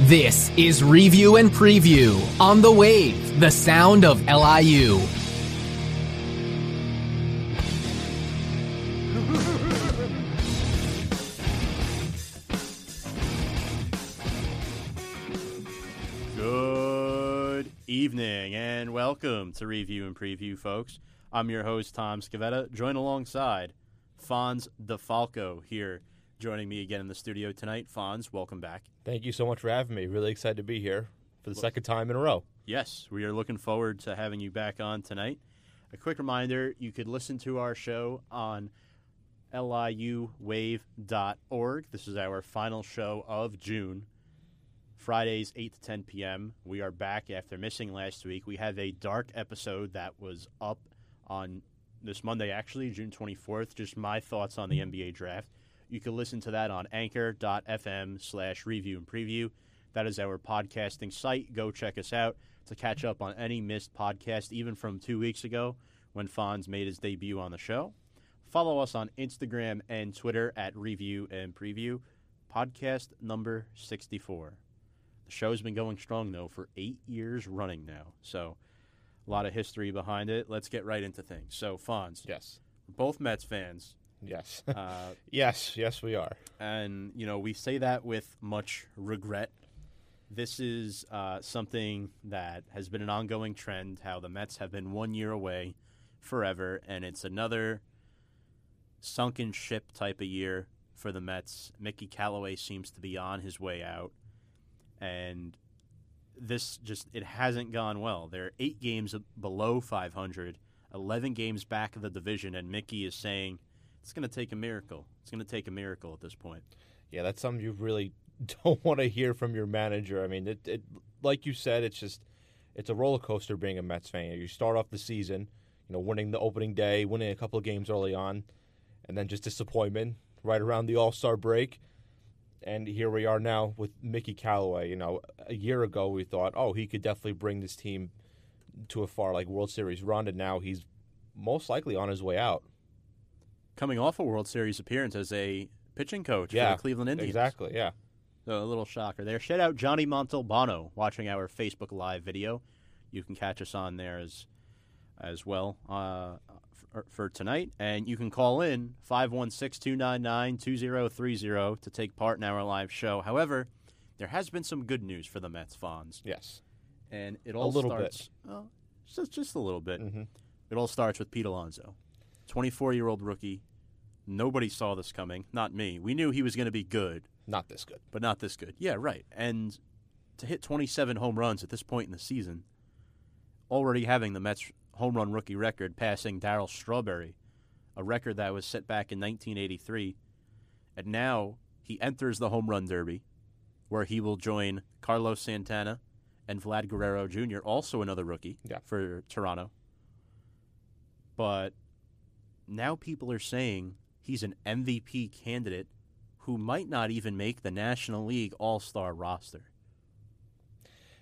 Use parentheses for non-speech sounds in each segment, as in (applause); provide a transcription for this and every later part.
This is Review and Preview on the Wave, the sound of LIU. Good evening and welcome to Review and Preview, folks. I'm your host, Tom Scavetta, joined alongside Fonz DeFalco here, joining me again in the studio tonight. Fonz, welcome back. Thank you so much for having me. Really excited to be here for the second time in a row. Yes, we are looking forward to having you back on tonight. A quick reminder you could listen to our show on liuwave.org. This is our final show of June. Fridays, 8 to 10 p.m. We are back after missing last week. We have a dark episode that was up on this Monday, actually, June 24th. Just my thoughts on the NBA draft. You can listen to that on anchor.fm slash review and preview. That is our podcasting site. Go check us out to catch up on any missed podcast, even from two weeks ago when Fonz made his debut on the show. Follow us on Instagram and Twitter at review and preview. Podcast number 64. The show's been going strong, though, for eight years running now. So, a lot of history behind it. Let's get right into things. So, Fonz, Yes. both Mets fans. Yes. Uh, (laughs) yes, yes, we are. and, you know, we say that with much regret. This is uh, something that has been an ongoing trend, how the Mets have been one year away forever, and it's another sunken ship type of year for the Mets. Mickey Callaway seems to be on his way out, and this just it hasn't gone well. They're eight games below 500, 11 games back of the division, and Mickey is saying it's going to take a miracle. It's going to take a miracle at this point. Yeah, that's something you really (laughs) don't want to hear from your manager. I mean, it, it like you said, it's just it's a roller coaster being a Mets fan. You start off the season, you know, winning the opening day, winning a couple of games early on, and then just disappointment right around the All Star break. And here we are now with Mickey Callaway. You know, a year ago we thought, oh, he could definitely bring this team to a far like World Series run, and now he's most likely on his way out. Coming off a World Series appearance as a pitching coach Yeah, for the Cleveland Indians. Exactly. Yeah. So a little shocker there. Shout out Johnny Montalbano watching our Facebook Live video. You can catch us on there as as well uh, for, for tonight. And you can call in 516-299-2030 to take part in our live show. However, there has been some good news for the Mets fans. Yes. And it all little bit. starts well, just, just a little bit. hmm It all starts with Pete Alonso, 24 year old rookie. Nobody saw this coming, not me. We knew he was going to be good, Not this good. but not this good. Yeah, right. And to hit 27 home runs at this point in the season, already having the Mets home run rookie record, passing Darryl Strawberry, a record that was set back in 1983. And now he enters the home run derby, where he will join Carlos Santana and Vlad Guerrero Jr., also another rookie Yeah. for Toronto. But now people are saying he's an MVP candidate who might not even make the National League All Star roster.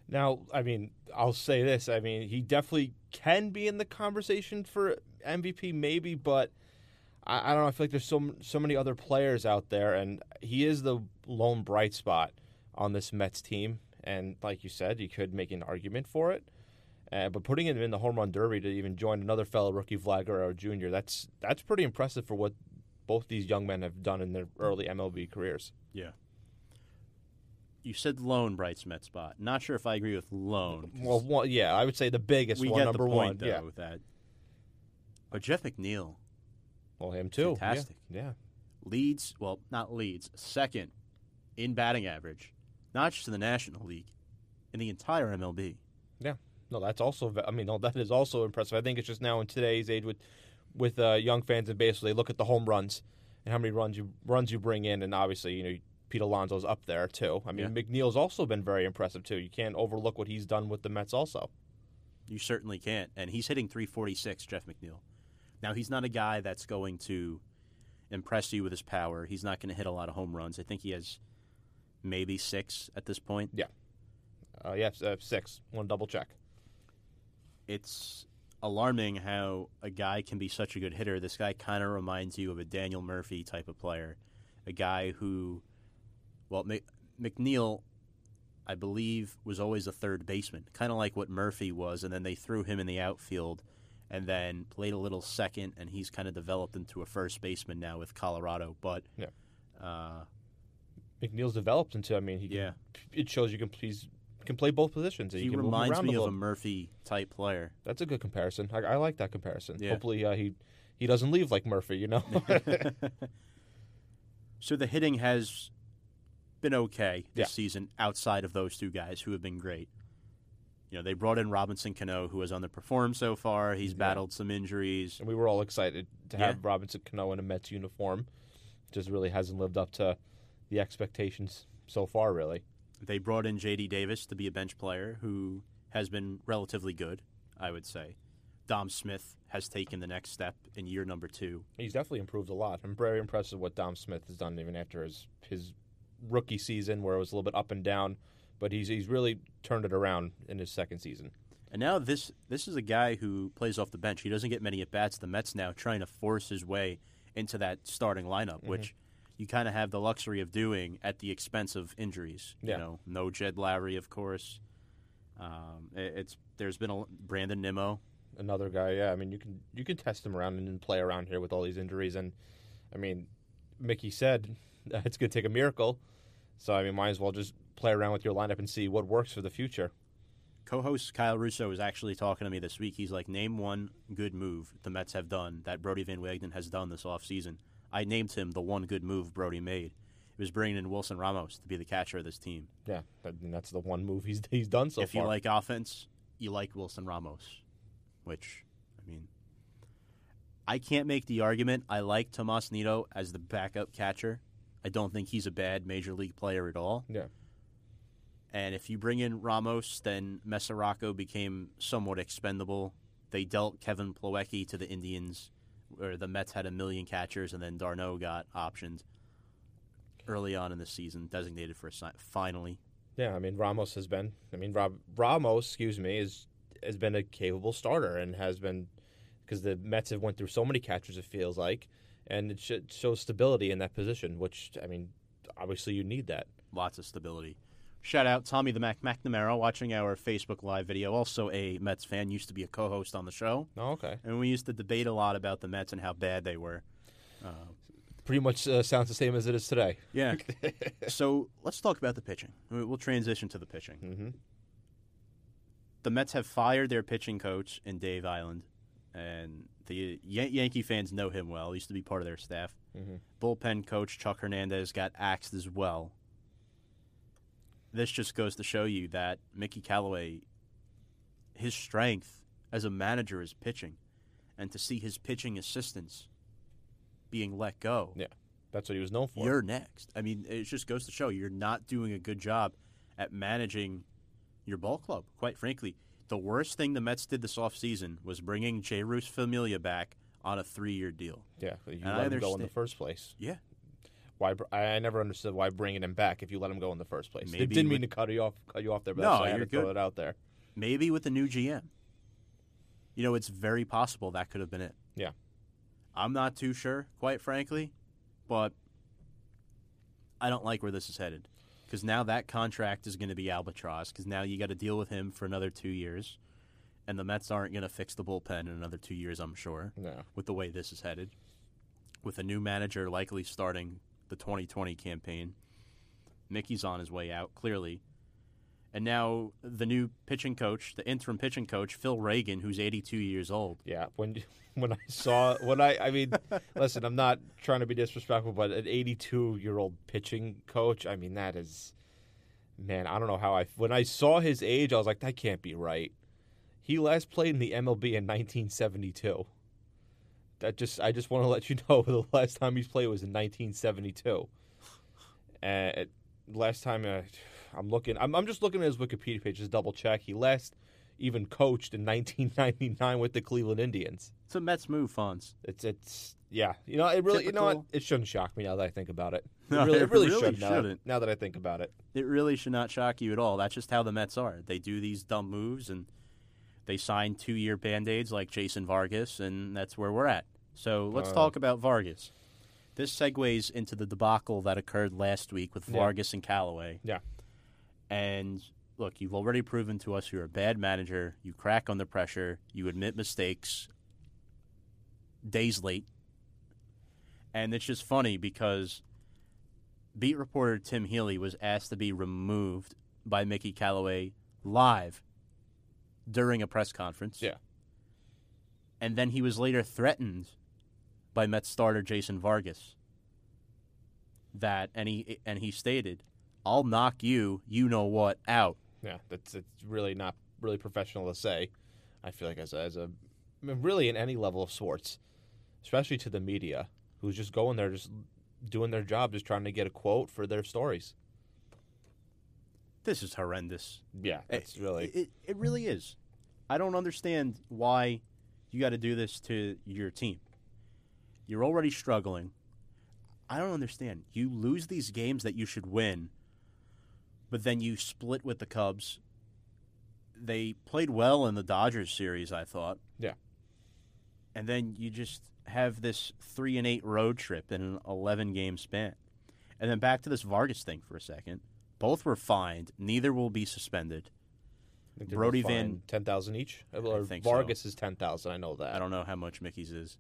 Now, I mean, I'll say this. I mean, he definitely can be in the conversation for MVP, maybe, but I, I don't know. I feel like there's so so many other players out there, and he is the lone bright spot on this Mets team. And like you said, you could make an argument for it. Uh, but putting him in the home run derby to even join another fellow rookie, Vlad Guerrero Jr., that's that's pretty impressive for what both these young men have done in their early MLB careers. Yeah. You said loan bright Met spot. Not sure if I agree with loan. Well, one, yeah, I would say the biggest we one, get number the point one. though yeah, with that. But Jeff McNeil well, him too. Fantastic. Yeah. leads, well, not leads, second in batting average, not just in the National League, in the entire MLB. No, that's also. I mean, no, that is also impressive. I think it's just now in today's age with with uh, young fans in baseball, they look at the home runs and how many runs you runs you bring in, and obviously, you know, Pete Alonso's up there too. I mean, Yeah. McNeil's also been very impressive too. You can't overlook what he's done with the Mets also. You certainly can't. And he's hitting 346, Jeff McNeil. Now, he's not a guy that's going to impress you with his power. He's not going to hit a lot of home runs. I think he has maybe six at this point. Yeah. Uh, yes, uh, six. One double check. It's alarming how a guy can be such a good hitter. This guy kind of reminds you of a Daniel Murphy type of player, a guy who, well, Mc- McNeil I believe, was always a third baseman, kind of like what Murphy was, and then they threw him in the outfield and then played a little second, and he's kind of developed into a first baseman now with Colorado. But Yeah. uh, McNeil's developed into. I mean, he can- yeah, it shows you can please can play both positions. and he you can move reminds me a of a. Murphy type player. That's a good comparison. I, I like that comparison. Yeah. Hopefully, uh, he he doesn't leave like Murphy. You know. (laughs) so the hitting has been okay this Yeah. season outside of those two guys who have been great. You know, they brought in Robinson Cano, who has underperformed so far. He's Yeah. battled some injuries. and we were all excited to have Robinson Cano in a Mets uniform. Just really hasn't lived up to the expectations so far. Really. They brought in J.D. Davis to be a bench player who has been relatively good, I would say. Dom Smith has taken the next step in year number two. He's definitely improved a lot. I'm very impressed with what Dom Smith has done, even after his his rookie season, where it was a little bit up and down. But he's he's really turned it around in his second season. And now this this is a guy who plays off the bench. He doesn't get many at bats. The Mets now trying to force his way into that starting lineup, Mm-hmm. which you kind of have the luxury of doing at the expense of injuries. Yeah. You know, no Jed Lowrie, of course. Um, it- it's there's been a Brandon Nimmo. Another guy, yeah. I mean, you can you can test him around and play around here with all these injuries. And I mean, Mickey said (laughs) it's going to take a miracle. So I mean, might as well just play around with your lineup and see what works for the future. Co-host Kyle Russo was actually talking to me this week. He's like, name one good move the Mets have done that Brodie Van Wagenen has done this offseason. I named him the one good move Brodie made. It was bringing in Wilson Ramos to be the catcher of this team. Yeah, I mean, that's the one move he's he's done so if far. If you like offense, you like Wilson Ramos, which I mean, I can't make the argument. I like Tomas Nido as the backup catcher. I don't think he's a bad major league player at all. Yeah. And if you bring in Ramos, then Mesoraco became somewhat expendable. They dealt Kevin Plawecki to the Indians, where the Mets had a million catchers, and then d'Arnaud got optioned early on in the season, designated for a si- finally. Yeah, I mean Ramos has been. I mean Rob, Ramos, excuse me, is has been a capable starter and has been because the Mets have went through so many catchers. It feels like, and it sh- shows stability in that position. Which I mean, obviously you need that. lots of stability. Shout out Tommy the Mac McNamara watching our Facebook Live video. Also a Mets fan, used to be a co-host on the show, Oh, okay. and we used to debate a lot about the Mets and how bad they were. Uh, Pretty much uh, sounds the same as it is today. yeah. (laughs) so let's talk about the pitching. We- We'll transition to the pitching. hmm The Mets have fired their pitching coach in Dave Eiland, and the Yan- Yankee fans know him well. He used to be part of their staff. Mhm. Bullpen coach Chuck Hernandez got axed as well. This just goes to show you that Mickey Callaway, his strength as a manager is pitching, and to see his pitching assistants being let go, Yeah, that's what he was known for. you're next. I mean, it just goes to show you're not doing a good job at managing your ball club. Quite frankly, the worst thing the Mets did this offseason was bringing Jeurys Familia back on a three-year deal. yeah, you And I let him go in the first place. Yeah, Why? I never understood why bringing him back if you let him go in the first place. Maybe it didn't mean with- to cut you off, cut you off there, but No, that's I had you're to throw good. it out there. maybe with the new GM. You know, it's very possible that could have been it. Yeah. I'm not too sure, quite frankly, but I don't like where this is headed. Because now that contract is going to be albatross. Because now you got to deal with him for another two years, and the Mets aren't going to fix the bullpen in another two years. I'm sure. No. With the way this is headed, with a new manager likely starting the 2020 campaign, Mickey's on his way out clearly, and now the new pitching coach, the interim pitching coach, Phil Regan, who's 82 years old. Yeah, when (laughs) when I saw when I I mean, (laughs) listen, I'm not trying to be disrespectful, but an 82 year old pitching coach, I mean that is, man, I don't know how I when I saw his age, I was like, that can't be right. He last played in the MLB in 1972. That just I just want to (laughs) let you know the last time he's played was in 1972. And last time uh, I'm looking, I'm, I'm just looking at his Wikipedia page, just double check. He last even coached in 1999 with the Cleveland Indians. It's a Mets move, Fonz. It's it's yeah, you know it really you know what? it shouldn't shock me now that I think about it. (laughs) It No, really, it it really, really should now, shouldn't. now that I think about it. It really should not shock you at all. That's just how the Mets are. They do these dumb moves and they sign two year band aids like Jason Vargas, and that's where we're at. So let's Uh. talk about Vargas. This segues into the debacle that occurred last week with Yeah. Vargas and Callaway. Yeah. And look, you've already proven to us you're a bad manager. You crack under pressure. You admit mistakes days late. And it's just funny because beat reporter Tim Healey was asked to be removed by Mickey Callaway live during a press conference. Yeah. And then he was later threatened by Mets starter Jason Vargas. That and he and he stated, "I'll knock you, you know what, out." Yeah, that's it's really not really professional to say. I feel like as a, as a I mean, really in any level of sports, especially to the media, who's just going there, just doing their job, just trying to get a quote for their stories. This is horrendous. Yeah, eh, it's it, really it, it really is. I don't understand why you got to do this to your team. You're already struggling. I don't understand. You lose these games that you should win, but then you split with the Cubs. They played well in the Dodgers series, I thought. Yeah. And then you just have this three and eight road trip in an eleven game span. And then back to this Vargas thing for a second. Both were fined. Neither will be suspended. I think they Brodie Van- ten thousand each. Think so. Vargas is ten thousand. I know that. I don't know how much Mickey's is.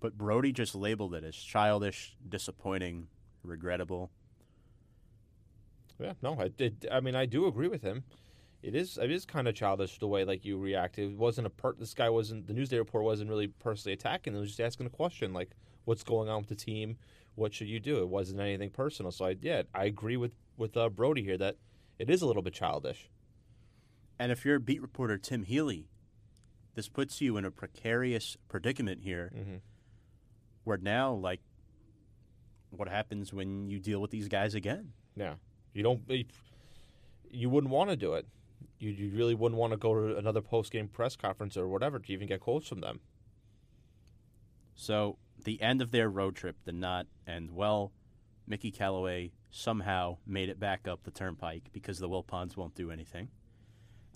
But Brodie just labeled it as childish, disappointing, regrettable. Yeah, no, I did. I mean, I do agree with him. It is. It is kind of childish the way like you reacted. It wasn't a per. This guy wasn't. The Newsday report wasn't really personally attacking. It was just asking a question like, "What's going on with the team? What should you do?" It wasn't anything personal. So I yeah, I agree with with uh, Brodie here that it is a little bit childish. And if you're a beat reporter, Tim Healey, this puts you in a precarious predicament here Mhm. Where now, like, what happens when you deal with these guys again? Yeah, you don't. You wouldn't want to do it. You, you really wouldn't want to go to another post game press conference or whatever to even get quotes from them. So the end of their road trip did not end well. Mickey Callaway somehow made it back up the turnpike because the Wilpons won't do anything.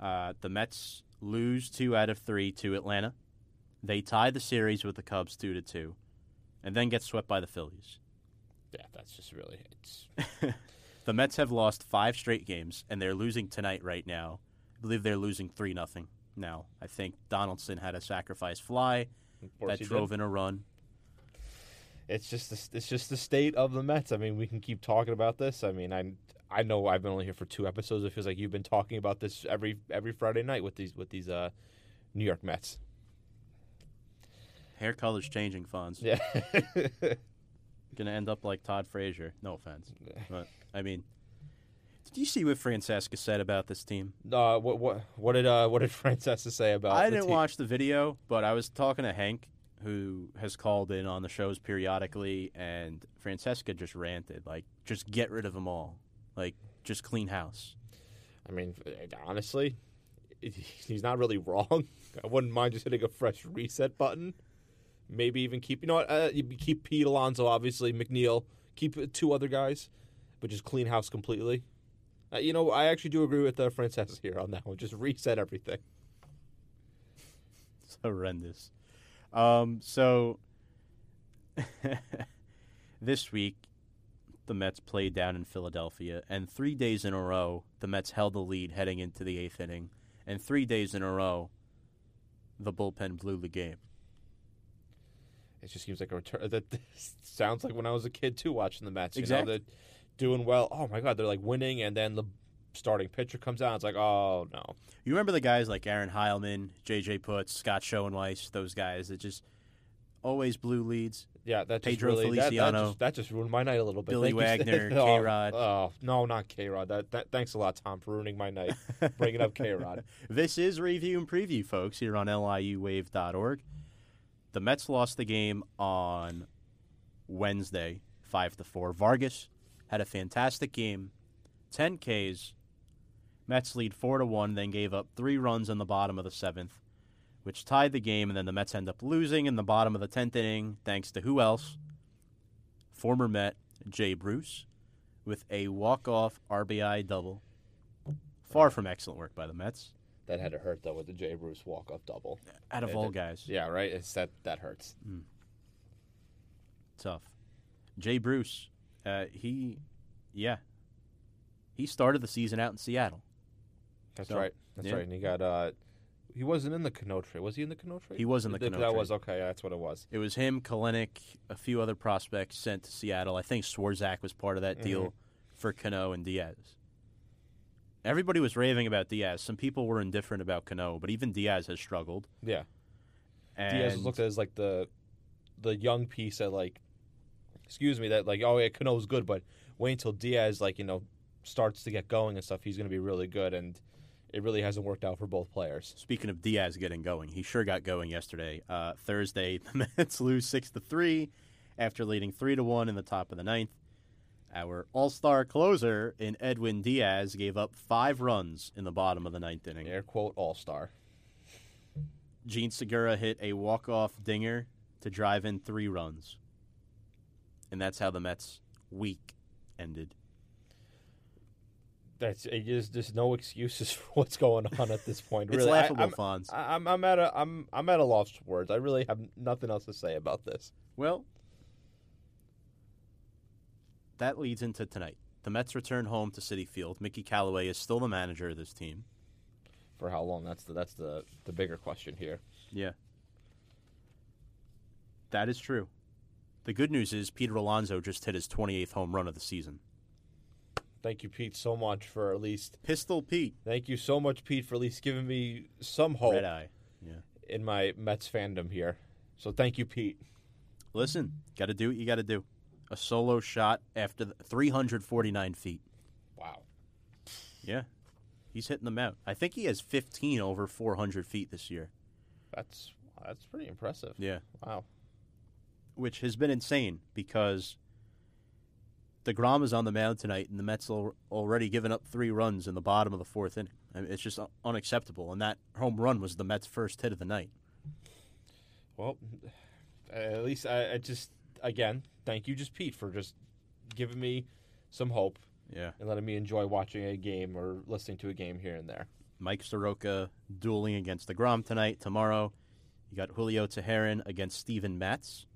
Uh, the Mets lose two out of three to Atlanta. They tie the series with the Cubs two to two, and then get swept by the Phillies. Yeah, that's just really it's (laughs) The Mets have lost five straight games, and they're losing tonight right now. I believe they're losing three nothing now. I think Donaldson had a sacrifice fly that he did. drove in a run. it's just the, it's just the state of the Mets. I mean, we can keep talking about this. I mean, I I know I've been only here for two episodes. It feels like you've been talking about this every every Friday night with these with these uh, New York Mets. Hair color's changing, Fonz. Yeah, (laughs) Gonna end up like Todd Frazier. No offense, but I mean, did you see what Francesa said about this team? uh, what what what did uh, what did (laughs) Francesa say about? I didn't team? watch the video, but I was talking to Hank, who has called in on the shows periodically, and Francesa just ranted like, "Just get rid of them all, like just clean house." I mean, honestly, (laughs) he's not really wrong. I wouldn't mind just hitting a fresh reset button. Maybe even keep you know uh, you keep Pete Alonso, obviously McNeil, keep two other guys, but just clean house completely. Uh, you know, I actually do agree with uh, Francesa here on that one. Just reset everything. It's horrendous. Um, so (laughs) this week, the Mets played down in Philadelphia, and three days in a row, the Mets held the lead heading into the eighth inning, and three days in a row, the bullpen blew the game. It just seems like a return. That sounds like when I was a kid too, watching the Mets. You Exactly. know, they're doing well. Oh my God, they're like winning, and then the starting pitcher comes out. It's like, oh no. You remember the guys like Aaron Heilman, J.J. Putz, Scott Schoeneweis, those guys that just always blew leads. Yeah, that just Pedro really that, that, Feliciano. just, that just ruined my night a little bit. Billy Thank. Wagner, (laughs) oh, K-Rod. Oh no, not K Rod. That, that thanks a lot, Tom, for ruining my night. Bringing up K Rod. (laughs) This is review and preview, folks, here on liuwave.org. The Mets lost the game on Wednesday, five to four. Vargas had a fantastic game, ten Ks. Mets lead four to one, then gave up three runs in the bottom of the seventh, which tied the game, and then the Mets end up losing in the bottom of the tenth inning, thanks to who else? Former Met Jay Bruce with a walk-off RBI double. Far from excellent work by the Mets. That had to hurt though with the Jay Bruce walk off double. Out of It all did. guys, Yeah, right. It's that that hurts. tough. Jay Bruce, uh, he, yeah, He started the season out in Seattle. That's So, right. That's yeah. right. And he got uh, he wasn't in the Cano trade. Was he in the Cano trade? He was in the Th- Cano That trade. was okay. That's what it was. It was him, Kelenic, a few other prospects sent to Seattle. I think Swarzak was part of that deal Mhm. for Cano and Diaz. Everybody was raving about Diaz. Some people were indifferent about Cano, but even Diaz has struggled. Yeah. And Diaz was looked at as like the the young piece that like, excuse me, that like oh yeah, Cano's good, but wait until Diaz like you know starts to get going and stuff. He's going to be really good, and it really hasn't worked out for both players. Speaking of Diaz getting going, he sure got going yesterday. Uh, Thursday, (laughs) the Mets lose six to three after leading three to one in the top of the ninth. Our all-star closer in Edwin Diaz gave up five runs in the bottom of the ninth inning. Air quote all star. Jean Segura hit a walk-off dinger to drive in three runs, and that's how the Mets' week ended. That's it is there's no excuses (laughs) for what's going on at this point. It's Really, I- laughable, I'm, Fonz. I- I'm I'm at a I'm I'm at a loss for words. I really have nothing else to say about this. Well, that leads into tonight. The Mets return home to Citi Field. Mickey Callaway is still the manager of this team. For how long? That's the that's the the bigger question here. Yeah. That is true. The good news is Peter Alonso just hit his 28th home run of the season. Thank you, Pete, so much for at least. Pistol Pete. Thank you so much, Pete, for at least giving me some hope Red Eye. Yeah. in my Mets fandom here. So thank you, Pete. Listen, got to do what you got to do. A solo shot after the 349 feet. Wow. Yeah. He's hitting them out. I think he has 15 over 400 feet this year. That's that's pretty impressive. Yeah. Wow. which has been insane because the DeGrom is on the mound tonight, and the Mets al- already given up three runs in the bottom of the fourth inning. I mean, it's just unacceptable. And that home run was the Mets' first hit of the night. Well, at least I, I just again thank you, just Pete, for just giving me some hope Yeah. and letting me enjoy watching a game or listening to a game here and there. Mike Soroka dueling against DeGrom tonight. Tomorrow, you got Julio Teheran against Steven Matz,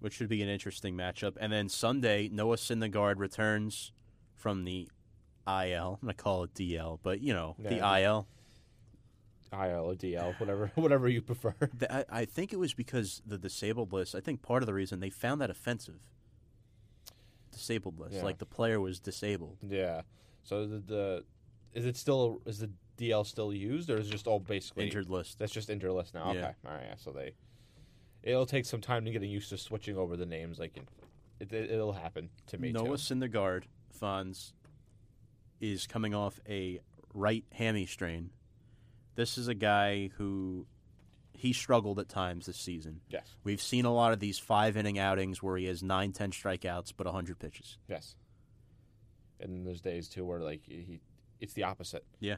which should be an interesting matchup. And then Sunday, Noah Syndergaard returns from the IL. I'm going to call it DL, but you know, Yeah. the IL. IL or DL, whatever (laughs) whatever you prefer. Th- I, I think it was because the disabled list. I think part of the reason they found that offensive. Disabled list, Yeah. like the player was disabled. Yeah. So the, the is it still is the DL still used or is it just all basically Injured list. That's just injured list now. Yeah. Okay. All right. Yeah. So they it'll take some time to getting used to switching over the names. Like it, it, it'll happen to me Noah too. Syndergaard, Fonz, is coming off a right hammy strain. This is a guy who he struggled at times this season. Yes. We've seen a lot of these five inning outings where he has nine, ten strikeouts, but 100 pitches. Yes. And then there's days too where like he it's the opposite. Yeah.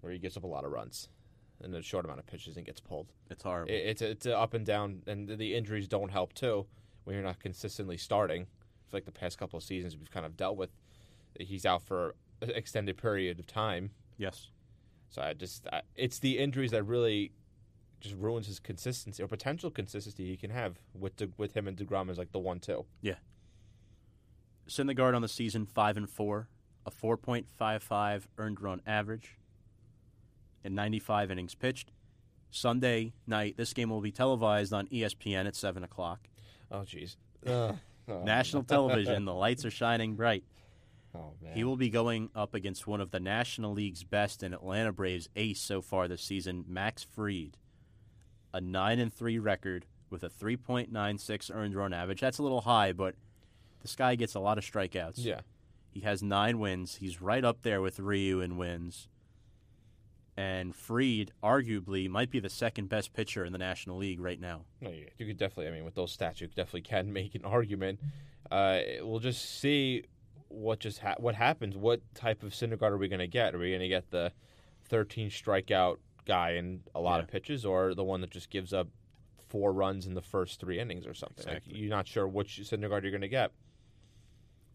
Where he gives up a lot of runs in a short amount of pitches and gets pulled. It's horrible. It, it's it's up and down, and the injuries don't help too when you're not consistently starting. For like the past couple of seasons, we've kind of dealt with. He's out for an extended period of time, yes. So I just I, it's the injuries that really just ruins his consistency or potential consistency he can have with De, with him and Degrom is like the one two. Syndergaard on the season five and four, a four point five five earned run average, and ninety five innings pitched. Sunday night, this game will be televised on ESPN at seven o'clock. Oh jeez. (laughs) Oh, National television, the lights are shining bright. Oh man, He will be going up against one of the National League's best and Atlanta Braves ace so far this season, Max Fried. A 9 and 3 record with a 3.96 earned run average. That's a little high, but this guy gets a lot of strikeouts. yeah. He has 9 wins. He's right up there with Ryu in wins. And Freed arguably might be the second best pitcher in the National League right now. No, you, you could definitely. I mean, with those stats, you definitely can make an argument. Uh, we'll just see what just ha- what happens. What type of Syndergaard are we going to get? Are we going to get the 13 strikeout guy in a lot of pitches, or the one that just gives up four runs in the first three innings or something? Like, you're not sure which Syndergaard you're going to get.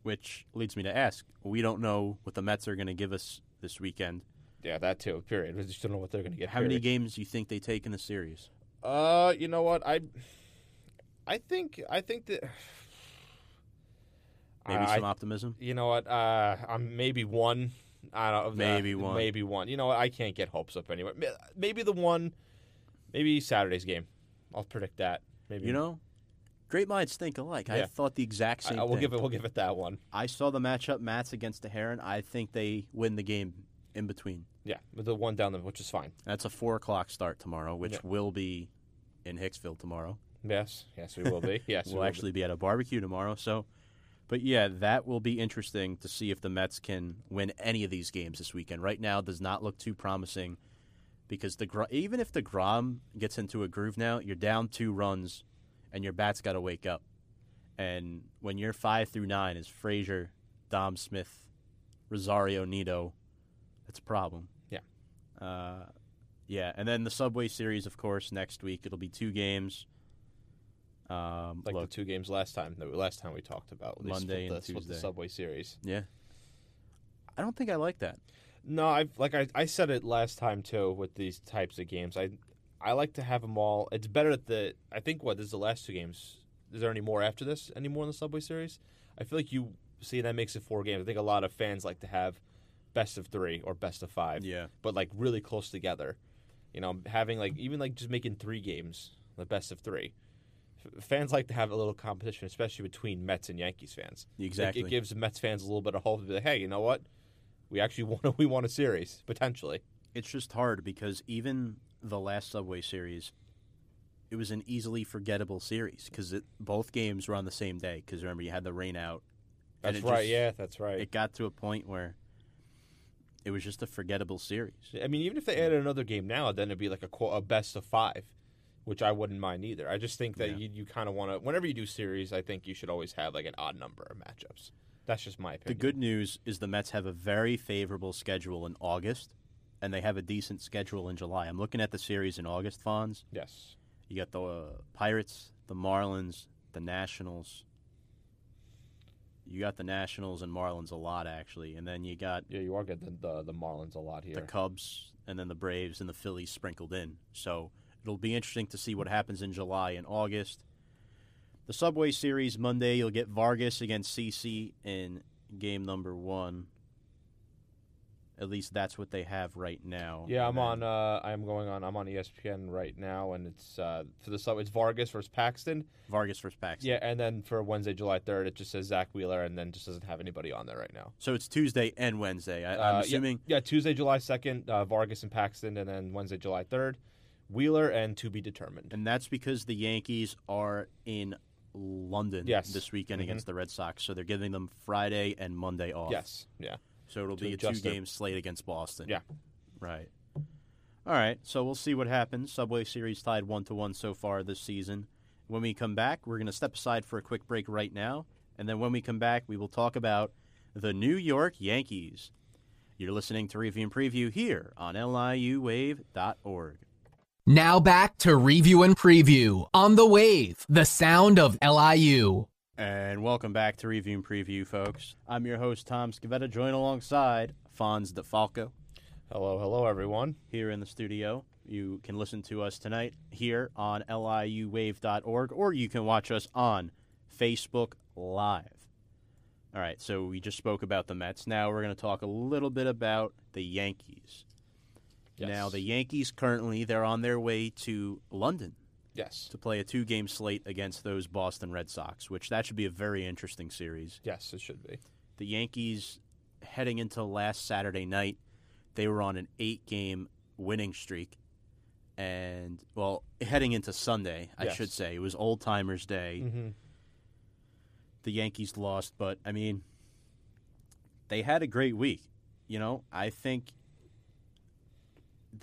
Which leads me to ask we don't know what the Mets are going to give us this weekend. Yeah, that too. Period. We just don't know what they're going to get. How many games do you think they take in the series? Uh, you know what? I, I think I think that Maybe I- some optimism. You know what? Uh, I'm maybe one. I don't. uh, Maybe one. Maybe one. You know what? I can't get hopes up anyway. Maybe the one. Maybe Saturday's game. I'll predict that. Maybe You know, great minds think alike. I thought the exact I, same I will thing. give it. We'll give it that one. I saw the matchup Matz against Teheran. I think they win the game in between. Yeah, with the one down the which is fine. That's a four o'clock start tomorrow, which Yeah. will be in Hicksville tomorrow. Yes, yes, we will be. (laughs) Yes, we we'll will actually be at a barbecue tomorrow. So, but yeah, that will be interesting to see if the Mets can win any of these games this weekend. Right now, does not look too promising because the even if the Grom gets into a groove now, you're down two runs, and your bat's got to wake up. And when you're five through nine is Frazier, Dom Smith, Rosario, Nido, that's a problem. Yeah. Uh, yeah, and then the Subway Series, of course, next week it'll be two games. Um, like look, the two games last time. The last time we talked about Monday split the, and split the Subway Series. Yeah. I don't think I like that. No, I like I, I said it last time too with these types of games. I I like to have them all. It's better at the. I think what this is the last two games. Is there any more after this? Any more in the Subway Series? I feel like you see that makes it four games. I think a lot of fans like to have best of three or best of five, Yeah. but like really close together. You know, having like even like just making three games, the best of three. Fans like to have a little competition, especially between Mets and Yankees fans. Exactly. it gives Mets fans a little bit of hope to be like, hey, you know what? We actually (laughs) won. We won a series potentially. it's just hard because even the last Subway Series, it was an easily forgettable series because both games were on the same day. Because remember, you had the rain out. That's it right. just- yeah, that's right. It got to a point where it was just a forgettable series. I mean, even if they added another game now, then it'd be like a, a best of five, which I wouldn't mind either. I just think that Yeah. you, you kind of want to. Whenever you do series, I think you should always have like an odd number of matchups. That's just my opinion. The good news is the Mets have a very favorable schedule in August, and they have a decent schedule in July. I'm looking at the series in August, Fonz. Yes. You got the uh, Pirates, the Marlins, the Nationals. You got the Nationals and Marlins a lot actually, and then you got Yeah, you are getting the, the the Marlins a lot here. the Cubs and then the Braves and the Phillies sprinkled in. So it'll be interesting to see what happens in July and August. The Subway Series Monday, you'll get Vargas against CC in game number one. At least that's what they have right now. yeah, I'm on. Uh, I'm going on. I'm on ESPN right now, and it's uh, for the sub. It's Vargas versus Paxton. Vargas versus Paxton. Yeah, and then for Wednesday, July 3rd, it just says Zack Wheeler, and then just doesn't have anybody on there right now. So it's Tuesday and Wednesday. I, Uh, I'm yeah. assuming. Yeah, Tuesday, July 2nd, uh, Vargas and Paxton, and then Wednesday, July 3rd, Wheeler and to be determined. And that's because the Yankees are in London Yes. this weekend Mhm. against the Red Sox. So they're giving them Friday and Monday off. Yes, yeah. So it'll To be a two-game slate against Boston. Yeah. Right. All right. So we'll see what happens. Subway Series tied one to one so far this season. When we come back, we're going to step aside for a quick break right now. And then when we come back, we will talk about the New York Yankees. You're listening to Review and Preview here on LIUWave.org. Now back to review and preview on the wave, the sound of LIU. And welcome back to Review and Preview, folks. I'm your host, Tom Scavetta, joined alongside Fonz DeFalco Hello, hello, everyone. here in the studio. You can listen to us tonight here on liuwave.org, or you can watch us on Facebook Live. All right, so we just spoke about the Mets. Now we're going to talk a little bit about the Yankees. Yes. Now, the Yankees currently, they're on their way to London Yes. to play a two-game slate against those Boston Red Sox, which that should be a very interesting series. Yes, it should be. The Yankees heading into last Saturday night, they were on an eight-game winning streak, and well, heading into Sunday, I Yes. should say, it was Old Timers Day. Mm-hmm. The Yankees lost, but I mean, they had a great week. You know, I think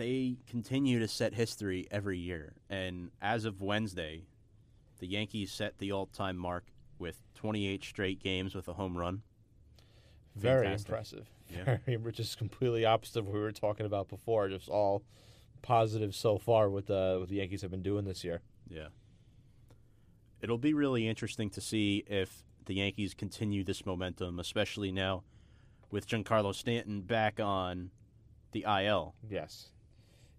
they continue to set history every year, and as of Wednesday, the Yankees set the all-time mark with 28 straight games with a home run. Very Fantastic. impressive. Yeah. (laughs) Very, which is completely opposite of what we were talking about before. Just all positive so far with the what the Yankees have been doing this year. Yeah. It'll be really interesting to see if the Yankees continue this momentum, especially now with Giancarlo Stanton back on the IL. Yes,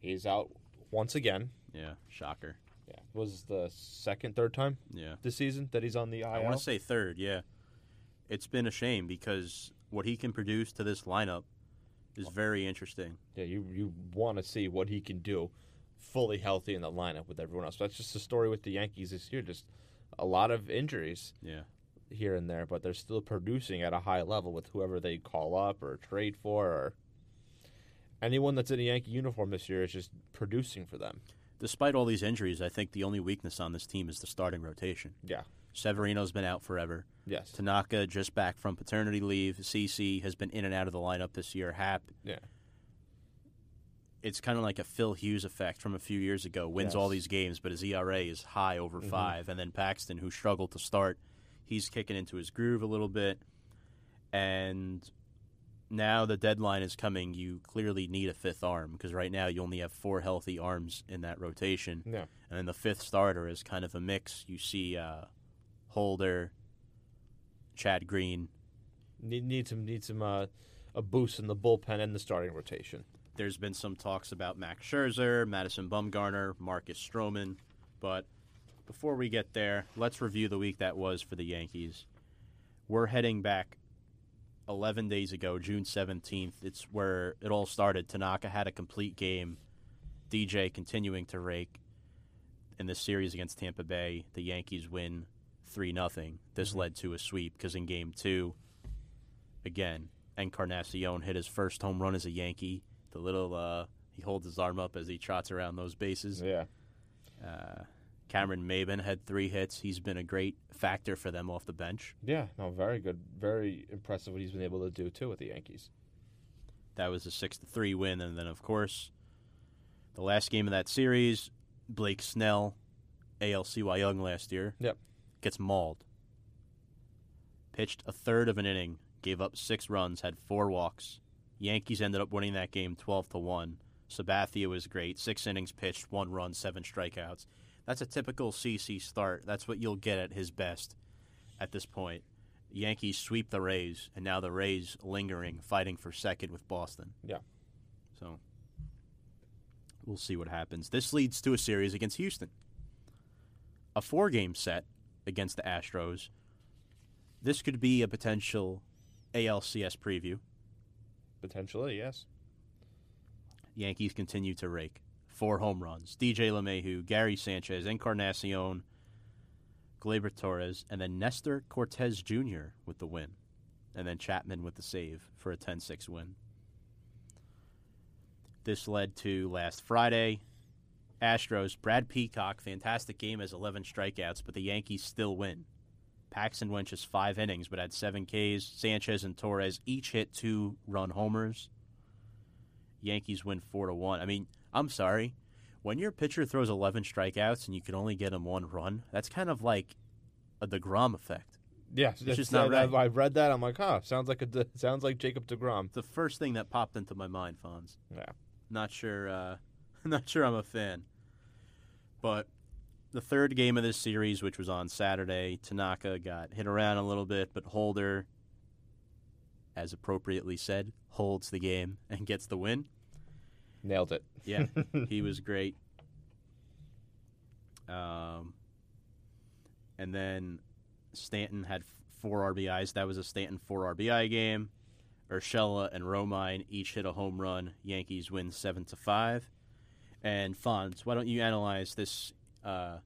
he's out once again. Yeah, shocker. Yeah, was the second, third time Yeah. this season that he's on the IL. I want to say third, yeah. it's been a shame because what he can produce to this lineup is very interesting. Yeah, you you want to see what he can do, fully healthy in the lineup with everyone else. That's just the story with the Yankees this year. Just a lot of injuries Yeah. here and there, but they're still producing at a high level with whoever they call up or trade for, or anyone that's in a Yankee uniform this year is just producing for them. Despite all these injuries, I think the only weakness on this team is the starting rotation. Yeah. Severino's been out forever. Yes. Tanaka just back from paternity leave. CC has been in and out of the lineup this year. Happ, Yeah. it's kind of like a Phil Hughes effect from a few years ago. Wins all these games, but his ERA is high over Mhm. five. And then Paxton, who struggled to start, he's kicking into his groove a little bit. And now the deadline is coming. You clearly need a fifth arm because right now you only have four healthy arms in that rotation. Yeah. And then the fifth starter is kind of a mix. You see uh, Holder, Chad Green. Need need some need some uh, a boost in the bullpen and the starting rotation. There's been some talks about Max Scherzer, Madison Bumgarner, Marcus Stroman. But before we get there, let's review the week that was for the Yankees. We're heading back 11 days ago, June 17th. It's where it all started. Tanaka had a complete game. DJ continuing to rake. In this series against Tampa Bay, the Yankees win 3 0. This Mhm. led to a sweep because in game two, again, Encarnacion hit his first home run as a Yankee. The little, uh, he holds his arm up as he trots around those bases. Yeah. Uh, Cameron Maybin had three hits. He's been a great factor for them off the bench. Yeah. No, very good. Very impressive what he's been able to do too with the Yankees. That was a six to three win, and then of course, the last game of that series, Blake Snell, AL Cy Young last year, Yep. gets mauled. Pitched a third of an inning, gave up six runs, had four walks. Yankees ended up winning that game twelve to one. Sabathia was great. Six innings pitched, one run, seven strikeouts. That's a typical CC start. That's what you'll get at his best at this point. Yankees sweep the Rays, and now the Rays lingering, fighting for second with Boston. Yeah. So we'll see what happens. This leads to a series against Houston. A four game set against the Astros. This could be a potential ALCS preview. Potentially, yes. Yankees continue to rake. Four home runs. DJ LeMahieu, Gary Sanchez, Encarnacion, Gleyber Torres, and then Nestor Cortes Jr. with the win. And then Chapman with the save for a 10 6 win. This led to last Friday. Astros, Brad Peacock, fantastic game as 11 strikeouts, but the Yankees still win. Paxton went just five innings, but had seven Ks. Sanchez and Torres each hit two run homers. Yankees win four to one. I mean, I'm sorry, when your pitcher throws 11 strikeouts and you can only get him one run, that's kind of like a Degrom effect. Yeah, It's just not right. I read that. I'm like, huh, sounds like a De- (laughs) sounds like Jacob Degrom. The first thing that popped into my mind, Fonz. Yeah. Not sure. Uh, (laughs) not sure I'm a fan. But the third game of this series, which was on Saturday, Tanaka got hit around a little bit, but Holder, as appropriately said, holds the game and gets the win. Nailed it. Yeah, (laughs) he was great. Um, and then Stanton had four RBIs. That was a Stanton four RBI game. Urshela and Romine each hit a home run. Yankees win seven to five. And Fonz, why don't you analyze this uh,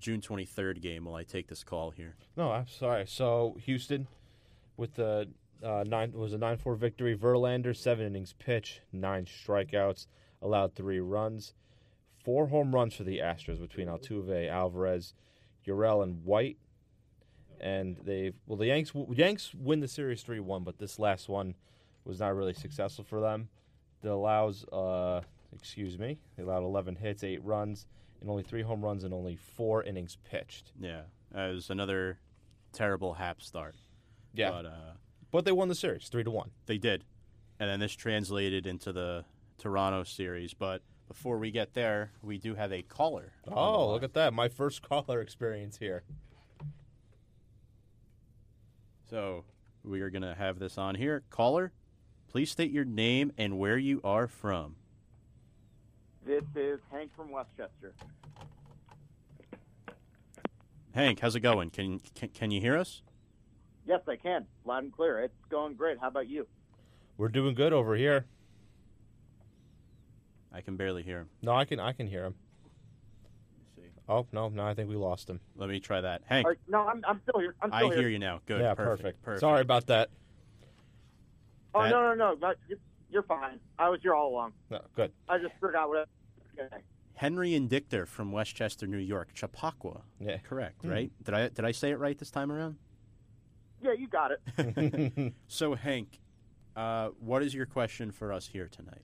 June twenty third game while I take this call here? No, I'm sorry. So Houston, with the uh, nine was a nine four victory. Verlander seven innings pitch, nine strikeouts, allowed three runs, four home runs for the Astros between Altuve, Alvarez, Urel, and White. And they well the Yanks Yanks win the series three one, but this last one was not really successful for them. That allows uh excuse me, they allowed eleven hits, eight runs, and only three home runs and only four innings pitched. Yeah, it was another terrible Happ start. Yeah, but uh, but they won the series three to one. They did. And then this translated into the Toronto series. But before we get there, we do have a caller. Oh, look at that. My first (laughs) caller experience here. So we are going to have this on here. Caller, please state your name and where you are from. This is Hank from Westchester. Hank, how's it going? Can can, can you hear us? Yes, I can. Loud and clear. It's going great. How about you? We're doing good over here. I can barely hear him. No, I can I can hear him. See. Oh no, no, I think we lost him. Let me try that. Hank, All right, no, I'm, I'm still here. I'm I here. hear you now. Good. yeah, perfect. perfect. Sorry about that. Oh That- no, no, no. Not, you're, you're fine. I was here all along. No, good. I just forgot what. I was. Henry and Dichter from Westchester, New York. Chappaqua. Yeah. Correct, Hmm. right? Did I did I say it right this time around? Yeah, you got it. (laughs) (laughs) So Hank, uh, what is your question for us here tonight?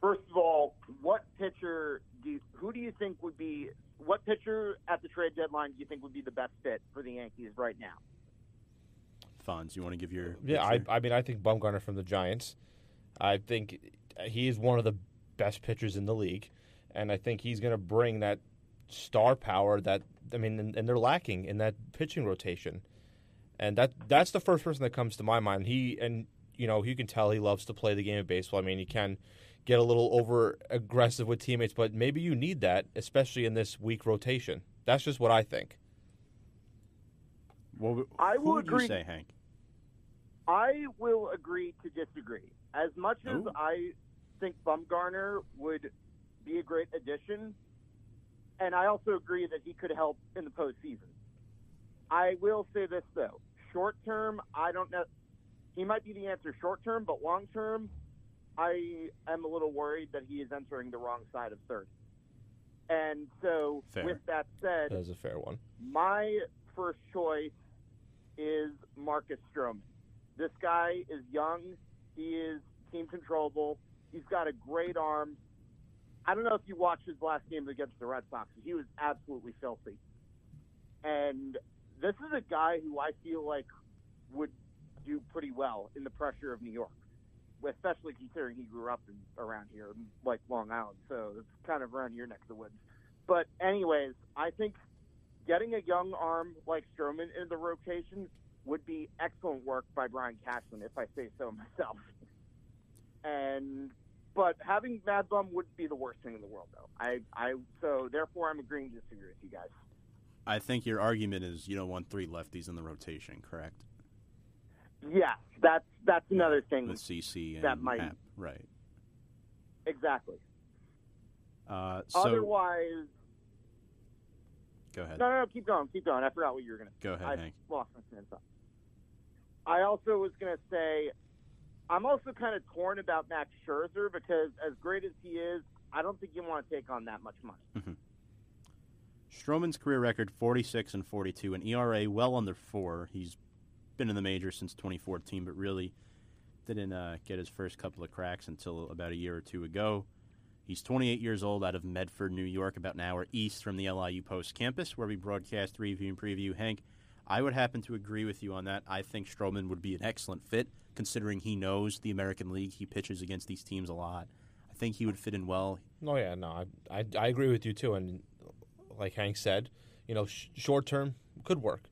First of all, what pitcher do you, who do you think would be what pitcher at the trade deadline do you think would be the best fit for the Yankees right now? Fonz, you want to give your Yeah, I. I mean, I think Bumgarner from the Giants. I think he is one of the best pitchers in the league, and I think he's going to bring that star power that I mean, and, and they're lacking in that pitching rotation, and that that's the first person that comes to my mind. He and you know you can tell he loves to play the game of baseball. I mean, he can get a little over aggressive with teammates, but maybe you need that, especially in this weak rotation. That's just what I think. Well, would- I will would agree. you say, Hank? I will agree to disagree. As much as Ooh. I think Bumgarner would be a great addition, and I also agree that he could help in the postseason. I will say this though: short term, I don't know. He might be the answer short term, but long term, I am a little worried that he is entering the wrong side of third. And so, Fair. with that said, That is a fair one. my first choice is Marcus Stroman. This guy is young. He is team controllable. He's got a great arm. I don't know if you watched his last game against the Red Sox. He was absolutely filthy. And this is a guy who I feel like would do pretty well in the pressure of New York, especially considering he grew up in, around here, like Long Island. So it's kind of around your neck of the woods. But anyways, I think getting a young arm like Stroman in the rotation would be excellent work by Brian Cashman, if I say so myself. And but having Mad Bum wouldn't be the worst thing in the world, though. I, I so therefore I'm agreeing to disagree with you guys. I think your argument is you don't want three lefties in the rotation, correct? Yes, that's that's another thing. With CC and That might- right? Exactly. Uh, so Otherwise, go ahead. no, no, no, keep going, keep going. I forgot what you were gonna. Go ahead, I Hank. lost my train of thought. I also was going to say, I'm also kind of torn about Max Scherzer because as great as he is, I don't think you want to take on that much money. Stroman's career record 46 and 42, an ERA well under four. He's been in the majors since 2014, but really didn't uh, get his first couple of cracks until about a year or two ago. He's 28 years old out of Medford, New York, about an hour east from the LIU Post campus, where we broadcast, review, and preview. Hank, I would happen to agree with you on that. I think Stroman would be an excellent fit, considering he knows the American League. He pitches against these teams a lot. I think he would fit in well. Oh yeah, no, I, I I agree with you too. And like Hank said, you know, sh- short term could work,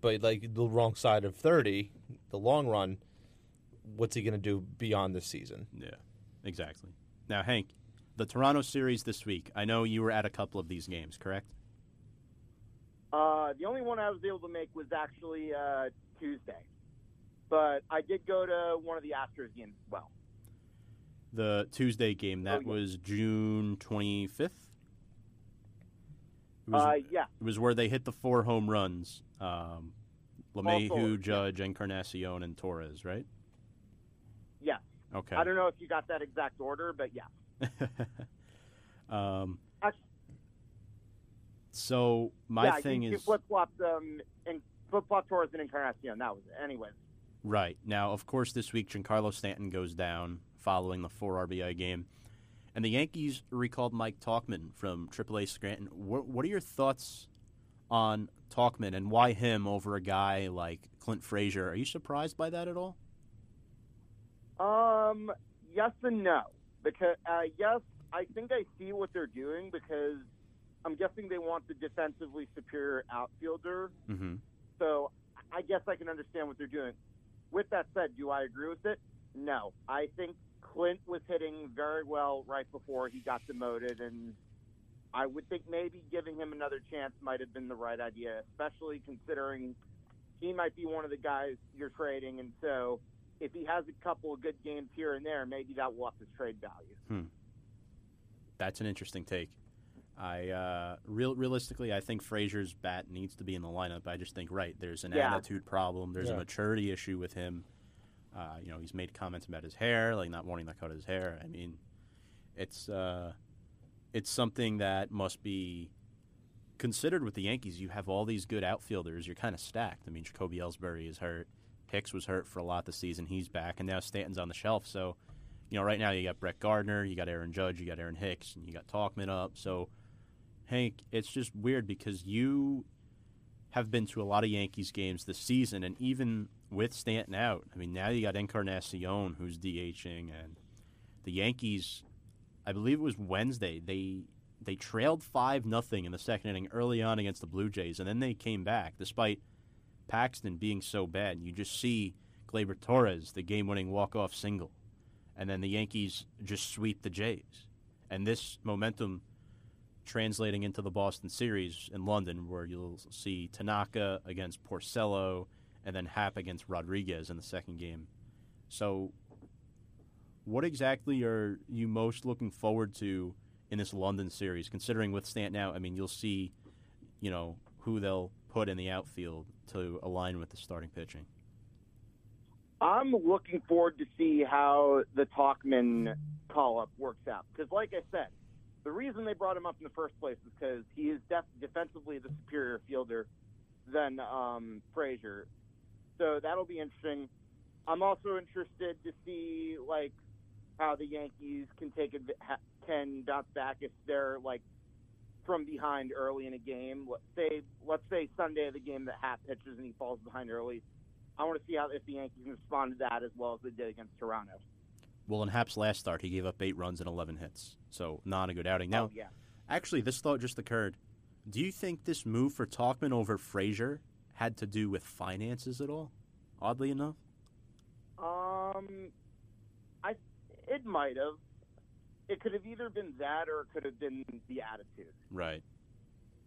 but like the wrong side of thirty, the long run, what's he going to do beyond this season? Yeah, exactly. Now, Hank, the Toronto series this week. I know you were at a couple of these games, correct? Uh, the only one I was able to make was actually uh, Tuesday, but I did go to one of the Astros games as well. The Tuesday game that Oh, yeah. was June 25th. It was, Uh, yeah, it was where they hit the four home runs. Um, LeMahieu, four, yeah. Judge, Encarnacion, and Torres, right? yeah. Okay. I don't know if you got that exact order, but yeah. (laughs) um, Actually, so my yeah, thing you, is flip flopped um, and flip flop Torres and Encarnacion. That was it. Anyways. Right. Now, of course, this week, Giancarlo Stanton goes down following the 4 RBI game. And the Yankees recalled Mike Tauchman from AAA Scranton. What, what are your thoughts on Tauchman and why him over a guy like Clint Frazier? Are you surprised by that at all? Um, yes and no. Because uh, yes, I think I see what they're doing because I'm guessing they want the defensively superior outfielder. Mm-hmm. So I guess I can understand what they're doing. With that said, do I agree with it? No. I think Clint was hitting very well right before he got demoted, and I would think maybe giving him another chance might have been the right idea, especially considering he might be one of the guys you're trading. And so if he has a couple of good games here and there, maybe that will up his trade value. Hmm. That's an interesting take. I uh, real realistically, I think Frazier's bat needs to be in the lineup. I just think right there's an Yeah. attitude problem. There's a maturity issue with him. Uh, you know, he's made comments about his hair, like not wanting to cut his hair. I mean, it's uh, it's something that must be considered with the Yankees. You have all these good outfielders. You're kind of stacked. I mean, Jacoby Ellsbury is hurt. Hicks was hurt for a lot this season. He's back, and now Stanton's on the shelf. So, you know, right now you got Brett Gardner, you got Aaron Judge, you got Aaron Hicks, and you got Tauchman up. So, Hank, it's just weird because you have been to a lot of Yankees games this season, and even with Stanton out, I mean, now you got Encarnacion who's DHing, and the Yankees. I believe it was Wednesday. They they trailed five nothing in the second inning early on against the Blue Jays, and then they came back despite Paxton being so bad. You just see Gleyber Torres, the game-winning walk-off single, and then the Yankees just sweep the Jays, and this momentum translating into the Boston series in London, where you'll see Tanaka against Porcello, and then Happ against Rodriguez in the second game. So, what exactly are you most looking forward to in this London series? Considering with Stanton out, I mean, you'll see, you know, who they'll put in the outfield to align with the starting pitching. I'm looking forward to see how the Tauchman call up works out. Because, like I said, the reason they brought him up in the first place is because he is def- defensively the superior fielder than um, Frazier. So that'll be interesting. I'm also interested to see like how the Yankees can take can bounce back if they're like from behind early in a game. Let's say let's say Sunday of the game that Happ pitches and he falls behind early. I want to see how if the Yankees can respond to that as well as they did against Toronto. Well, in Happ's last start, he gave up eight runs and 11 hits, so not a good outing. Now, oh, yeah. Actually, this thought just occurred. Do you think this move for Tauchman over Frazier had to do with finances at all? Oddly enough, Um, I it might have. It could have either been that or it could have been the attitude. right?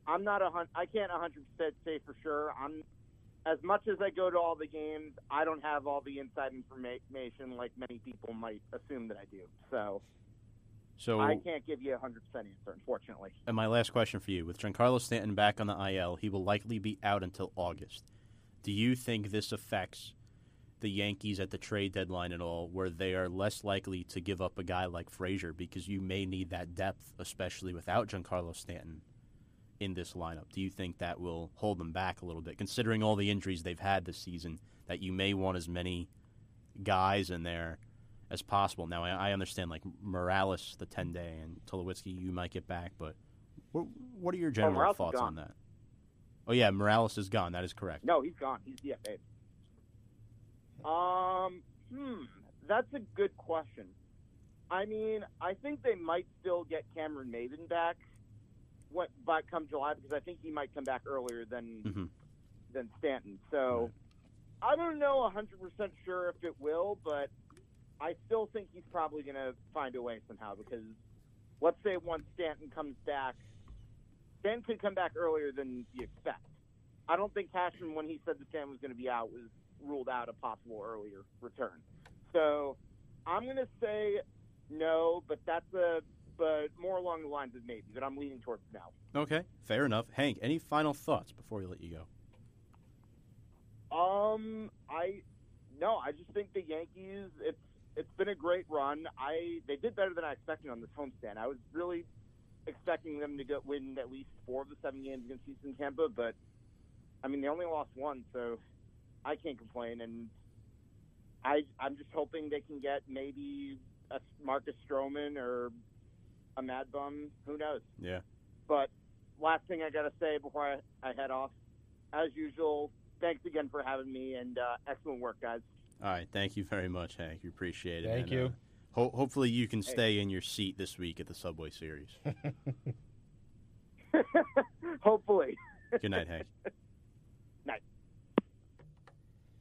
I'm not a hun- I can't 100 percent say for sure. I'm as much as I go to all the games, I don't have all the inside information like many people might assume that I do. So So, I can't give you a 100 percent answer, unfortunately. and my last question for you: With Giancarlo Stanton back on the IL, he will likely be out until August. Do you think this affects the Yankees at the trade deadline at all, where they are less likely to give up a guy like Frazier because you may need that depth, especially without Giancarlo Stanton in this lineup? Do you think that will hold them back a little bit, considering all the injuries they've had this season? That you may want as many guys in there as possible. Now, I, I understand like Morales, the ten day, and Tulowitzki, you might get back, but what, what are your general is thoughts on that? Oh yeah, Morales is gone. That is correct. No, he's gone. He's DFA. Um, hmm, that's a good question. I mean, I think they might still get Cameron Maybin back, what, by come July because I think he might come back earlier than Mhm. than Stanton. So I don't know hundred percent sure if it will, but I still think he's probably going to find a way somehow because let's say once Stanton comes back, Stanton could come back earlier than you expect. I don't think Cashman, when he said that Stanton was going to be out, was ruled out a possible earlier return. So I'm going to say no, but that's a but more along the lines of maybe. But I'm leaning towards no. Okay, fair enough. Hank, any final thoughts before we let you go? Um, I no, I just think the Yankees. It's it's been a great run. I they did better than I expected on this homestand. I was really expecting them to get win at least four of the seven games against Houston, Tampa, but I mean they only lost one, so I can't complain. And I I'm just hoping they can get maybe a Marcus Stroman or a Mad Bum. Who knows? Yeah. But last thing I got to say before I, I head off, as usual, thanks again for having me and uh, excellent work, guys. All right, thank you very much, Hank. We appreciate it. Thank And, you. uh, ho- hopefully, you can stay in your seat this week at the Subway Series. (laughs) (laughs) Hopefully. Good night, Hank. (laughs) Night.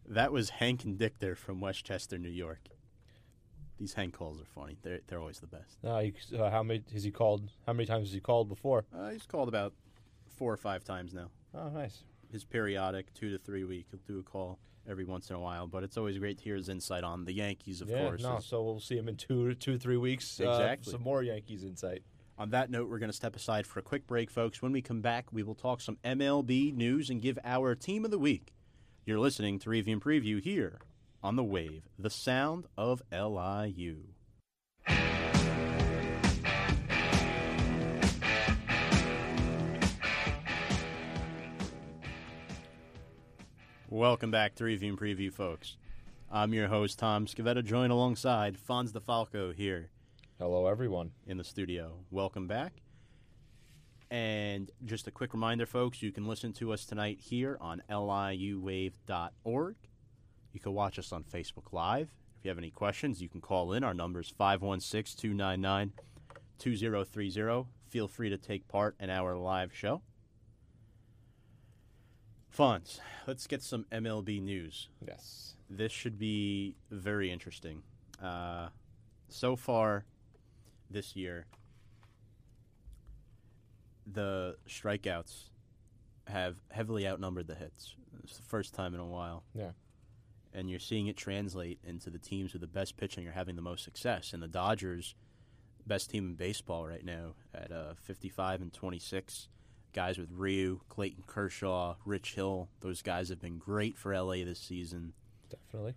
That was Hank and Dick there from Westchester, New York. These Hank calls are funny. They're they're always the best. No, you, uh, how many has he called? How many times has he called before? Uh, he's called about four or five times now. Oh, nice. his periodic two to three week. He'll do a call every once in a while, but it's always great to hear his insight on the Yankees, of yeah, course. no, so we'll see him in two, two, three weeks. uh, Exactly. some more Yankees insight. On that note, we're going to step aside for a quick break, folks. When we come back, we will talk some MLB news and give our team of the week. You're listening to Review and Preview here on the Wave, the sound of LIU. Welcome back to Review and Preview, folks. I'm your host, Tom Scavetta, joined alongside Fonz DeFalco here Hello, everyone. in the studio. Welcome back. And just a quick reminder, folks, you can listen to us tonight here on liuwave.org. You can watch us on Facebook Live. If you have any questions, you can call in. Our number is 516 299 2030. Feel free to take part in our live show. Fonz, let's get some MLB news Yes. this should be very interesting. Uh, so far this year, the strikeouts have heavily outnumbered the hits. It's the first time in a while. Yeah. And you're seeing it translate into the teams with the best pitching are having the most success. And the Dodgers, best team in baseball right now at uh, 55 and 26. Guys with Ryu, Clayton Kershaw, Rich Hill, those guys have been great for LA this season Definitely.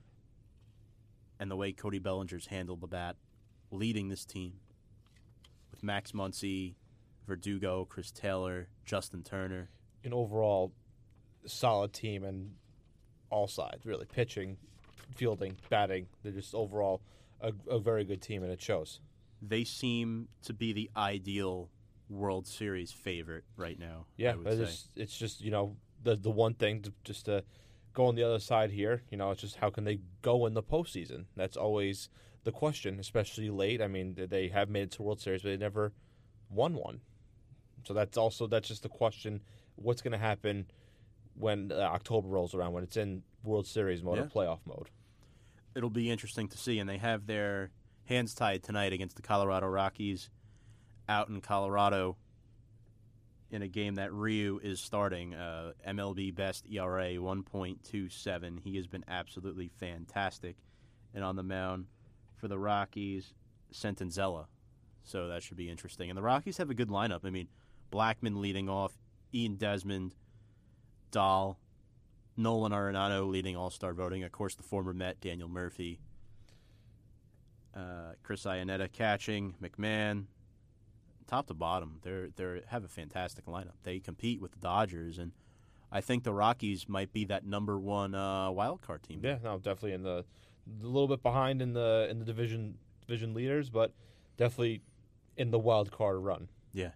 and the way Cody Bellinger's handled the bat, leading this team with Max Muncy, Verdugo, Chris Taylor, Justin Turner. An overall solid team and all sides, really. Pitching, fielding, batting. They're just overall a, a very good team, and it shows. They seem to be the ideal World Series favorite right now. Yeah, I would it's say. just, it's just you know the the one thing to, just to go on the other side here. You know, it's just how can they go in the postseason? That's always the question, especially late. I mean, they have made it to World Series, but they never won one. So that's also that's just the question: what's going to happen when uh, October rolls around when it's in World Series mode Yeah. or playoff mode? It'll be interesting to see, and they have their hands tied tonight against the Colorado Rockies out in Colorado in a game that Ryu is starting. Uh, MLB best ERA 1.27. He has been absolutely fantastic. And on the mound for the Rockies, Senzatela. So that should be interesting. And the Rockies have a good lineup. I mean, Blackmon leading off, Ian Desmond, Dahl, Nolan Arenado leading All Star voting. Of course, the former Met Daniel Murphy, uh, Chris Iannetta catching, McMahon, top to bottom. They're they have a fantastic lineup. They compete with the Dodgers, and I think the Rockies might be that number one uh, wild card team. Yeah, no, definitely in the a little bit behind in the in the division division leaders, but definitely in the wild card run. Yeah.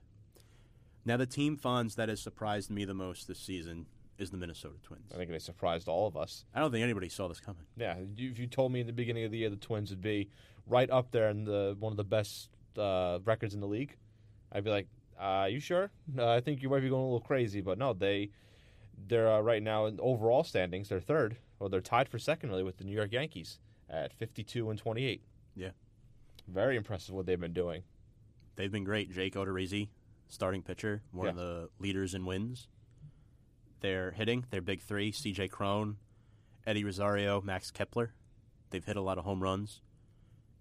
Now the team funds that has surprised me the most this season is the Minnesota Twins. I think they surprised all of us. I don't think anybody saw this coming. Yeah, if you told me in the beginning of the year the Twins would be right up there in the one of the best uh, records in the league, I'd be like, uh, "You sure?" Uh, I think you might be going a little crazy, but no, they they're uh, right now in overall standings. They're third, or they're tied for second, really, with the New York Yankees at fifty-two and twenty-eight. Yeah. very impressive what they've been doing. They've been great. Jake Odorizzi, starting pitcher, one of the leaders in wins. They're hitting. Their big three: C.J. Cron, Eddie Rosario, Max Kepler. They've hit a lot of home runs.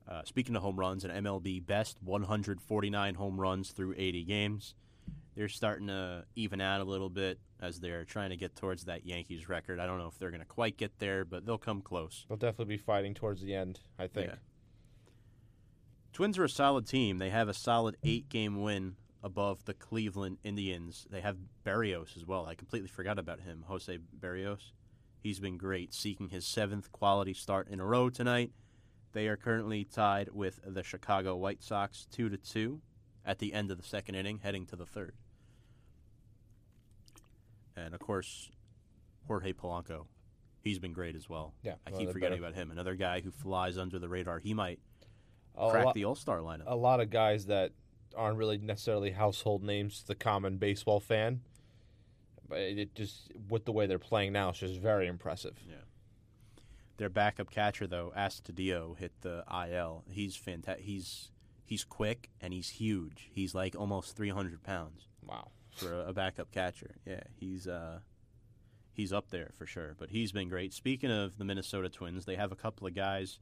Uh, speaking of home runs, an MLB best 149 home runs through 80 games. They're starting to even out a little bit as they're trying to get towards that Yankees record. I don't know if they're going to quite get there, but they'll come close. They'll definitely be fighting towards the end. I think. Yeah. Twins are a solid team. They have a solid eight game win above the Cleveland Indians. They have Berrios as well. I completely forgot about him, Jose Berrios. He's been great, seeking his seventh quality start in a row tonight. They are currently tied with the Chicago White Sox two to two at the end of the second inning, heading to the third. And of course, Jorge Polanco. He's been great as well. Yeah, I keep forgetting better- about him. Another guy who flies under the radar. He might A crack lot- the All Star lineup. a lot of guys that aren't really necessarily household names to the common baseball fan. But it just with the way they're playing now, it's just very impressive. Yeah. Their backup catcher though, Astudillo, hit the IL. He's fantastic. He's he's quick and he's huge. He's like almost 300 pounds Wow. for a, a backup catcher. Yeah, he's uh, he's up there for sure. But he's been great. Speaking of the Minnesota Twins, they have a couple of guys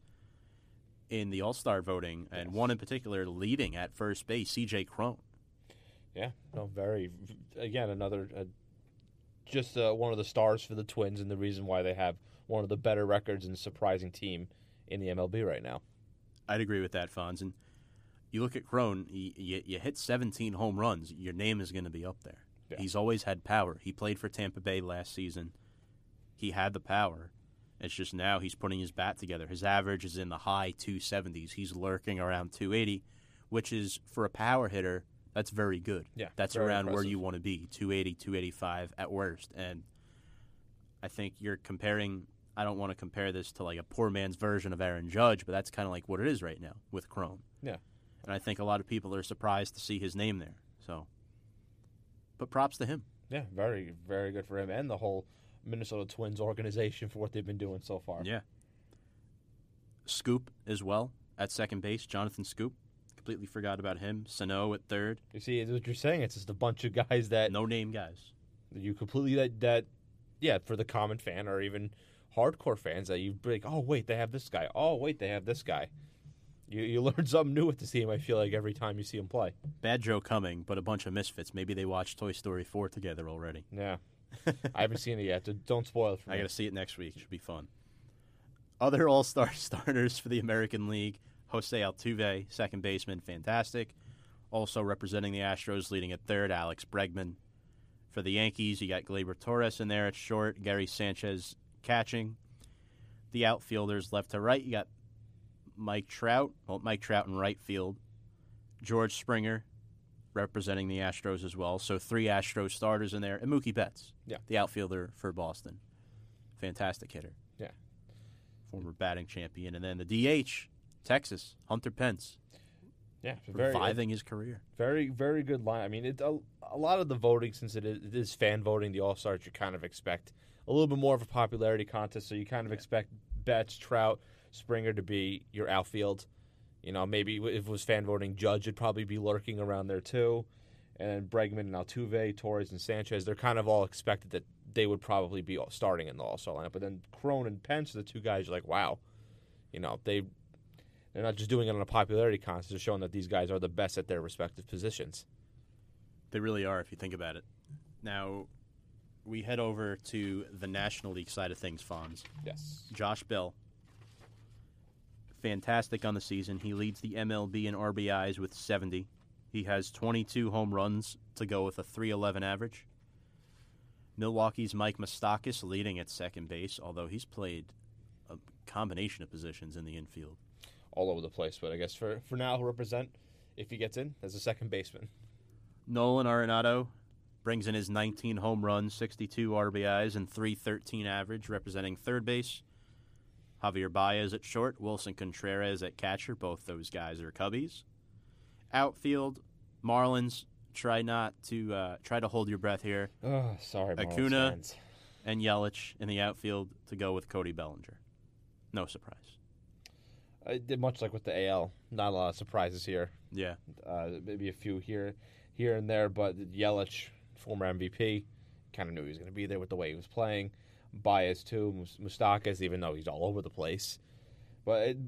in the All Star voting, and Yes. one in particular leading at first base, C.J. Cron. Yeah, no, very. Again, another uh, just uh, one of the stars for the Twins, and the reason why they have one of the better records and surprising team in the MLB right now. I'd agree with that, Fonz. And you look at Cron, you, you, you hit 17 home runs, your name is going to be up there. Yeah. He's always had power. He played for Tampa Bay last season. He had the power. It's just now he's putting his bat together. His average is in the high 270s. He's lurking around 280, which is for a power hitter, that's very good. Yeah, That's around where you want to be 280, 285 at worst. And I think you're comparing. I don't want to compare this to like a poor man's version of Aaron Judge, but that's kind of like what it is right now with Cron. Yeah. And I think a lot of people are surprised to see his name there. So, but props to him. Yeah, very, very good for him and the whole Minnesota Twins organization for what they've been doing so far. Yeah. Schoop as well at second base. Jonathan Schoop. Completely forgot about him. Sano at third. You see, it's what you're saying. It's just a bunch of guys that No name guys. you completely that that yeah for the common fan or even hardcore fans that you break. Oh wait, they have this guy. Oh wait, they have this guy. You you (laughs) learn something new with the team. I feel like every time you see him play. Bad Joe coming, but a bunch of misfits. Maybe they watched Toy Story 4 together already. Yeah, (laughs) I haven't seen it yet. Don't spoil it for me. I got to see it next week. It should be fun. Other (laughs) All Star starters for the American League: Jose Altuve, second baseman, fantastic. Also representing the Astros, leading at third, Alex Bregman. For the Yankees, you got Gleyber Torres in there at short, Gary Sanchez catching. The outfielders left to right, you got Mike Trout, well, Mike Trout in right field, George Springer representing the Astros as well. So three Astros starters in there, and Mookie Betts, Yeah. the outfielder for Boston. Fantastic hitter. Yeah. Former batting champion. And then the DH, Texas, Hunter Pence, yeah, very uh, reviving his career. very very good line. I mean, it a, a lot of the voting since it is, it is fan voting, the All Stars you kind of expect a little bit more of a popularity contest. So you kind of expect Betts, Trout, Springer to be your outfield. You know, maybe if it was fan voting, Judge would probably be lurking around there too. And then Bregman and Altuve, Torres and Sanchez, they're kind of all expected that they would probably be starting in the All Star lineup. But then Cron and Pence are the two guys you're like, wow, you know, they they're not just doing it on a popularity contest; they're showing that these guys are the best at their respective positions. They really are, if you think about it. Now, we head over to the National League side of things, Fonz. Yes. Josh Bell, fantastic on the season. He leads the MLB in RBIs with 70. He has 22 home runs to go with a 311 average. Milwaukee's Mike Moustakas leading at second base, although he's played a combination of positions in the infield. All over the place. But I guess for for now, he'll represent if he gets in as a second baseman. Nolan Arenado brings in his 19 home runs, 62 RBIs, and 313 average, representing third base. Javier Baez at short, Willson Contreras at catcher. Both those guys are Cubbies. Outfield, Marlins. Try not to uh, try to hold your breath here. Oh, sorry, Marlins Acuna. And Yelich in the outfield to go with Cody Bellinger. No surprise. I did much like with the AL. Not a lot of surprises here. Yeah, Uh, maybe a few here, here and there. But Yelich, former MVP, kind of knew he was going to be there with the way he was playing. Baez too, Moustakas, even though he's all over the place. But it,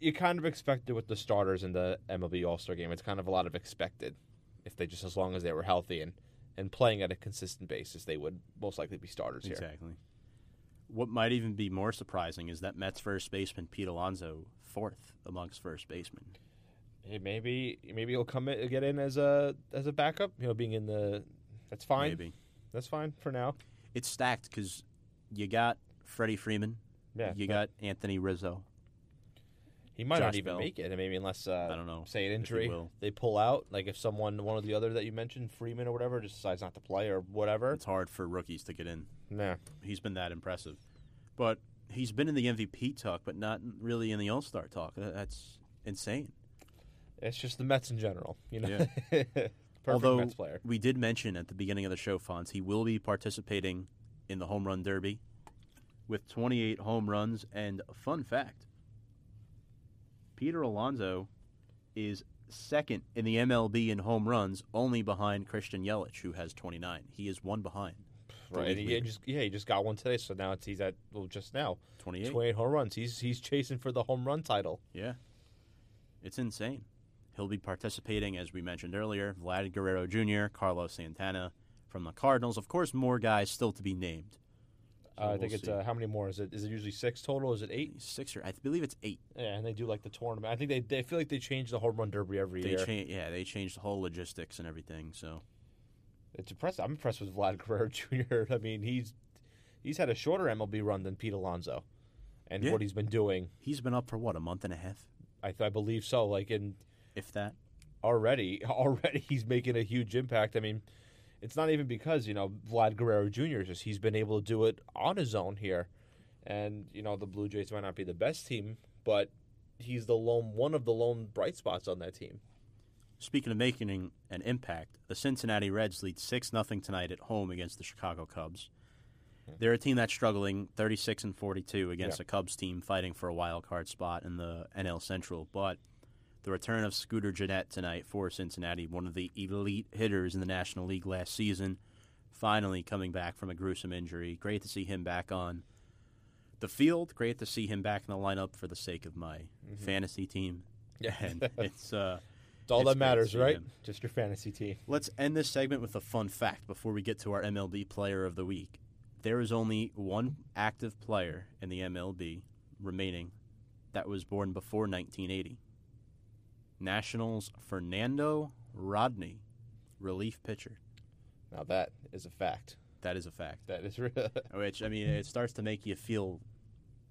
you kind of expected with the starters in the MLB All Star game. It's kind of a lot of expected. If they just as long as they were healthy and and playing at a consistent basis, they would most likely be starters here. exactly. What might even be more surprising is that Mets first baseman Pete Alonso fourth amongst first basemen. Hey, maybe maybe he'll come in, get in as a as a backup. You know, being in the that's fine. Maybe That's fine for now. it's stacked because you got Freddie Freeman, Yeah, you got Anthony Rizzo. he might not even Bell. make it. Maybe unless uh, I don't know say an injury, they pull out. Like if someone, one of the other that you mentioned, Freeman or whatever, just decides not to play or whatever. It's hard for rookies to get in. Nah, He's been that impressive, but he's been in the MVP talk, but not really in the All Star talk. That's insane. it's just the Mets in general. You know, Yeah. (laughs) perfect Although Mets player. we did mention at the beginning of the show, Fonz, he will be participating in the home run derby with 28 home runs. And a fun fact Peter Alonso is second in the MLB in home runs, only behind Christian Yelich, who has 29. He is one behind. Right. And he leader. just yeah, he just got one today, so now it's he's at well just now 28. 28 home runs. He's he's chasing for the home run title. Yeah. It's insane. He'll be participating, as we mentioned earlier, Vlad Guerrero Jr., Carlos Santana from the Cardinals. Of course, more guys still to be named. So Uh, I we'll think it's uh, how many more is it? Is it usually six total? Is it eight? six or I believe it's eight. Yeah, and they do like the tournament. I think they they feel like they change the home run derby every They year. cha- yeah, they change the whole logistics and everything. So It's impressive. I'm impressed with Vlad (laughs) Guerrero Jr. I mean, he's he's had a shorter MLB run than Pete Alonso, and Yeah. what he's been doing, he's been up for what a month and a half, I, I believe so. Like in if that. already, (laughs) already he's making a huge impact. I mean, it's not even because you know Vlad Guerrero Jr. just he's been able to do it on his own here, and you know the Blue Jays might not be the best team, but he's the lone one of the lone bright spots on that team. Speaking of making an impact, the Cincinnati Reds lead 6 0 tonight at home against the Chicago Cubs. They're a team that's struggling 36 and 42 against Yeah. a Cubs team fighting for a wild card spot in the NL Central. But the return of Scooter Gennett tonight for Cincinnati, one of the elite hitters in the National League last season, finally coming back from a gruesome injury. Great to see him back on the field. Great to see him back in the lineup for the sake of my fantasy team. Yeah, And it's uh, It's all It's that matters, see right? him. Just your fantasy team. Let's end this segment with a fun fact before we get to our MLB player of the week. There is only one active player in the MLB remaining that was born before 1980. Nationals Fernando Rodney, relief pitcher. Now that is a fact. That is a fact. That is real. (laughs) Which, I mean, it starts to make you feel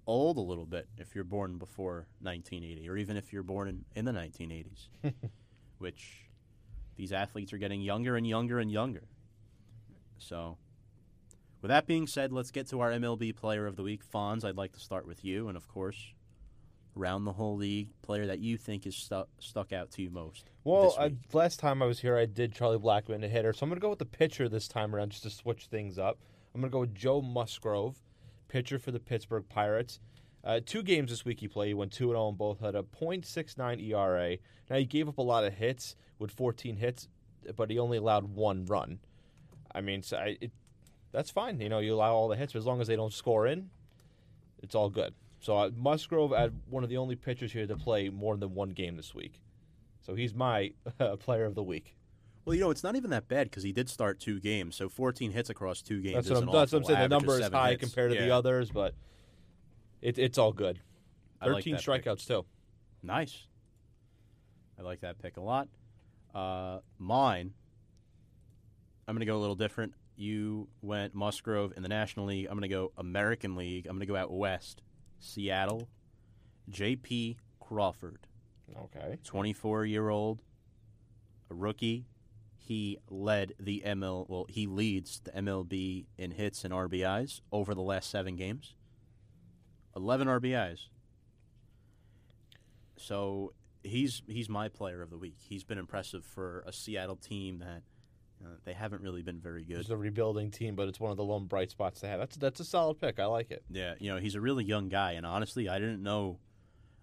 old a little bit if you're born before 1980, or even if you're born in, in the 1980s, (laughs) which these athletes are getting younger and younger and younger. So, with that being said, let's get to our MLB Player of the Week. Fonz, I'd like to start with you, and of course, around the whole league, player that you think is stu- stuck out to you most. Well, I, last time I was here, I did Charlie Blackmon, a hitter. So I'm going to go with the pitcher this time around just to switch things up. I'm going to go with Joe Musgrove, pitcher for the Pittsburgh Pirates. Uh, two games this week he played. He went 2 0 and both had a .69 ERA. Now, he gave up a lot of hits with 14 hits, but he only allowed one run. I mean, so I, it, that's fine. You know, you allow all the hits, but as long as they don't score in, it's all good. So uh, Musgrove, at one of the only pitchers here to play more than one game this week. So he's my (laughs) uh, player of the week. Well, you know, it's not even that bad because he did start two games, so 14 hits across two games. That's what, I'm, that's what I'm saying. The number is high hits. compared to the others, but it, it's all good. I like 13 that pick. strikeouts, too. Nice. I like that pick a lot. Uh, mine, I'm going to go a little different. You went Musgrove in the National League. I'm going to go American League. I'm going to go out west. Seattle, J.P. Crawford, Okay. 24 year old, a rookie. He led the ML. Well, he leads the MLB in hits and RBIs over the last seven games. 11 RBIs. So he's he's my player of the week. He's been impressive for a Seattle team that uh, they haven't really been very good. It's a rebuilding team, but it's one of the lone bright spots they have. That's that's a solid pick. I like it. Yeah, you know, he's a really young guy, and honestly, I didn't know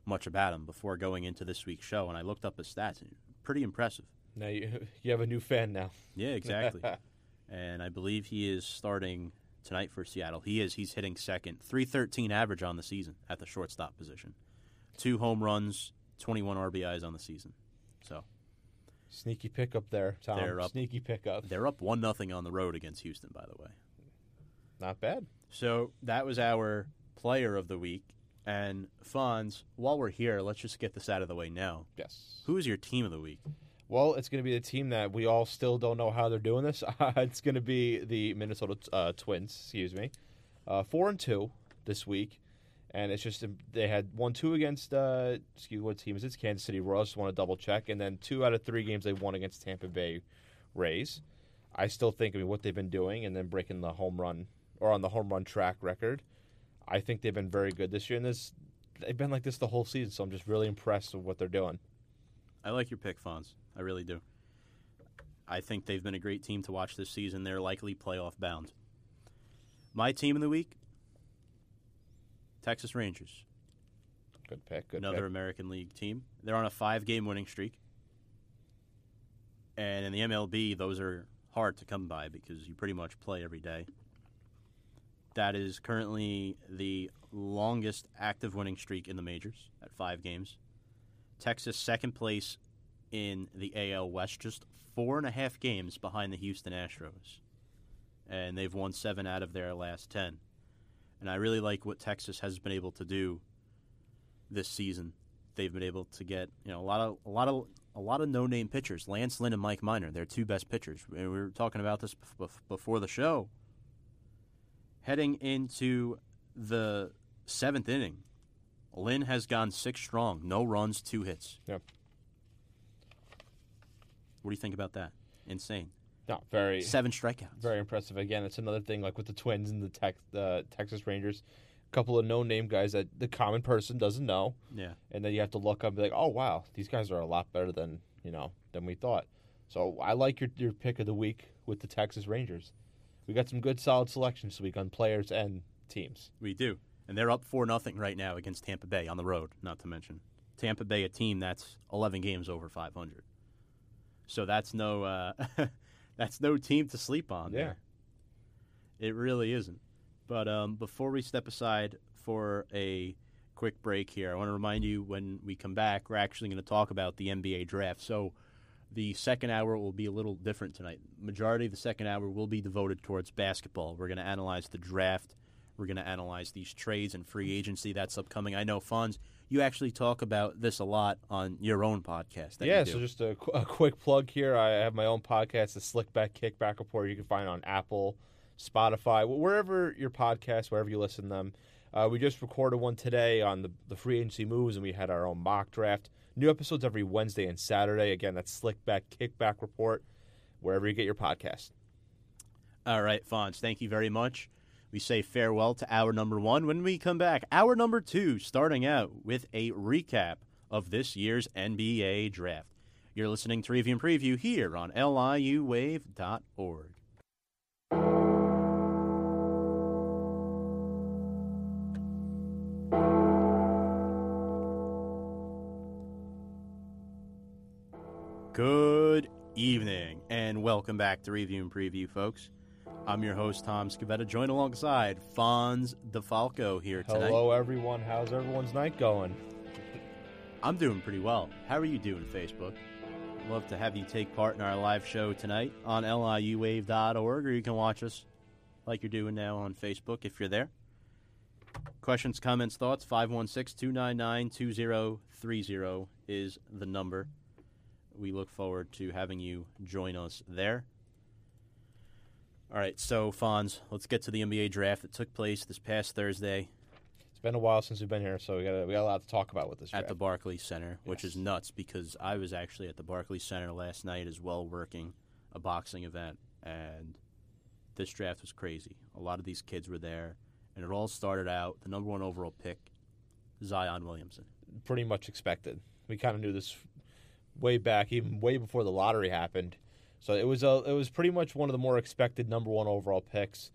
much about him before going into this week's show, and I looked up his stats. and Pretty impressive. Now you, (laughs) you have a new fan now. Yeah, exactly. (laughs) and I believe he is starting tonight for Seattle. He is. He's hitting second. 313 average on the season at the shortstop position. Two home runs, 21 RBIs on the season. So Sneaky pickup there, Tom. They're up. Sneaky pickup. they're up 1 nothing on the road against Houston, by the way. Not bad. So that was our player of the week. And Fonz, while we're here, let's just get this out of the way now. Yes. Who is your team of the week? Well, it's going to be the team that we all still don't know how they're doing this. (laughs) it's going to be the Minnesota uh, Twins. Excuse me, uh, four and two this week, and it's just um, they had one two against. Uh, excuse what team is it? It's Kansas City Royals. Want to double check, and then two out of three games they won against Tampa Bay Rays. I still think I mean what they've been doing, and then breaking the home run or on the home run track record. I think they've been very good this year, and this they've been like this the whole season. So I'm just really impressed with what they're doing. I like your pick, Fonz. I really do. I think they've been a great team to watch this season. They're likely playoff bound. My team of the week Texas Rangers, Good pick. Good another pick. American League team. They're on a five game winning streak. And in the MLB, those are hard to come by because you pretty much play every day. That is currently the longest active winning streak in the majors at five games. Texas second place in the AL West, just four and a half games behind the Houston Astros, and they've won seven out of their last ten. And I really like what Texas has been able to do this season. They've been able to get you know a lot of a lot of a lot of no name pitchers. Lance Lynn and Mike Minor, their two best pitchers. We were talking about this before the show. Heading into the seventh inning, Lynn has gone six strong, no runs, two hits. Yep. What do you think about that? Insane. No, very Seven strikeouts. very impressive. Again, it's another thing like with the Twins and the Tex, the Texas Rangers, a couple of no-name guys that the common person doesn't know, Yeah. and then you have to look up and be like, oh wow, these guys are a lot better than you know than we thought. So I like your your pick of the week with the Texas Rangers. We got some good solid selections this week on players and teams. We do. And they're up 4 nothing right now against Tampa Bay on the road, not to mention. Tampa Bay, a team that's 11 games over 500. So that's no uh, (laughs) that's no team to sleep on. Yeah. there. It really isn't. But um, before we step aside for a quick break here, I want to remind you when we come back, we're actually going to talk about the NBA draft. So the second hour will be a little different tonight. Majority of the second hour will be devoted towards basketball. We're going to analyze the draft. We're going to analyze these trades and free agency that's upcoming. I know, Fonz, you actually talk about this a lot on your own podcast. That yeah, you do. so just a, qu- a quick plug here. I have my own podcast, the Slickback Kickback Report. You can find on Apple, Spotify, wherever your podcast, wherever you listen to them. Uh, we just recorded one today on the, the free agency moves, and we had our own mock draft. New episodes every Wednesday and Saturday. Again, that's Slickback Kickback Report, wherever you get your podcast. All right, Fonz, thank you very much. We say farewell to hour number one. When we come back, hour number two, starting out with a recap of this year's NBA draft. You're listening to Review and Preview here on liuwave.org. Good evening, and welcome back to Review and Preview, folks. I'm your host, Tom Scavetta, joined alongside Fonz DeFalco here tonight. Hello, everyone. How's everyone's night going? I'm doing pretty well. How are you doing, Facebook? Love to have you take part in our live show tonight on liuwave.org, or you can watch us like you're doing now on Facebook if you're there. Questions, comments, thoughts, 516 299 2030 is the number. We look forward to having you join us there. All right, so Fonz, let's get to the NBA draft that took place this past Thursday It's been a while since we've been here, so we got we got a lot to talk about with this. at the draft. Barclays Center, which is nuts because I was actually at the Barclays Center last night as well, working a boxing event, and this draft was crazy. A lot of these kids were there, and it all started out the number one overall pick, Zion Williamson. pretty much expected. We kind of knew this way back, even way before the lottery happened. So it was a it was pretty much one of the more expected number one overall picks.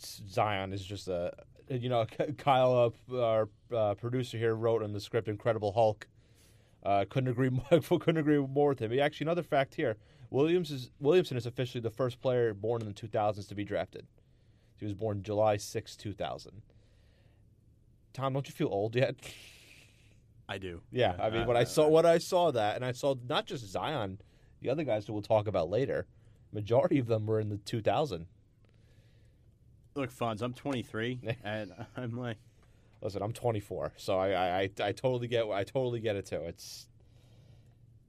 Zion is just a you know (laughs) Kyle, uh, our uh, producer here, wrote in the script "Incredible Hulk." Uh, couldn't agree (laughs) more, couldn't agree more with him. He- Actually, another fact here: Williams is Williamson is officially the first player born in the 2000s to be drafted. He was born July 6, 2000. Tom, don't you feel old yet? I do. Yeah, I mean, when I saw when I saw that, and I saw not just Zion, the other guys that we'll talk about later, majority of them were in the 2000. Look, Fonz, I'm 23, (laughs) and I'm like, Listen, I'm 24, so I I, I, I totally get I totally get it too. It's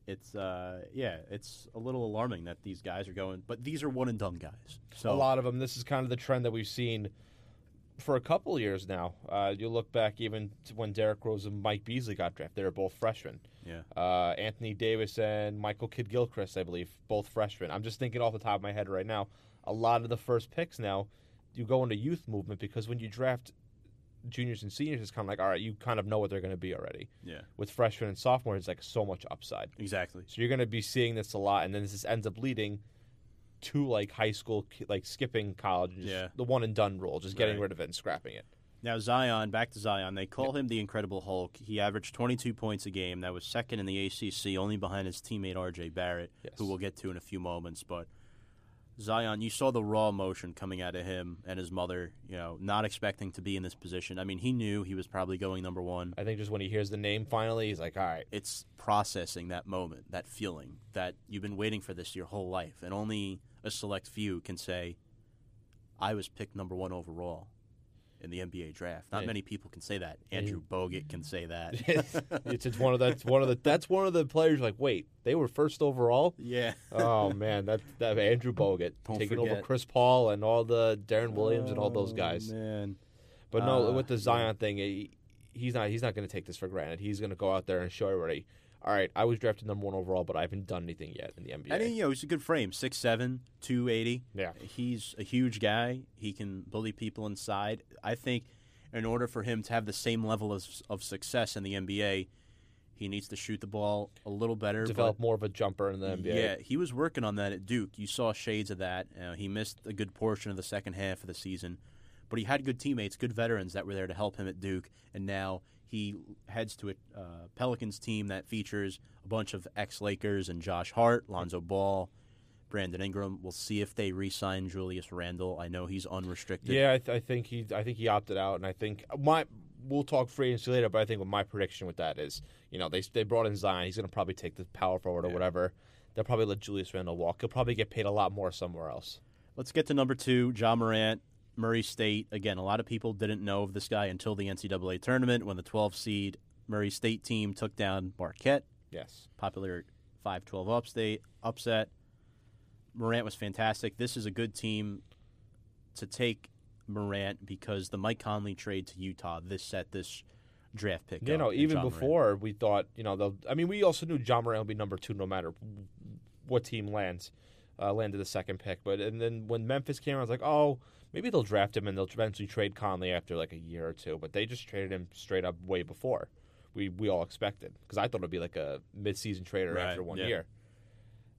it's uh, yeah, it's a little alarming that these guys are going, but these are one and done guys. So a lot of them. This is kind of the trend that we've seen for a couple of years now. Uh, you look back even to when Derrick Rose and Mike Beasley got drafted; they were both freshmen. Yeah. Uh, Anthony Davis and Michael Kidd Gilchrist, I believe, both freshmen. I'm just thinking off the top of my head right now. A lot of the first picks now, you go into youth movement because when you draft juniors and seniors, it's kind of like, all right, you kind of know what they're going to be already. Yeah, With freshmen and sophomores, it's like so much upside. exactly. So you're going to be seeing this a lot, and then this ends up leading to like high school, like skipping college, just Yeah. the one and done rule, just getting Right. rid of it and scrapping it. Now Zion, back to Zion. They call him the Incredible Hulk. He averaged 22 points a game. That was second in the ACC, only behind his teammate R.J. Barrett, Yes. who we'll get to in a few moments. But Zion, you saw the raw emotion coming out of him and his mother, you know, not expecting to be in this position. I mean, he knew he was probably going number one. I think just when he hears the name finally, he's like, all right. It's processing that moment, that feeling that you've been waiting for this your whole life. And only a select few can say, I was picked number one overall in the NBA draft. Not Yeah. many people can say that. Andrew Bogut can say that. (laughs) it's, it's one of that's one of the that's one of the players like wait they were first overall yeah. oh man that that Andrew Bogut Don't taking over. Chris Paul and all the Deron Williams and all those Oh, guys Man. but no Uh, with the Zion thing he, he's not he's not going to take this for granted he's going to go out there and show everybody all right I was drafted number one overall but I haven't done anything yet in the NBA And he, you know, he's a good frame, 6'7", 280. yeah He's a huge guy. He can bully people inside. I think in order for him to have the same level of, of success in the NBA, he needs to shoot the ball a little better. develop more of a jumper in the NBA Yeah, he was working on that at Duke. You saw shades of that. Uh, he missed a good portion of the second half of the season, but he had good teammates, good veterans that were there to help him at Duke. And now he heads to a uh, Pelicans team that features a bunch of ex-Lakers and Josh Hart, Lonzo Ball, Brandon Ingram. We'll see if they re-sign Julius Randle. I know he's unrestricted. Yeah, I, th- I think he I think he opted out, and I think my we'll talk free agency later. But I think what my prediction with that is, you know, they they brought in Zion. He's going to probably take the power forward or Yeah. whatever. They'll probably let Julius Randle walk. He'll probably get paid a lot more somewhere else. Let's get to number two, Ja Morant, Murray State. Again, a lot of people didn't know of this guy until the NCAA tournament when the 12 seed Murray State team took down Marquette. Yes, popular 5-12 upstate upset. Morant was fantastic. This is a good team to take Morant because the Mike Conley trade to Utah this set this draft pick. you know, even Ja Morant. before we thought, you know. I mean, we also knew Ja Morant would be number two no matter what team lands. Uh, landed the second pick, but and then when Memphis came, I was like, oh, maybe they'll draft him and they'll eventually trade Conley after like a year or two. But they just traded him straight up way before we we all expected because I thought it'd be like a mid-season trader Right, after one yeah. year.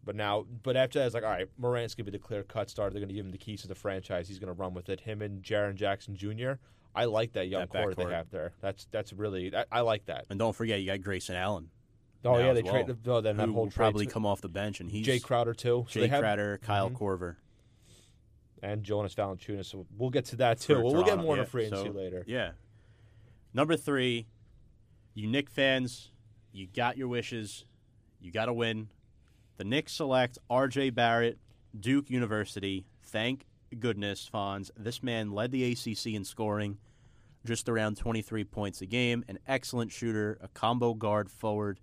But now, but after that, it's like, all right, Morant's gonna be the clear cut starter. They're gonna give him the keys to the franchise. He's gonna run with it. Him and Jaren Jackson Jr. I like that young That core they have there. That's that's really I, I like that. And don't forget, you got Grayson Allen. Oh yeah, they well, traded. Oh, then that whole trade probably come off the bench, and he's Jae Crowder too. So Jae they have, Crowder, Kyle Mhm. Korver. And Jonas Valanciunas. So we'll get to that too. We'll, we'll get more Yeah, free agency so, later. Yeah. Number three, you Knick fans, you got your wishes. You got to win. The Knicks select R.J. Barrett, Duke University. Thank goodness, Fonz. This man led the ACC in scoring, just around 23 points a game. An excellent shooter, a combo guard forward,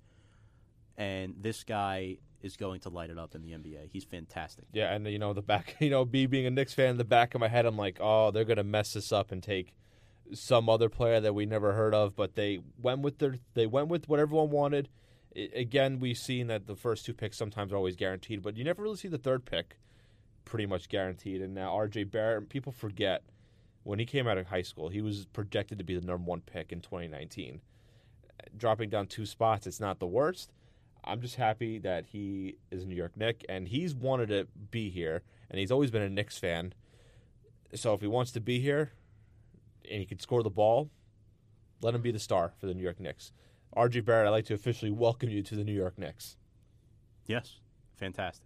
and this guy is going to light it up in the NBA. He's fantastic. Yeah, and you know the back. (laughs) You know, me being a Knicks fan, in the back of my head, I'm like, oh, they're gonna mess this up and take some other player that we never heard of. But they went with their. They went with what everyone wanted. I, again, we've seen that the first two picks sometimes are always guaranteed, but you never really see the third pick pretty much guaranteed. And now R.J. Barrett, people forget when he came out of high school, he was projected to be the number one pick in 2019. Dropping down two spots, it's not the worst. I'm just happy that he is a New York Knick and he's wanted to be here and he's always been a Knicks fan. So if he wants to be here and he can score the ball, let him be the star for the New York Knicks. RJ Barrett, I'd like to officially welcome you to the New York Knicks. Yes, fantastic.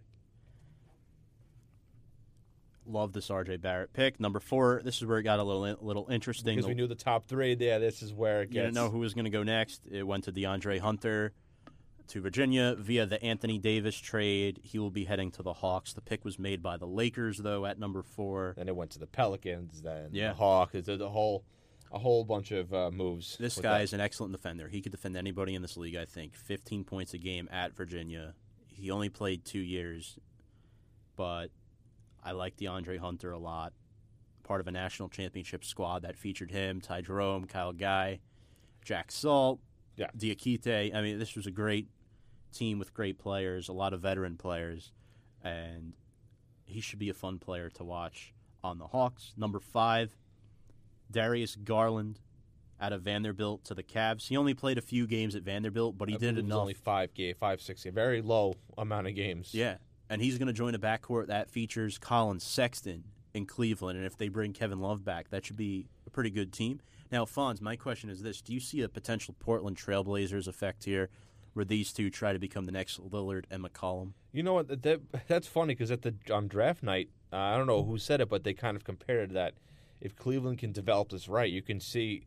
Love this RJ Barrett pick. Number four. This is where it got a little little interesting. Because we knew the top three, yeah, this is where it you didn't know who was going to go next. It went to DeAndre Hunter to Virginia via the Anthony Davis trade. He will be heading to the Hawks. The pick was made by the Lakers though at number four. Then it went to the Pelicans, then Yeah. the Hawks. It's a, whole, a whole bunch of uh, moves. This guy that. is an excellent defender. He could defend anybody in this league. I think 15 points a game at Virginia. He only played two years, but I like DeAndre Hunter a lot. Part of a national championship squad that featured him, Ty Jerome, Kyle Guy, Jack Salt, Yeah. Diakite. I mean, this was a great team with great players, a lot of veteran players, and he should be a fun player to watch on the Hawks. Number five, Darius Garland out of Vanderbilt to the Cavs. He only played a few games at Vanderbilt, but he I did believe it was enough. Only five game, five six game, very low amount of games. Yeah, and he's going to join a backcourt that features Collin Sexton in Cleveland, and if they bring Kevin Love back, that should be a pretty good team. Now, Fonz, my question is this: Do you see a potential Portland Trailblazers effect here, where these two try to become the next Lillard and McCollum? You know what? That, that's funny because at the on draft night, Uh, I don't know who said it, but they kind of compared that if Cleveland can develop this right, you can see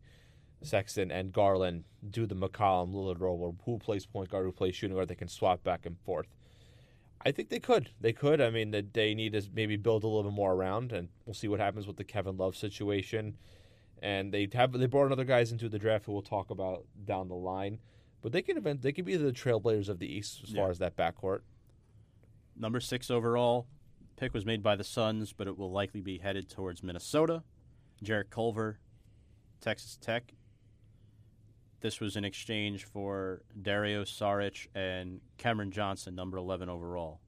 Sexton and Garland do the McCollum Lillard role who plays point guard, who plays shooting guard, they can swap back and forth. I think they could. They could. I mean, that they need to maybe build a little bit more around, and we'll see what happens with the Kevin Love situation. And they have they brought another guys into the draft who we'll talk about down the line. But they can event they can be the trailblazers of the East as Yeah. far as that backcourt. Number six overall. Pick was made by the Suns, but it will likely be headed towards Minnesota. Jarrett Culver, Texas Tech. This was in exchange for Dario Saric and Cameron Johnson, number 11 overall.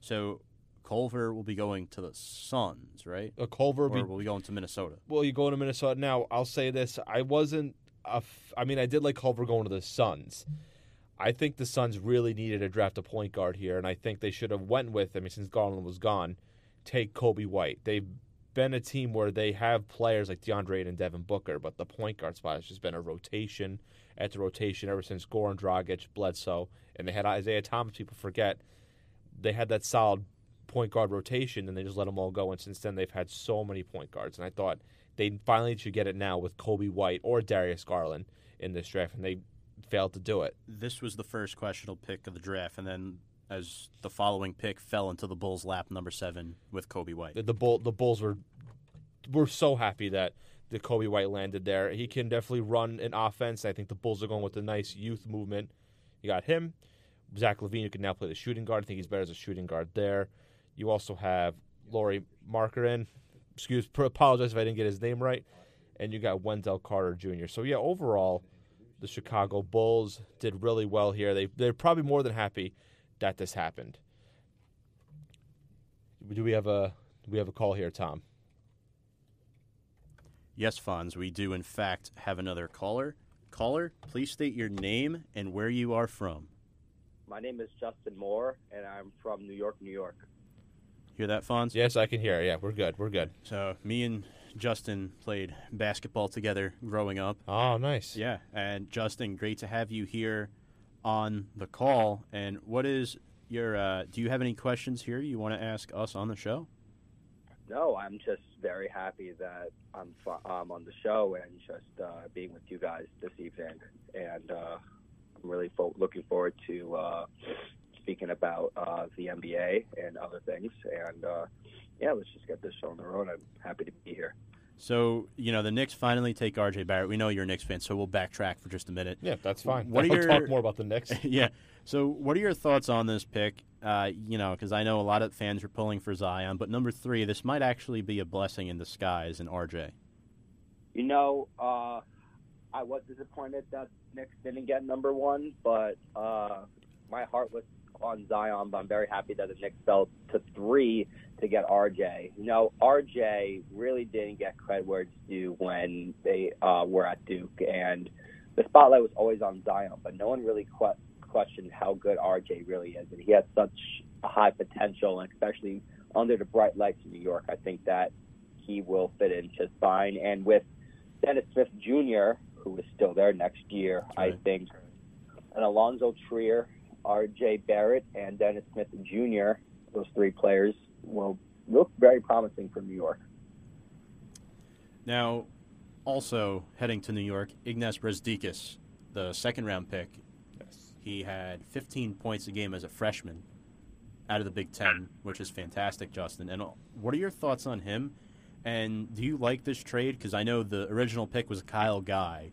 So Culver will be going to the Suns, right? A Culver Or be will be going to Minnesota? well, you go to Minnesota now. I'll say this: I wasn't. A f- I mean, I did like Culver going to the Suns. I think the Suns really needed to draft a point guard here, and I think they should have went with. I mean, since Garland was gone, take Coby White. They've been a team where they have players like DeAndre and Devin Booker, but the point guard spot has just been a rotation at the rotation ever since Goran Dragic, Bledsoe, and they had Isaiah Thomas. People forget they had that solid point guard rotation, and they just let them all go. And since then, they've had so many point guards. And I thought they finally should get it now with Coby White or Darius Garland in this draft, and they failed to do it. This was the first questionable pick of the draft, and then as the following pick fell into the Bulls' lap, number seven, with Coby White. The, the bull the Bulls were were so happy that the Coby White landed there. He can definitely run an offense. I think the Bulls are going with a nice youth movement. You got him, Zach LaVine, who can now play the shooting guard. I think he's better as a shooting guard there. You also have Lauri Markerin. Excuse, apologize if I didn't get his name right. And you got Wendell Carter Jr. So yeah, overall, the Chicago Bulls did really well here. They they're probably more than happy that this happened. Do we have a do we have a call here, Tom? Yes, Fonz, we do in fact have another caller. Caller, please state your name and where you are from. My name is Justin Moore, and I'm from New York, New York. Hear that, Fonz? Yes, I can hear. Yeah, we're good. We're good. So, me and Justin played basketball together growing up. Oh, nice. Yeah, and Justin, great to have you here on the call. And what is your, uh, do you have any questions here you want to ask us on the show? No, I'm just very happy that I'm fu- um, on the show and just uh, being with you guys this evening. And uh, I'm really fo- looking forward to uh, speaking about uh, the NBA and other things. And uh, yeah, let's just get this show on the road. I'm happy to be here. So, you know, the Knicks finally take RJ Barrett. We know you're a Knicks fan, so we'll backtrack for just a minute. Yeah, that's fine. What (laughs) are we'll your- talk more about the Knicks. (laughs) yeah. So, what are your thoughts on this pick? Uh, you know, because I know a lot of fans are pulling for Zion, but number three, this might actually be a blessing in disguise in RJ. You know, uh, I was disappointed that Knicks didn't get number one, but uh, my heart was on Zion. But I'm very happy that the Knicks fell to three to get RJ. You know, RJ really didn't get credit where it's due when they uh, were at Duke, and the spotlight was always on Zion, but no one really que- questioned how good RJ really is, and he has such a high potential, and especially under the bright lights in New York. I think that he will fit in just fine, and with Dennis Smith Jr., who is still there next year, I think an Allonzo Trier, R.J. Barrett, and Dennis Smith Jr., those three players will look very promising for New York. Now, also heading to New York, Ignas Brazdeikis, the second round pick. Yes. He had 15 points a game as a freshman out of the Big Ten, which is fantastic, Justin. And uh, what are your thoughts on him? And do you like this trade? Because I know the original pick was Kyle Guy.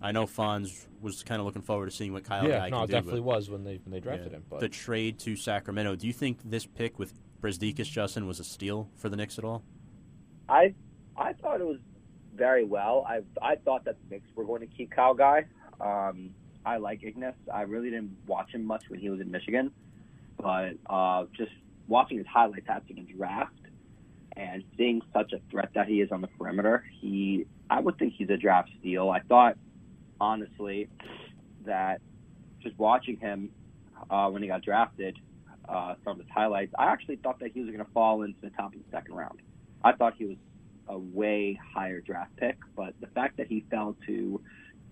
I know Fonz was kind of looking forward to seeing what Kyle yeah, Guy no, can it do. definitely was when they when they drafted yeah, him. But the trade to Sacramento. Do you think this pick with Brazdeikis, Justin, was a steal for the Knicks at all? I I thought it was very well. I I thought that the Knicks were going to keep Kyle Guy. Um, I like Ignas. I really didn't watch him much when he was in Michigan, but uh, just watching his highlights after the draft and seeing such a threat that he is on the perimeter, he I would think he's a draft steal. I thought honestly that just watching him uh, when he got drafted, uh, from his highlights, I actually thought that he was going to fall into the top of the second round. I thought he was a way higher draft pick, but the fact that he fell to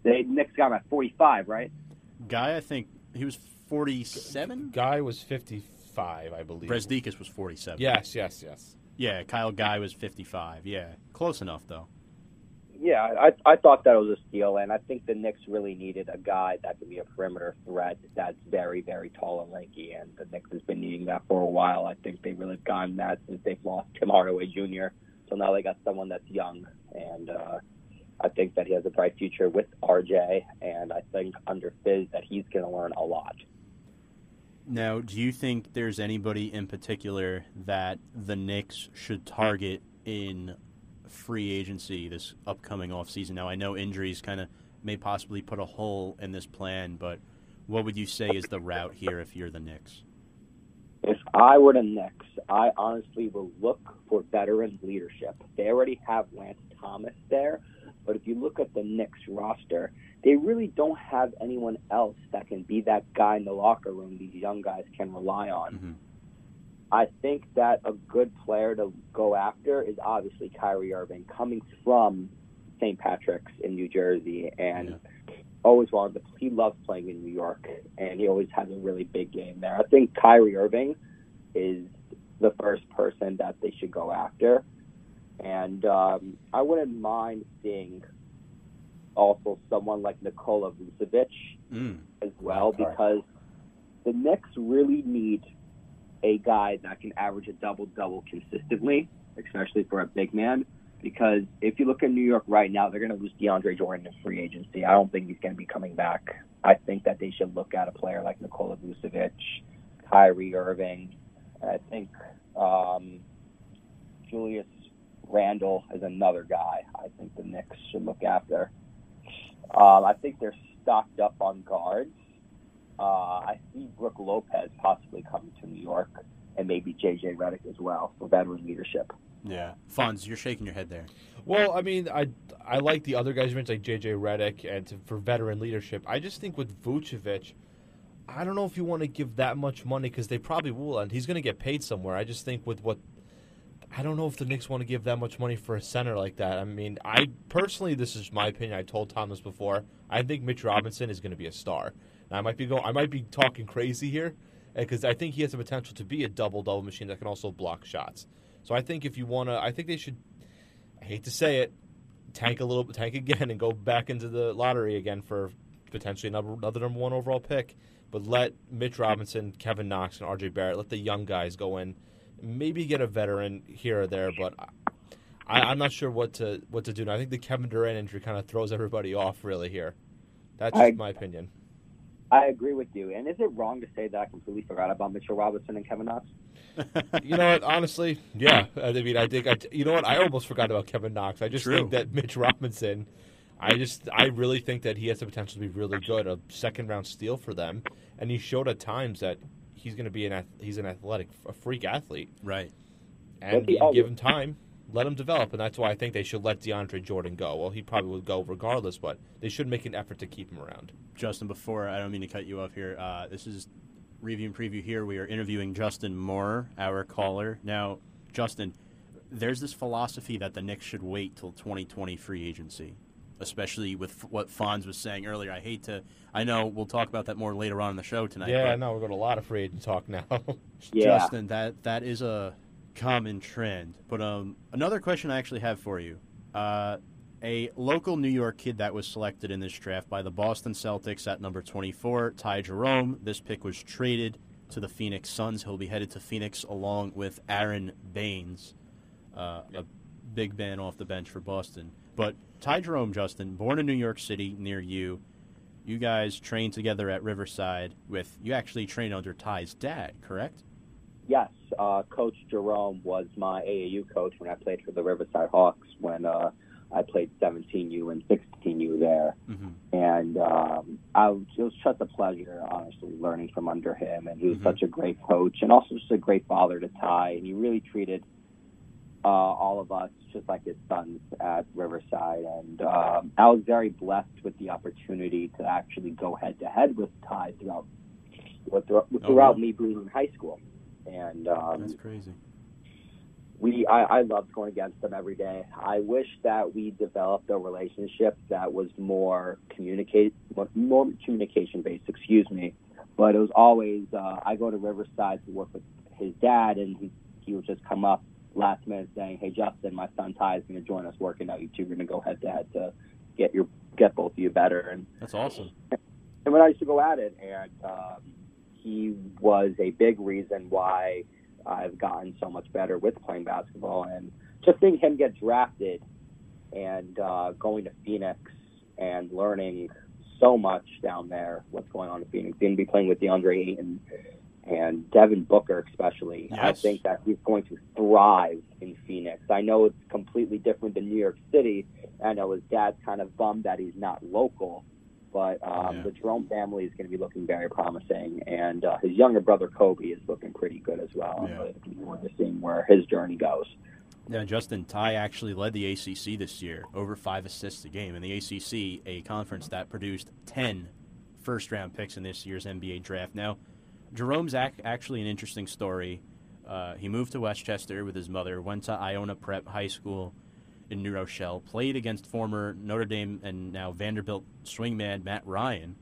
the Knicks got him at 45, right? Guy, I think he was 47. Guy was fifty five, I believe. Brazdeikis was 47. Yes, yes, yes. Yeah, Kyle Guy was 55. Yeah, close enough though. Yeah, I I thought that was a steal, and I think the Knicks really needed a guy that could be a perimeter threat that's very, very tall and lanky, and the Knicks has been needing that for a while. I think they really have gotten that since they've lost Tim Hardaway Jr. So now they got someone that's young, and uh, I think that he has a bright future with RJ, and I think under Fizz that he's going to learn a lot. Now, do you think there's anybody in particular that the Knicks should target in free agency this upcoming offseason? Now, I know injuries kind of may possibly put a hole in this plan, but what would you say is the route here if you're the Knicks? If I were the Knicks, I honestly will look for veteran leadership. They already have Lance Thomas there, but if you look at the Knicks roster, they really don't have anyone else that can be that guy in the locker room these young guys can rely on. Mm-hmm. I think that a good player to go after is obviously Kyrie Irving, coming from St. Patrick's in New Jersey, and Yeah. always wanted to. He loves playing in New York, and he always has a really big game there. I think Kyrie Irving is the first person that they should go after, and um, I wouldn't mind seeing also someone like Nikola Vucevic Mm. as well because the Knicks really need a guy that can average a double double consistently, especially for a big man. Because if you look at New York right now, they're going to lose DeAndre Jordan in free agency. I don't think he's going to be coming back. I think that they should look at a player like Nikola Vucevic, Kyrie Irving. I think um, Julius Randle is another guy. I think the Knicks should look after. Um, I think they're stocked up on guards. Uh, I see Brook Lopez possibly coming to New York, and maybe JJ Redick as well for veteran leadership. Yeah. Fonz, you're shaking your head there. Well, I mean, I I like the other guys you mentioned, like JJ Redick, and to, for veteran leadership. I just think with Vucevic, I don't know if you want to give that much money because they probably will, and he's going to get paid somewhere. I just think with what I don't know if the Knicks want to give that much money for a center like that. I mean, I personally, this is my opinion. I told Thomas before. I think Mitch Robinson is going to be a star. Now, I might be going, I might be talking crazy here eh, because I think he has the potential to be a double double machine that can also block shots. So I think if you want to, I think they should. I hate to say it, tank a little, tank again, and go back into the lottery again for potentially another, another number one overall pick. But let Mitch Robinson, Kevin Knox, and R.J. Barrett let the young guys go in. Maybe get a veteran here or there, but I, I'm not sure what to what to do. Now, I think the Kevin Durant injury kind of throws everybody off really here. That's I- just my opinion. I agree with you. And is it wrong to say that I completely forgot about Mitchell Robinson and Kevin Knox? (laughs) You know what? Honestly, yeah. I mean, I think I. You know what? I almost forgot about Kevin Knox. I just True. think that Mitch Robinson. I just, I really think that he has the potential to be really good, a second round steal for them, and he showed at times that he's going to be an, ath- he's an athletic, a freak athlete, Right. and But he you give him time, let him develop, and that's why I think they should let DeAndre Jordan go. Well, he probably would go regardless, but they should make an effort to keep him around. Justin, before I don't mean to cut you off here. Uh, this is review and preview here. We are interviewing Justin Moore, our caller. Now, Justin, there's this philosophy that the Knicks should wait till 2020 free agency, especially with f- what Fonz was saying earlier. I hate to. I know we'll talk about that more later on in the show tonight. yeah, but no, we're going to a lot of free agent talk now. (laughs) Yeah. Justin, that that is a common trend. But um, another question I actually have for you: uh, a local New York kid that was selected in this draft by the Boston Celtics at number 24, Ty Jerome. This pick was traded to the Phoenix Suns. He'll be headed to Phoenix along with Aron Baynes, uh, a big man off the bench for Boston. But Ty Jerome, Justin, born in New York City near you. You guys trained together at Riverside with you actually trained under Ty's dad, correct? Yes, uh, Coach Jerome was my AAU coach when I played for the Riverside Hawks when uh, I played 17U and 16U there. Mm-hmm. And um, I was, it was such a pleasure, honestly, learning from under him. And he was Mhm. such a great coach and also just a great father to Ty. And he really treated uh, all of us just like his sons at Riverside. And um, I was very blessed with the opportunity to actually go head to head with Ty throughout throughout, throughout wow. me being in high school. And um, That's crazy. we I, I loved going against them every day. I wish that we developed a relationship that was more communicate more communication based, excuse me. But it was always uh, I go to Riverside to work with his dad and he he would just come up last minute saying, "Hey, Justin, my son Ty is going to join us working out. You two are going to go head to head to get your get both of you better." And That's awesome. and when I used to go at it, and um, he was a big reason why I've gotten so much better with playing basketball, and just seeing him get drafted and uh, going to Phoenix and learning so much down there, what's going on in Phoenix, going to be playing with DeAndre Ayton and Devin Booker, especially. I think that he's going to thrive in Phoenix. I know it's completely different than New York City. I know his dad's kind of bummed that he's not local, but um, Yeah. the Jerome family is going to be looking very promising, and uh, his younger brother Kobe is looking pretty good as well. I'm Yeah. really looking forward to seeing where his journey goes. Yeah, Justin Ty actually led the ACC this year, over five assists a game. And the ACC, a conference that produced 10 first round picks in this year's NBA draft. Now, Jerome's ac- actually an interesting story. Uh, he moved to Westchester with his mother, went to Iona Prep High School in New Rochelle, played against former Notre Dame and now Vanderbilt swingman Matt Ryan.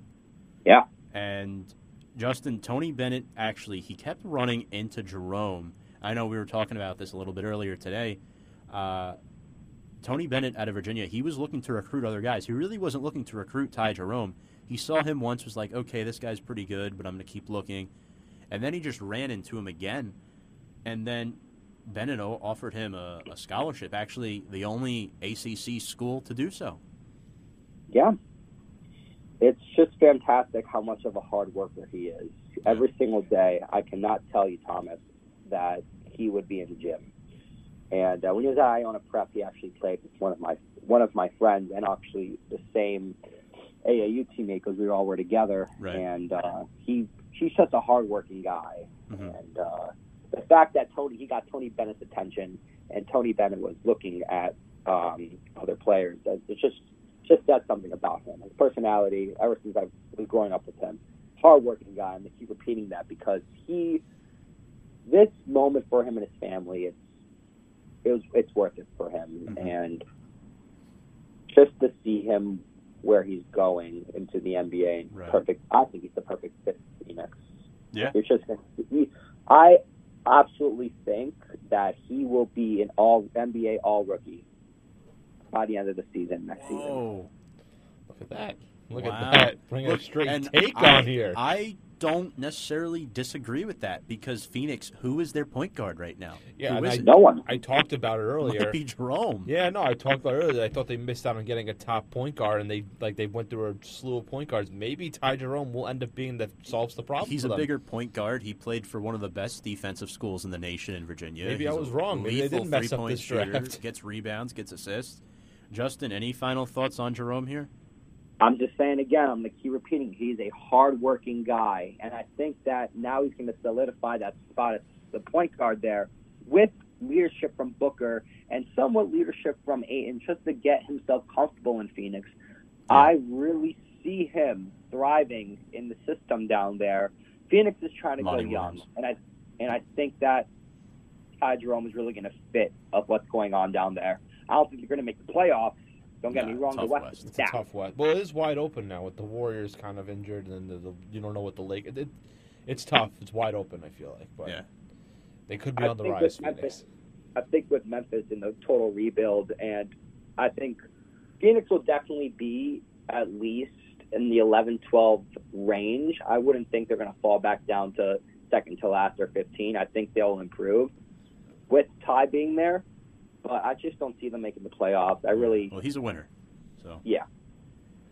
Yeah. And Justin, Tony Bennett actually, he kept running into Jerome. I know we were talking about this a little bit earlier today. Uh, Tony Bennett out of Virginia, he was looking to recruit other guys. He really wasn't looking to recruit Ty Jerome. He saw him once, was like, okay, this guy's pretty good, but I'm going to keep looking. And then he just ran into him again. And then Bennett o- offered him a, a scholarship, actually, the only ACC school to do so. Yeah. It's just fantastic how much of a hard worker he is. Every single day, I cannot tell you, Thomas, that he would be in the gym. And uh, when he was at Iona Prep, he actually played with one of my one of my friends, and actually the same AAU teammate because we all were together. Right. And uh, he he's just a hardworking guy. Mhm. And uh, the fact that Tony he got Tony Bennett's attention, and Tony Bennett was looking at um, other players, it's just just says something about him. His personality, ever since I was growing up with him, hardworking guy. and I keep repeating that because he, this moment for him and his family, it's it was it's worth it for him, Mhm. and just to see him where he's going into the NBA, Right. perfect. I think he's the perfect fit for Phoenix. Yeah. It's just he, I absolutely think that he will be an all NBA All Rookie by the end of the season next season. Look at that. Look Wow. at that. Bringing Look, a straight take I- on here. I don't necessarily disagree with that because Phoenix, who is their point guard right now? Yeah, Who and I- it? No one. I talked about it (laughs) earlier. Might be Jerome. Yeah, no, I talked about it earlier. I thought they missed out on getting a top point guard, and they like they went through a slew of point guards. Maybe Ty Jerome will end up being that solves the problem. He's for a them. bigger point guard. He played for one of the best defensive schools in the nation in Virginia. Maybe He's I a was wrong. Maybe they didn't mess up three-point this shooter, draft. Gets rebounds, gets assists. Justin, any final thoughts on Jerome here? I'm just saying again, I'm going to keep repeating, he's a hardworking guy. And I think that now he's going to solidify that spot at the point guard there with leadership from Booker and somewhat leadership from Ayton just to get himself comfortable in Phoenix. I really see him thriving in the system down there. Phoenix is trying to Monty go young. And I, and I think that Ty Jerome is really going to fit of what's going on down there. I don't think they're going to make the playoffs. Don't get Nah, me wrong, the West, West. is It's stacked. tough West. Well, it is wide open now with the Warriors kind of injured, and the, the, you don't know what the Lake. It, it, it's tough. It's wide open. I feel like, but Yeah. they could be I on the rise. Memphis- I think with Memphis in the total rebuild, and I think Phoenix will definitely be at least in the 11 12 range. I wouldn't think they're going to fall back down to second to last or 15. I think they'll improve with Ty being there, but I just don't see them making the playoffs. I really, Well, he's a winner. So Yeah,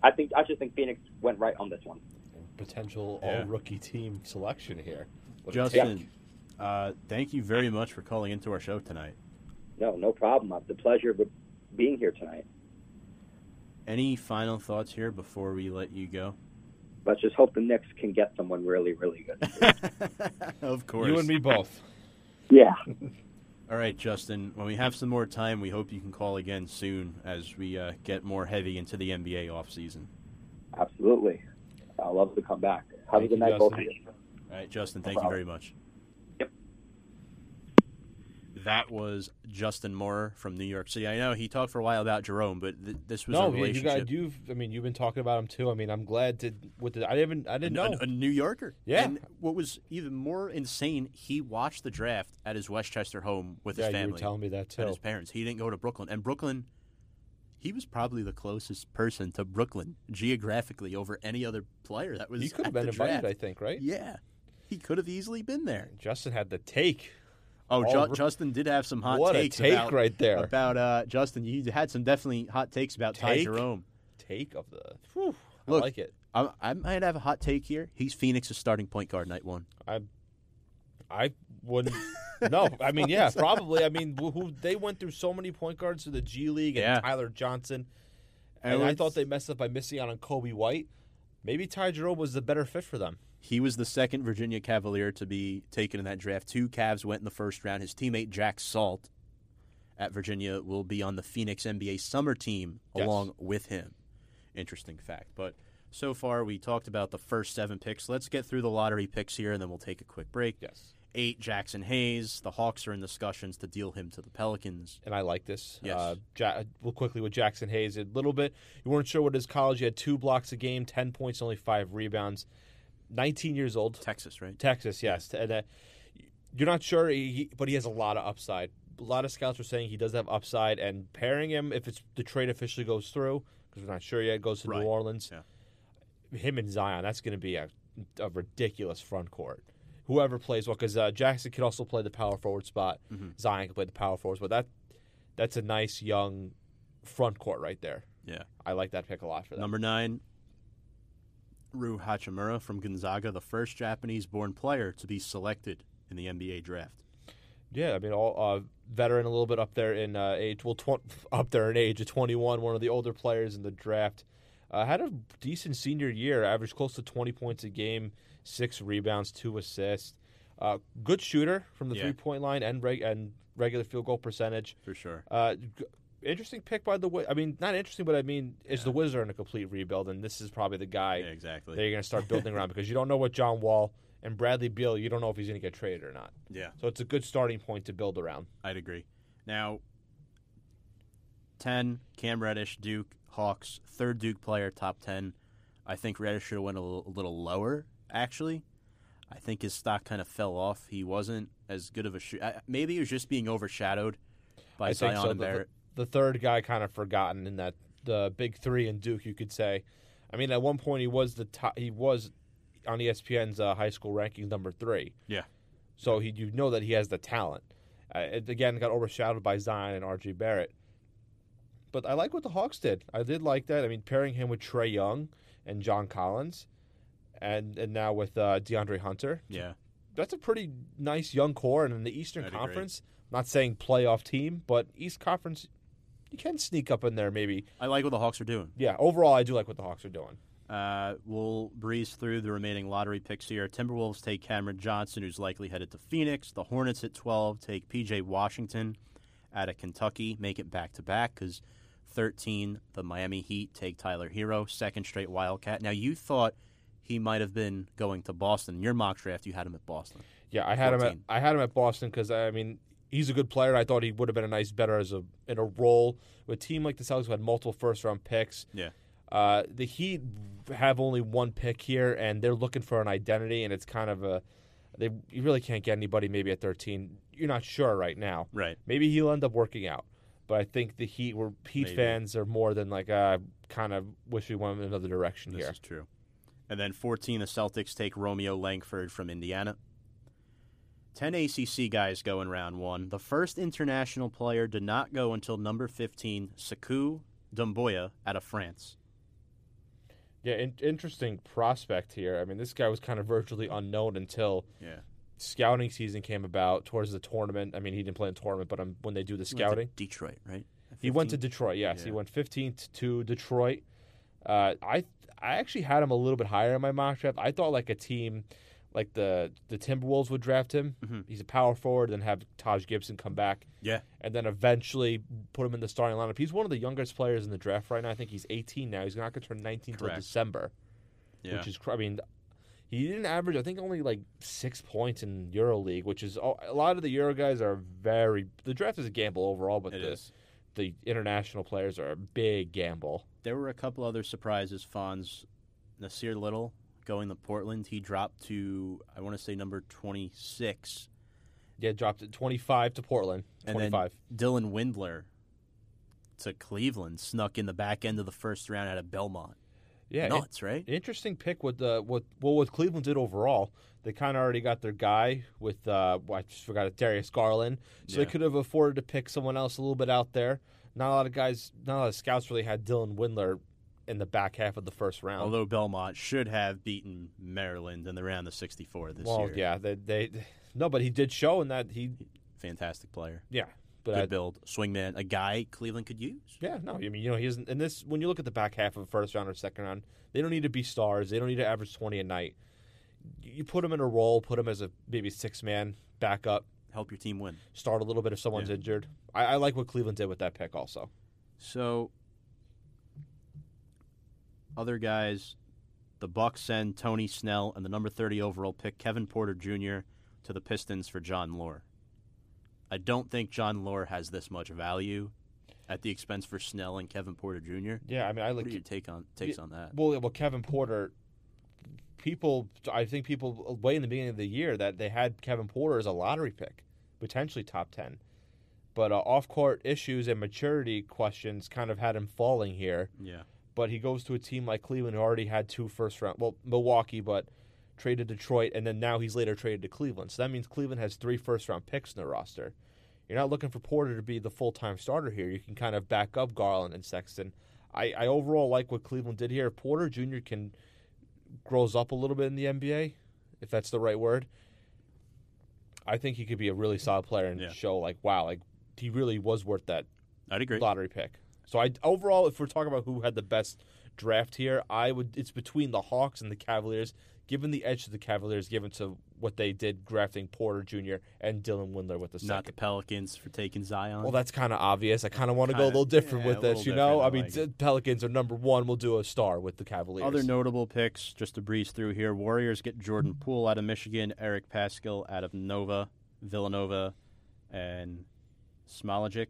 I think, I just think Phoenix went right on this one. Potential Yeah. rookie team selection here. What Justin, uh, thank you very much for calling into our show tonight. No, no problem. It's a pleasure of being here tonight. Any final thoughts here before we let you go? Let's just hope the Knicks can get someone really, really good. (laughs) of course. You and me both. Yeah. (laughs) All right, Justin. When we have some more time, we hope you can call again soon as we uh, get more heavy into the NBA offseason. Absolutely. I'd love to come back. Have Thank a good night, both of Justin. you. All right, Justin. No Thank you very much. That was Justin Moore from New York City. I know he talked for a while about Jerome, but th- this was a no, you, you relationship. guys, you've. I mean, you've been talking about him too. I mean, I'm glad to. With the, I didn't. I didn't a, know. a New Yorker. Yeah. And what was even more insane, he watched the draft at his Westchester home with yeah, his you were family telling me that and too. his parents. He didn't go to Brooklyn. And Brooklyn, he was probably the closest person to Brooklyn geographically over any other player that was He could have been invited. I think, right? Yeah. He could have easily been there. Justin had the take. Oh, Ju- Justin did have some hot what takes a take about, right there. about uh, Justin. You had some definitely hot takes about Ty Jerome. take of the. Whew, Look, I like it. I, I might have a hot take here. He's Phoenix's starting point guard night one. I I wouldn't. no, (laughs) I mean, yeah, probably. I mean, who, who they went through so many point guards to the G League and Yeah. Tyler Johnson, And and I thought they messed up by missing out on Coby White. Maybe Ty Jerome was the better fit for them. He was the second Virginia Cavalier to be taken in that draft. Two Cavs went in the first round. His teammate Jack Salt at Virginia will be on the Phoenix NBA summer team Yes. along with him. Interesting fact. But so far, we talked about the first seven picks. Let's get through the lottery picks here, and then we'll take a quick break. Yes, Eight, Jaxson Hayes. The Hawks are in discussions to deal him to the Pelicans. and I like this. Yes. Uh, ja- well, quickly with Jaxson Hayes, a little bit. You weren't sure what his college. He had two blocks a game, ten points, only five rebounds. Nineteen years old. Texas, right? Texas, yes. And, uh, you're not sure, he, but he has a lot of upside. A lot of scouts are saying he does have upside, and pairing him, if it's the trade officially goes through, because we're not sure yet, goes to Right. New Orleans. Yeah. Him and Zion, that's going to be a, a ridiculous front court. Whoever plays well, because uh, Jaxson can also play the power forward spot. Mhm. Zion can play the power forward spot. That that's a nice young front court right there. Yeah. I like that pick a lot for them. Number nine, Rui Hachimura from Gonzaga, the first Japanese-born player to be selected in the NBA draft. Yeah, I mean, all uh, veteran, a little bit up there in uh, age. Well, tw- (laughs) up there in age, at 21, one of the older players in the draft. Uh, had a decent senior year, averaged close to 20 points a game, six rebounds, two assists. Uh, good shooter from the Yeah. three point line and reg- and regular field goal percentage. For sure. Uh, g- interesting pick by the way. I mean, not interesting, but I mean, is Yeah. the Wizards are in a complete rebuild, and this is probably the guy Yeah, exactly. that you're going to start building around because you don't know what John Wall and Bradley Beal. You don't know if he's going to get traded or not. yeah, So it's a good starting point to build around. I'd agree. Now, 10, Cam Reddish, Duke, Hawks, third Duke player, top 10. I think Reddish should have went a little, a little lower, actually. I think his stock kind of fell off. He wasn't as good of a. Maybe he was just being overshadowed by I Zion so. Barrett. The, third guy kind of forgotten in that the big three in Duke, you could say. I mean, at one point he was the top, he was on ESPN's uh, high school rankings number three. Yeah. So he you know that he has the talent. Uh, it again got overshadowed by Zion and RJ Barrett. But I like what the Hawks did. I did like that. I mean, pairing him with Trae Young and John Collins, and and now with uh, DeAndre Hunter. Yeah. that's a pretty nice young core. And in the Eastern I'd agree. Conference, not saying playoff team, but East Conference, you can sneak up in there maybe. I like what the Hawks are doing. Yeah, overall, I do like what the Hawks are doing. Uh, we'll breeze through the remaining lottery picks here. Timberwolves take Cameron Johnson, who's likely headed to Phoenix. The Hornets at 12 take PJ Washington out of Kentucky, make it back to back because 13, the Miami Heat take Tyler Herro, second straight Wildcat. Now, you thought he might have been going to Boston. In your mock draft, you had him at Boston. Yeah, I had him at I had him at Boston because I mean he's a good player. I thought he would have been a nice better as a in a role with a team like the Celtics who had multiple first round picks. Yeah. Uh, the Heat have only one pick here, and they're looking for an identity, and it's kind of a they you really can't get anybody maybe at 13. You're not sure right now. Right. Maybe he'll end up working out. But I think the Heat were Heat Maybe. fans are more than like uh, kind of wish we went in another direction here. This here. is true. And then 14, the Celtics take Romeo Langford from Indiana. 10 ACC guys go in round one. The first international player did not go until number 15, Sekou Doumbouya out of France. Yeah, in- interesting prospect here. I mean, this guy was kind of virtually unknown until Yeah. scouting season came about towards the tournament. I mean, he didn't play in the tournament, but um, when they do the scouting, Detroit, right? He went to Detroit. Yes, he went 15th to Detroit. Uh, I I actually had him a little bit higher in my mock draft. I thought like a team like the the Timberwolves would draft him. Mhm. He's a power forward, then have Taj Gibson come back, Yeah. and then eventually put him in the starting lineup. He's one of the youngest players in the draft right now. I think he's 18 now. He's not going to turn 19 until December Yeah. which is I mean, He didn't average, I think, only like six points in EuroLeague, which is a lot of the Euro guys are very. The draft is a gamble overall, but It the is. the international players are a big gamble. There were a couple other surprises. Fonz, Nassir Little going to Portland. He dropped to I want to say number twenty six, Yeah, dropped it twenty five to Portland. and Twenty then. Dylan Windler to Cleveland snuck in the back end of the first round out of Belmont. Yeah, Nuts, right? Interesting pick with the what well what Cleveland did overall. They kind of already got their guy with uh well, I just forgot it Darius Garland, so Yeah. they could have afforded to pick someone else a little bit out there. Not a lot of guys, not a lot of scouts really had Dylan Windler in the back half of the first round. Although Belmont should have beaten Maryland in the round of sixty four this well, year. yeah, they, they no, but he did show in that he Fantastic player. yeah, but Good I, build. Swingman, a guy Cleveland could use. yeah, no, I mean you know he isn't. And this when you look at the back half of the first round or second round, they don't need to be stars. They don't need to average twenty a night. You put them in a role, put them as a maybe six man backup. Help your team win. start a little bit if someone's Yeah. injured. I, I like what Cleveland did with that pick also. So, other guys, the Bucks send Tony Snell and the number 30 overall pick Kevin Porter Jr. to the Pistons for Jon Leuer. I don't think Jon Leuer has this much value at the expense for Snell and Kevin Porter Jr. Yeah, I mean, I like your take on takes on that? well, well, Kevin Porter. People, I think people way in the beginning of the year that they had Kevin Porter as a lottery pick, potentially top ten, but uh, off-court issues and maturity questions kind of had him falling here. Yeah, But he goes to a team like Cleveland who already had two first round, well, Milwaukee, but traded Detroit, and then now he's later traded to Cleveland. So that means Cleveland has three first round picks in their roster. You're not looking for Porter to be the full time starter here. You can kind of back up Garland and Sexton. I, I overall like what Cleveland did here. If Porter Jr. can grows up a little bit in the NBA, if that's the right word. I think he could be a really solid player and Yeah. show like wow, like he really was worth that I'd agree. lottery pick. So I overall, if we're talking about who had the best draft here, I would. It's between the Hawks and the Cavaliers. Given the edge to the Cavaliers, given to what they did drafting Porter Jr. and Dylan Windler with the Not the. Pelicans for taking Zion. Well, that's kind of obvious. I kind of want to go a little different yeah, with this, you know. I I mean, like it. Pelicans are number one. We'll do a star with the Cavaliers. Other notable picks, just to breeze through here. Warriors get Jordan Poole out of Michigan, Eric Paschall out of Nova, Villanova, and Smologic.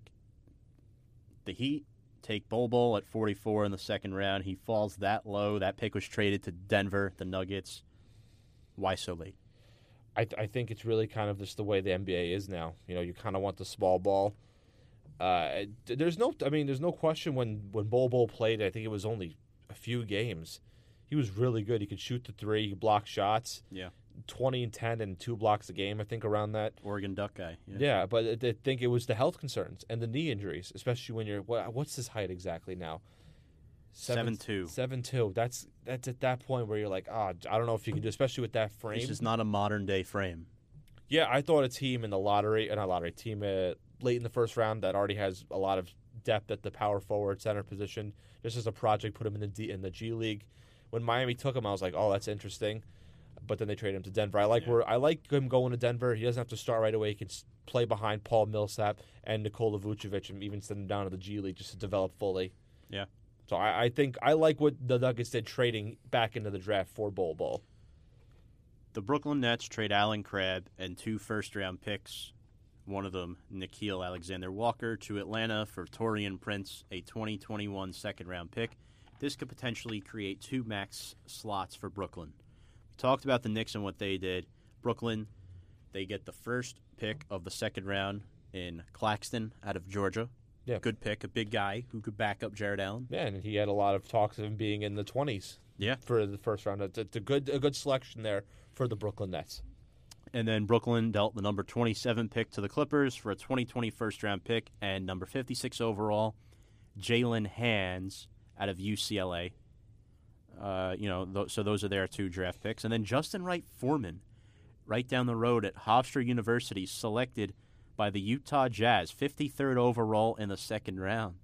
The Heat take Bol Bol at 44 in the second round. He falls that low. That pick was traded to Denver, the Nuggets. Why so late? I, I think it's really kind of just the way the NBA is now. You know, you kind of want the small ball. Uh, there's no, I mean, there's no question when when Bol Bol played. I think it was only a few games. He was really good. He could shoot the three. He could block shots. Yeah. Twenty and ten and two blocks a game. I think around that. Oregon Duck guy. Yeah, but I think it was the health concerns and the knee injuries, especially when you're what, what's his height exactly now? Seven two. Seven two. That's that's at that point where you're like, ah, I don't know if you can do, especially with that frame. This is not a modern day frame. Yeah, I thought a team in the lottery, uh, not lottery, team uh, late in the first round that already has a lot of depth at the power forward center position, just as a project, put him in the D, in the G League. When Miami took him, I was like, oh, that's interesting. But then they traded him to Denver. I like Yeah. where I like him going to Denver. He doesn't have to start right away. He can play behind Paul Millsap and Nikola Vucevic, and even send him down to the G League just to develop fully. Yeah. So I, I think I like what the Nuggets did trading back into the draft for Bol Bol. The Brooklyn Nets trade Allen Crabbe and two first round picks, one of them Nickeil Alexander Walker, to Atlanta for Taurean Prince, a 2021 second round pick. This could potentially create two max slots for Brooklyn. Talked about the Knicks and what they did. Brooklyn, they get the first pick of the second round in Claxton out of Georgia. Yeah. Good pick, a big guy who could back up Jarrett Allen. Yeah, and he had a lot of talks of him being in the twenties. Yeah. for the first round. It's, it's a good a good selection there for the Brooklyn Nets. And then Brooklyn dealt the number 27 pick to the Clippers for a 2020 first round pick and number 56 overall, Jaylen Hands out of UCLA. Uh, you know, th- so those are their two draft picks. And then Justin Wright Foreman, right down the road at Hofstra University, selected by the Utah Jazz, 53rd overall in the second round.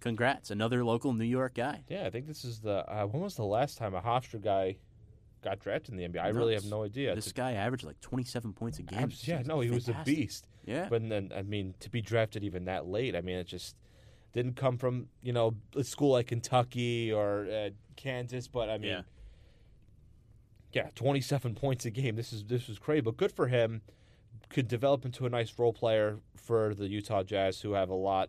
Congrats, another local New York guy. Yeah, I think this is the uh, when was the last time a Hofstra guy got drafted in the NBA? I really have no idea. This It's guy averaged like 27 points a game. abs- yeah, no, he was a beast. Yeah. But then, I mean, to be drafted even that late, I mean, it just didn't come from you know a school like Kentucky or uh, Kansas. But I mean, Yeah. yeah, 27 (laughs) points a game. This is this was crazy, but good for him. Could develop into a nice role player for the Utah Jazz, who have a lot.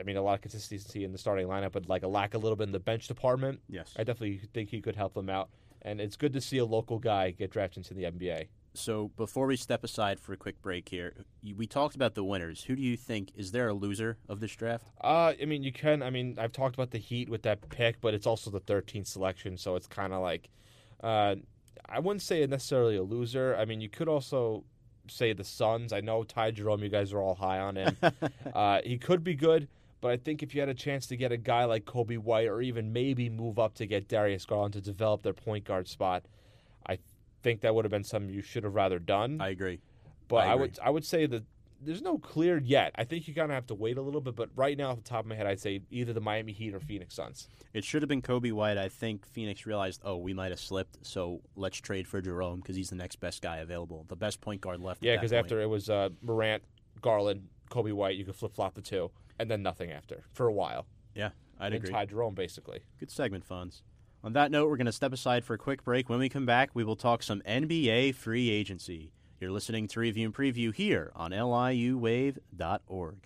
I mean, a lot of consistency in the starting lineup, but like a lack a little bit in the bench department. Yes. I definitely think he could help them out, and it's good to see a local guy get drafted into the NBA. So before we step aside for a quick break here, we talked about the winners. Who do you think is there a loser of this draft? Uh, I mean, you can. I mean, I've talked about the Heat with that pick, but it's also the 13th selection, so it's kind of like, uh, I wouldn't say necessarily a loser. I mean, you could also say the Suns. I know Ty Jerome, you guys are all high on him. (laughs) uh, he could be good, but I think if you had a chance to get a guy like Coby White, or even maybe move up to get Darius Garland to develop their point guard spot, think that would have been something you should have rather done. I agree. But I I, would I would say that there's no clear yet. I think you kind of have to wait a little bit. But right now, off the top of my head, I'd say either the Miami Heat or Phoenix Suns. It should have been Coby White. I think Phoenix realized, oh, we might have slipped, so let's trade for Jerome because he's the next best guy available, the best point guard left. Yeah, because because after it was uh, Morant, Garland, Coby White, you could flip flop the two, and then nothing after for a while. yeah, I'd and agree. Ty Jerome basically. Good segment, Fonz. On that note, we're going to step aside for a quick break. When we come back, we will talk some NBA free agency. You're listening to Review and Preview here on liuwave.org.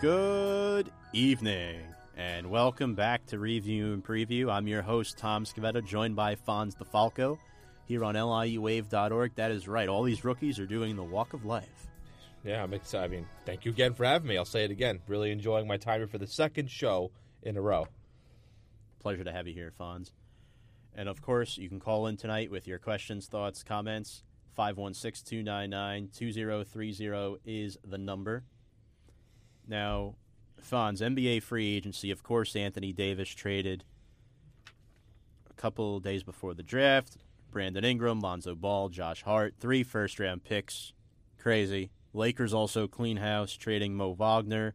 Good evening, and welcome back to Review and Preview. I'm your host, Tom Scavetta, joined by Fonz DeFalco here on liuwave.org. That is right, all these rookies are doing the walk of life. Yeah, I'm excited. I mean, thank you again for having me. I'll say it again. Really enjoying my time here for the second show in a row. Pleasure to have you here, Fonz. And of course, you can call in tonight with your questions, thoughts, comments. 516 299 2030 is the number. Now, Fonz, NBA free agency, of course, Anthony Davis traded a couple days before the draft. Brandon Ingram, Lonzo Ball, Josh Hart, three first round picks. Crazy. Lakers also clean house, trading Mo Wagner,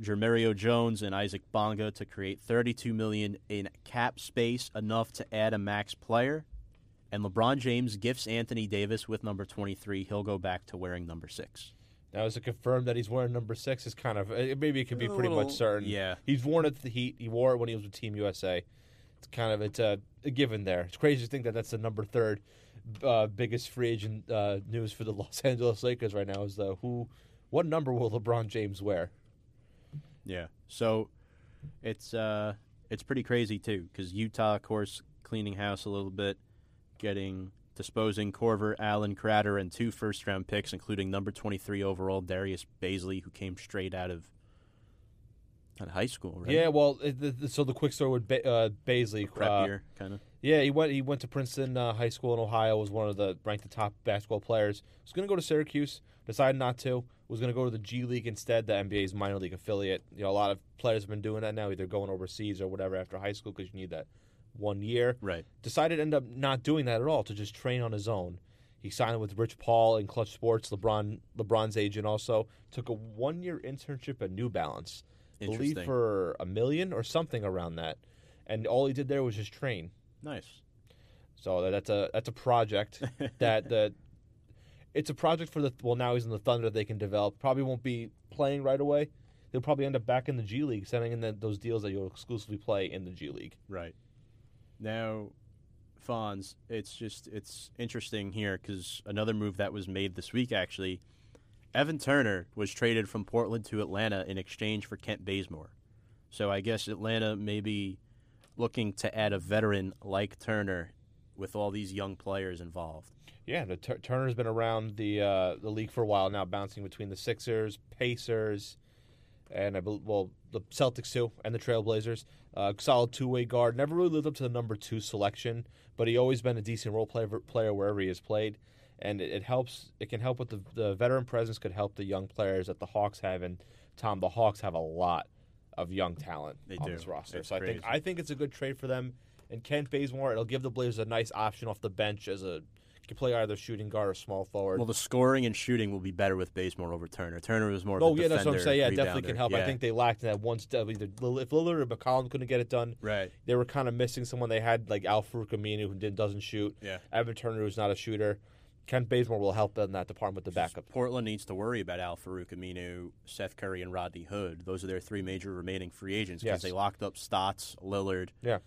Jemerrio Jones, and Isaac Bonga to create 32 million in cap space, enough to add a max player. And LeBron James gifts Anthony Davis with number 23. He'll go back to wearing number six. Now, is it confirmed that he's wearing number six? Is kind of uh, maybe it could be pretty little- much certain. yeah. he's worn it to the Heat. He wore it when he was with Team USA. It's kind of it's a, a given there. It's crazy to think that that's the number third uh, biggest free agent uh, news for the (laughs) Los Angeles Lakers right now. Is the who, what number will LeBron James wear? Yeah. So it's uh it's pretty crazy too because Utah, of course, cleaning house a little bit, getting disposing Korver, Allen, Crowder, and two first round picks, including number twenty three overall Darius Bazley, who came straight out of out of high school, right? Yeah, well, it, the, the- so the quick story with ba- uh, Bazley. prep uh, year kind of. Yeah, he went. He went to Princeton uh, High School in Ohio. Was one of the ranked the top basketball players. Was going to go to Syracuse. Decided not to. Was going to go to the G League instead, the NBA's minor league affiliate. You know, a lot of players have been doing that now, either going overseas or whatever after high school because you need that one year. Right. Decided to end up not doing that at all to just train on his own. He signed with Rich Paul in Clutch Sports. LeBron, LeBron's agent, also took a one year internship at New Balance. Believe for a million or something around that, and all he did there was just train. Nice. So that's a that's a project (laughs) that that it's a project for the well now he's in the Thunder they can develop. Probably won't be playing right away. They'll probably end up back in the G League, sending in the, those deals that you'll exclusively play in the G League. Right. Now, Fonz, it's just it's interesting here because another move that was made this week actually, Evan Turner was traded from Portland to Atlanta in exchange for Kent Bazemore. So I guess Atlanta may be looking to add a veteran like Turner with all these young players involved. Yeah, Turner's been around the uh, the league for a while now, bouncing between the Sixers, Pacers, and I bel well the Celtics too, and the Trailblazers. Uh, solid two way guard. Never really lived up to the number two selection, but he always been a decent role player player wherever he has played, and it, it helps. It can help with the the veteran presence. Could help the young players that the Hawks have, and Tom, the Hawks have a lot of young talent They on do. this roster. It's so I think. I think it's a good trade for them. And Kent Bazemore, it'll give the Blazers a nice option off the bench as a can play either shooting guard or small forward. Well, the scoring and shooting will be better with Bazemore over Turner. Turner was more. Of oh a yeah, that's what I'm saying. Yeah, it definitely can rebounder. help. I think they lacked that one step. Either if Lillard or McCollum couldn't get it done, right. they were kind of missing someone. They had like Al-Farouq Aminu who didn't, doesn't shoot. Yeah. Evan Turner who's not a shooter. Kent Bazemore will help in that department with the backup. Portland needs to worry about Al-Farouq Aminu, Seth Curry, and Rodney Hood. Those are their three major remaining free agents because Yes. they locked up Stotts, Lillard, Yeah.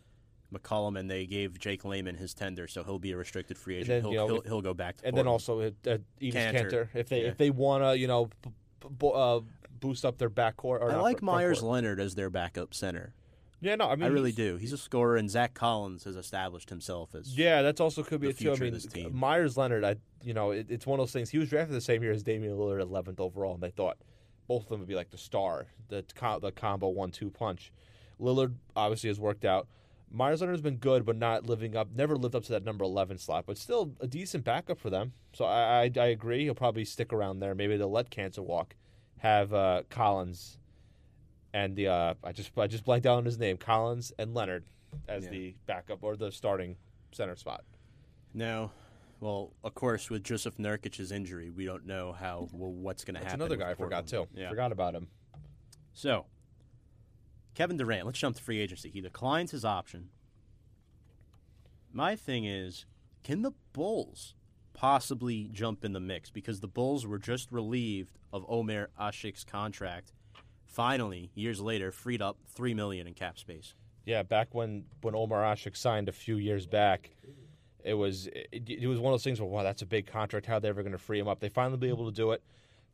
McCollum, and they gave Jake Layman his tender, so he'll be a restricted free agent. then, he'll, you know, he'll, he'll go back to and then also uh, uh, Enes Kanter. Kanter. If they Yeah. if they want to, you know, b- b- uh, boost up their backcourt. I like Meyers. Leonard as their backup center. Yeah, no, I mean I really do. He's a scorer, and Zach Collins has established himself as Yeah, that's also could be a too. I mean, this team. Meyers Leonard. I you know it, it's one of those things. He was drafted the same year as Damian Lillard, eleventh overall, and they thought both of them would be like the star, the the combo one two punch. Lillard obviously has worked out. Meyers Leonard has been good, but not living up. Never lived up to that number eleven slot, but still a decent backup for them. So I I, I agree. He'll probably stick around there. Maybe they'll let Kanter walk, have uh, Collins, and the uh, I just I just blanked out on his name, Collins and Leonard as Yeah. the backup or the starting center spot. Now, well, of course, with Jusuf Nurkic's injury, we don't know how well, what's going to happen. another guy I forgot too. Yeah. Forgot about him. So, Kevin Durant, let's jump to free agency. He declines his option. My thing is, can the Bulls possibly jump in the mix? Because the Bulls were just relieved of Omer Asik's contract. Finally, years later, freed up three million in cap space. Yeah, back when when Omer Asik signed a few years back, it was it, it was one of those things where wow, that's a big contract. How are they ever going to free him up? They finally be able to do it.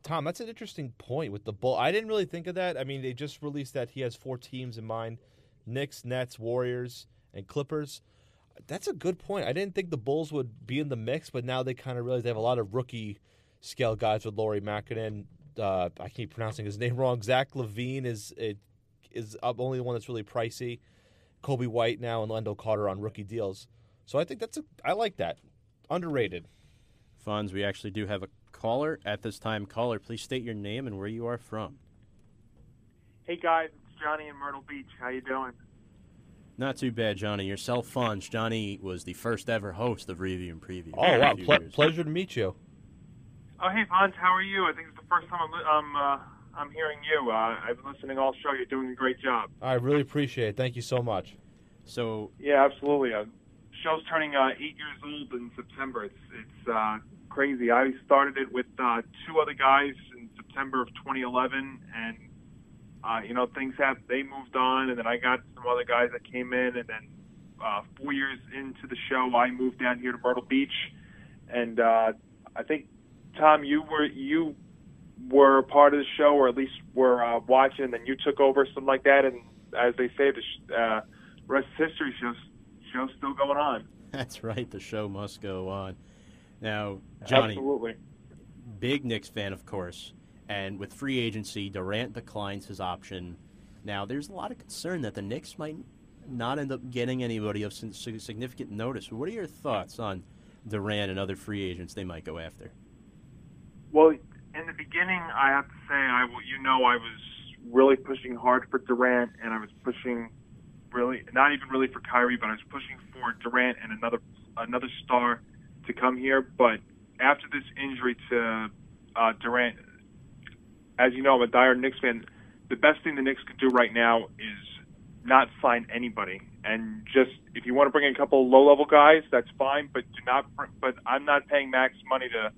Tom, that's an interesting point with the Bull. I didn't really think of that. I mean, they just released that he has four teams in mind: Knicks, Nets, Warriors, and Clippers. That's a good point. I didn't think the Bulls would be in the mix, but now they kind of realize they have a lot of rookie scale guys with Lauri Markkanen. Uh, I keep pronouncing his (laughs) name wrong. Zach LaVine is it, is only the one that's really pricey. Coby White now and Wendell Carter on rookie deals. So I think that's a I like that. Underrated. Fonz, we actually do have a caller at this time. Caller, please state your name and where you are from. Hey guys, it's Johnny in Myrtle Beach. How you doing? Not too bad, Johnny. Yourself, Fonz. Johnny was the first ever host of Review and Preview. Oh wow, Ple- pleasure to meet you. Oh hey Vance, how are you? I think it's the first time I'm I'm, uh, I'm hearing you. Uh, I've been listening all show. You're doing a great job. I really appreciate it. Thank you so much. So, Yeah, absolutely. Uh, show's turning uh, eight years old in September. It's it's uh, crazy. I started it with uh, two other guys in September of 2011, and uh, you know things have they moved on, and then I got some other guys that came in, and then uh, four years into the show, I moved down here to Myrtle Beach, and uh, I think Tom, you were you were part of the show, or at least were uh, watching, and then you took over something like that, and as they say, the sh- uh, rest is history. Show's show's still going on. (laughs) that's right. The show must go on. Now, Johnny, Absolutely. big Knicks fan, of course. And with free agency, Durant declines his option. Now, there's a lot of concern that the Knicks might not end up getting anybody of significant notice. What are your thoughts on Durant and other free agents they might go after? Well, in the beginning, I have to say, I you know, I was really pushing hard for Durant, and I was pushing really not even really for Kyrie, but I was pushing for Durant and another another star to come here. But after this injury to uh, Durant, as you know, I'm a dire Knicks fan. The best thing the Knicks could do right now is not sign anybody, and just if you want to bring in a couple low level guys, that's fine. But do not. But I'm not paying max money to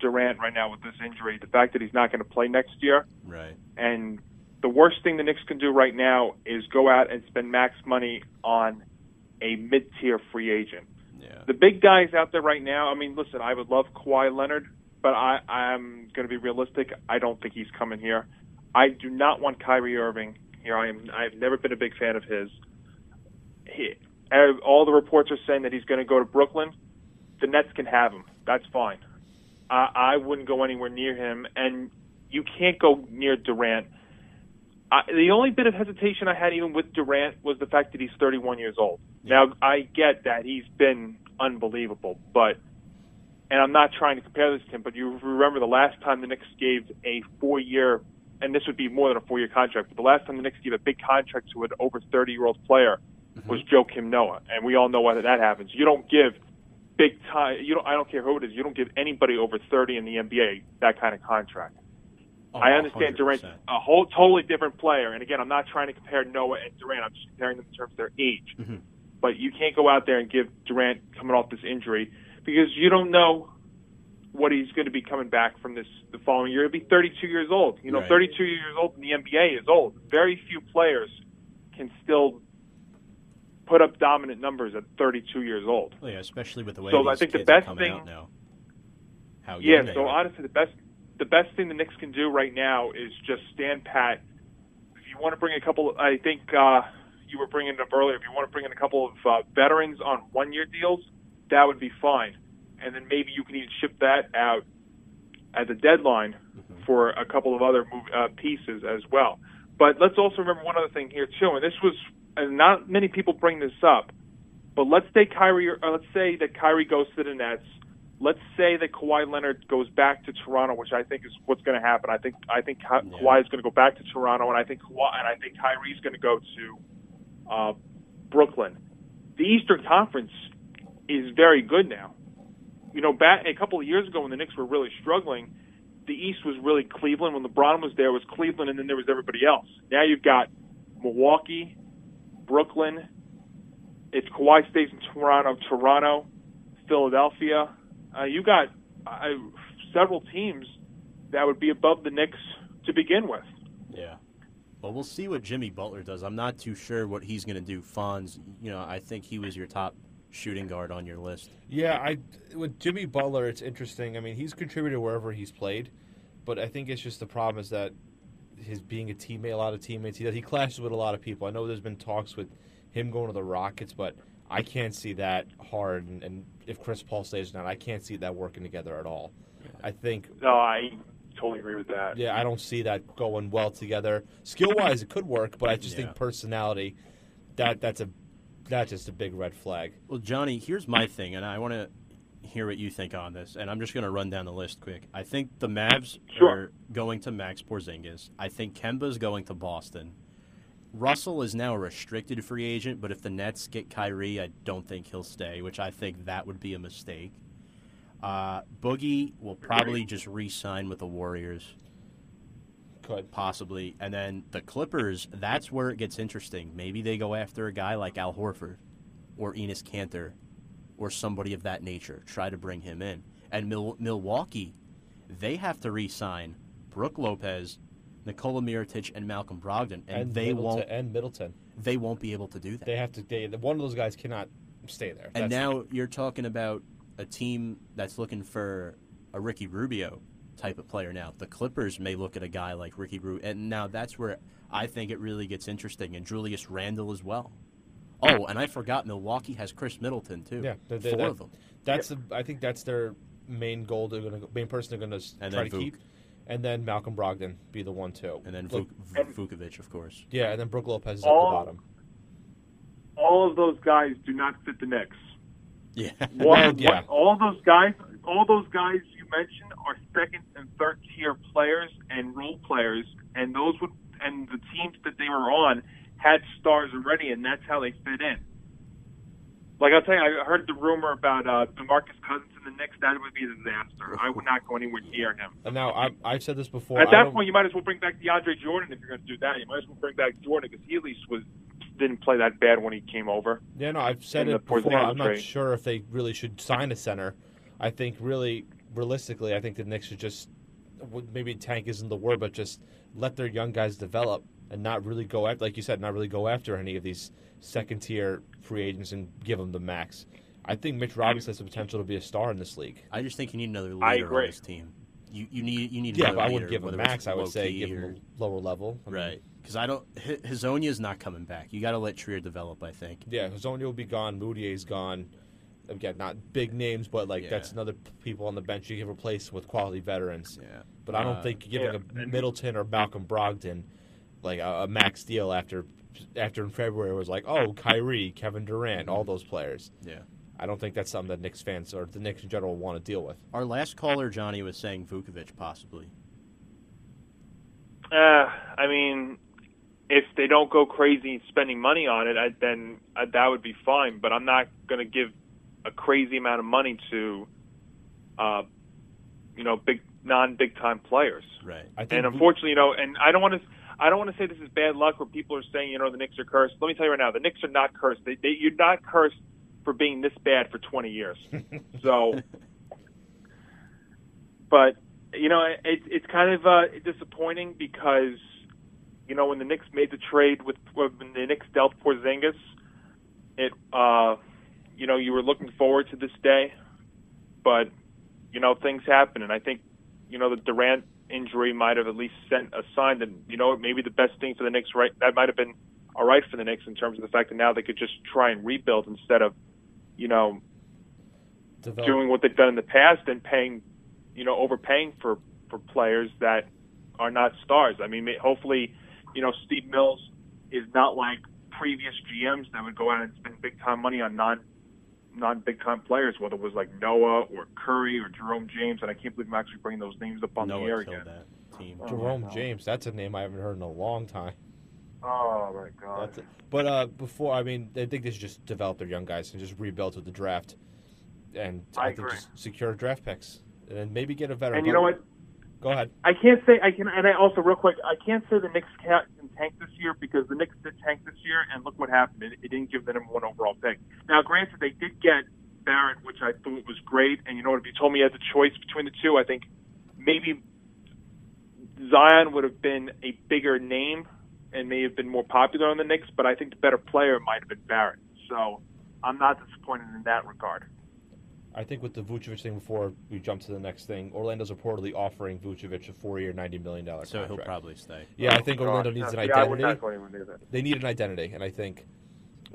Durant right now with this injury. The fact that he's not going to play next year, Right. and the worst thing the Knicks can do right now is go out and spend max money on a mid-tier free agent. The big guys out there right now. I mean, listen, I would love Kawhi Leonard, but I, I'm going to be realistic. I don't think he's coming here. I do not want Kyrie Irving here. I am. I've never been a big fan of his. He, all the reports are saying that he's going to go to Brooklyn. The Nets can have him. That's fine. I, I wouldn't go anywhere near him, and you can't go near Durant. I, the only bit of hesitation I had even with Durant was the fact that he's 31 years old. Now I get that he's been unbelievable, but and I'm not trying to compare this to him, but you remember the last time the Knicks gave a four-year, and this would be more than a four-year contract, but the last time the Knicks gave a big contract to an over 30-year-old player mm-hmm. was Joakim Noah, and we all know why that happens. You don't give big time. You don't. I don't care who it is. You don't give anybody over 30 in the NBA that kind of contract. Oh, I understand Durant's 100%. a whole totally different player, and again, I'm not trying to compare Noah and Durant. I'm just comparing them in terms of their age. Mhm. But you can't go out there and give Durant coming off this injury because you don't know what he's going to be coming back from this the following year. He'll be 32 years old. You know, Right. 32 years old in the NBA is old. Very few players can still put up dominant numbers at 32 years old. Well, yeah, especially with the way So I think the best coming thing- out now. How Yeah, so honestly, the best the best thing the Knicks can do right now is just stand pat. If you want to bring a couple, I think uh, you were bringing it up earlier. If you want to bring in a couple of uh, veterans on one year deals, that would be fine. And then maybe you can even ship that out at the deadline for a couple of other move, uh, pieces as well. But let's also remember one other thing here too, and this was, and not many people bring this up, but let's say Kyrie, or let's say that Kyrie goes to the Nets. Let's say that Kawhi Leonard goes back to Toronto, which I think is what's going to happen. I think I think Ka- Yeah. Kawhi is going to go back to Toronto, and I think Kawhi, and I think Kyrie's going to go to uh, Brooklyn. The Eastern Conference is very good now. You know, back a couple of years ago when the Knicks were really struggling, the East was really Cleveland. When LeBron was there, it was Cleveland, and then there was everybody else. Now you've got Milwaukee, Brooklyn. It's Kawhi stays in Toronto, Toronto, Philadelphia. Uh, you got uh, several teams that would be above the Knicks to begin with. Yeah. Well, we'll see what Jimmy Butler does. I'm not too sure what he's going to do. Fonz, you know, I think he was your top shooting guard on your list. Yeah, I with Jimmy Butler, it's interesting. I mean, he's contributed wherever he's played, but I think it's just the problem is that his being a teammate, a lot of teammates, he does, he clashes with a lot of people. I know there's been talks with him going to the Rockets, but I can't see that hard. And, and if Chris Paul stays or not, I can't see that working together at all. I think No, I totally agree with that. yeah, I don't see that going well together. Skill wise, it could work, but I just Yeah. think personality, that that's a that's just a big red flag. Well, Johnny, here's my thing, and I want to hear what you think on this. And I'm just going to run down the list quick. I think the Mavs Sure. are going to Max Porzingis. I think Kemba's going to Boston. Russell is now a restricted free agent, but if the Nets get Kyrie, I don't think he'll stay, which I think that would be a mistake. Uh, Boogie will probably just re-sign with the Warriors. Could possibly. And then the Clippers, that's where it gets interesting. Maybe they go after a guy like Al Horford or Enes Kanter or somebody of that nature, try to bring him in. And Mil- Milwaukee, they have to re sign Brook Lopez, Nikola Mirotic, and Malcolm Brogdon. And, they Middleton, won't and Middleton. they won't be able to do that. They have to. They, one of those guys cannot stay there. and That's- now you're talking about a team that's looking for a Ricky Rubio type of player now. The Clippers may look at a guy like Ricky Rubio, and now that's where I think it really gets interesting. And Julius Randle as well. Oh, and I forgot Milwaukee has Khris Middleton too. yeah, they're, they're, four that- of them. That's the, I think that's their main goal. They're gonna main person they're gonna try to Vuk. keep, and then Malcolm Brogdon be the one too. And then Look, Vuk, Vucevic, of course. yeah, and then Brook Lopez is All- at the bottom. All of those guys do not fit the Knicks. Yeah. (laughs) One, Well, (laughs) yeah. one- all those guys, all those guys you mentioned are second and third tier players and role players, and those would and the teams that they were on had stars already, and that's how they fit in. Like I'll tell you, I heard the rumor about uh, Demarcus Cousins in the Knicks. That would be a disaster. I would not go anywhere near him. And now I, I've said this before. At that point, you might as well bring back DeAndre Jordan if you're going to do that. You might as well bring back Jordan because he at least was didn't play that bad when he came over. Yeah, no, I've said it before. I'm not trade. sure if they really should sign a center. I think really, realistically, I think the Knicks should just maybe tank isn't the word, but just let their young guys develop and not really go after, like you said, not really go after any of these second tier free agents and give them the max. I think Mitch Robinson has the potential to be a star in this league. I just think you need another I leader on agree. this team. You you need you need Yeah, another but I wouldn't give him whether max. I would say give or- him a lower level. I mean, right because I don't. H- is not coming back. You got to let Trier develop. I think. Yeah, Hezonja will be gone. Mudiay's gone. Again, not big names, but like Yeah. that's another people on the bench you can replace with quality veterans. Yeah. But I don't Uh, think giving yeah, a Middleton or Malcolm Brogdon like a, a max deal after after in February was like, oh, Kyrie, Kevin Durant, all those players. Yeah. I don't think that's something that Knicks fans or the Knicks in general want to deal with. Our last caller, Johnny, was saying Vucevic possibly. Uh, I mean, if they don't go crazy spending money on it, I, then uh, that would be fine. But I'm not going to give a crazy amount of money to, uh, you know, big non-big time players. Right. I think And unfortunately, you know, and I don't want to. I don't want to say this is bad luck where people are saying, you know, the Knicks are cursed. Let me tell you right now, the Knicks are not cursed. They, they, you're not cursed for being this bad for 20 years. (laughs) So, but you know, it, it's kind of uh, disappointing because you know when the Knicks made the trade with when the Knicks dealt Porzingis, it uh, you know you were looking forward to this day, but you know things happen, and I think you know the Durant injury might have at least sent a sign that you know maybe the best thing for the Knicks right that might have been all right for the Knicks in terms of the fact that now they could just try and rebuild instead of you know Develop. doing what they've done in the past and paying, you know, overpaying for for players that are not stars. I mean, hopefully, you know, Steve Mills is not like previous GMs that would go out and spend big time money on non non big time players, whether it was like Noah or Curry or Jerome James. And I can't believe I'm actually bringing those names up on Noah the air again. that team. Jerome Oh, no. James. That's a name I haven't heard in a long time. Oh my God. That's it. But uh, before, I mean, I think they should just develop their young guys and just rebuild with the draft, and I think agree. just secure draft picks and then maybe get a veteran. And you know what? Go ahead. I can't say I can, and I also real quick, I can't say the Knicks can tank this year because the Knicks did tank this year, and look what happened. It, it didn't give the number one overall pick. Now, granted, they did get Barrett, which I thought was great, and you know what? If you told me you had the choice between the two, I think maybe Zion would have been a bigger name and may have been more popular on the Knicks, but I think the better player might have been Barrett. So I'm not disappointed in that regard. I think with the Vucevic thing before we jump to the next thing, Orlando's reportedly offering Vucevic a four-year, ninety million dollar So contract. So he'll probably stay. Yeah, I think Orlando needs an yeah, I would identity. not go anywhere. They need an identity, and I think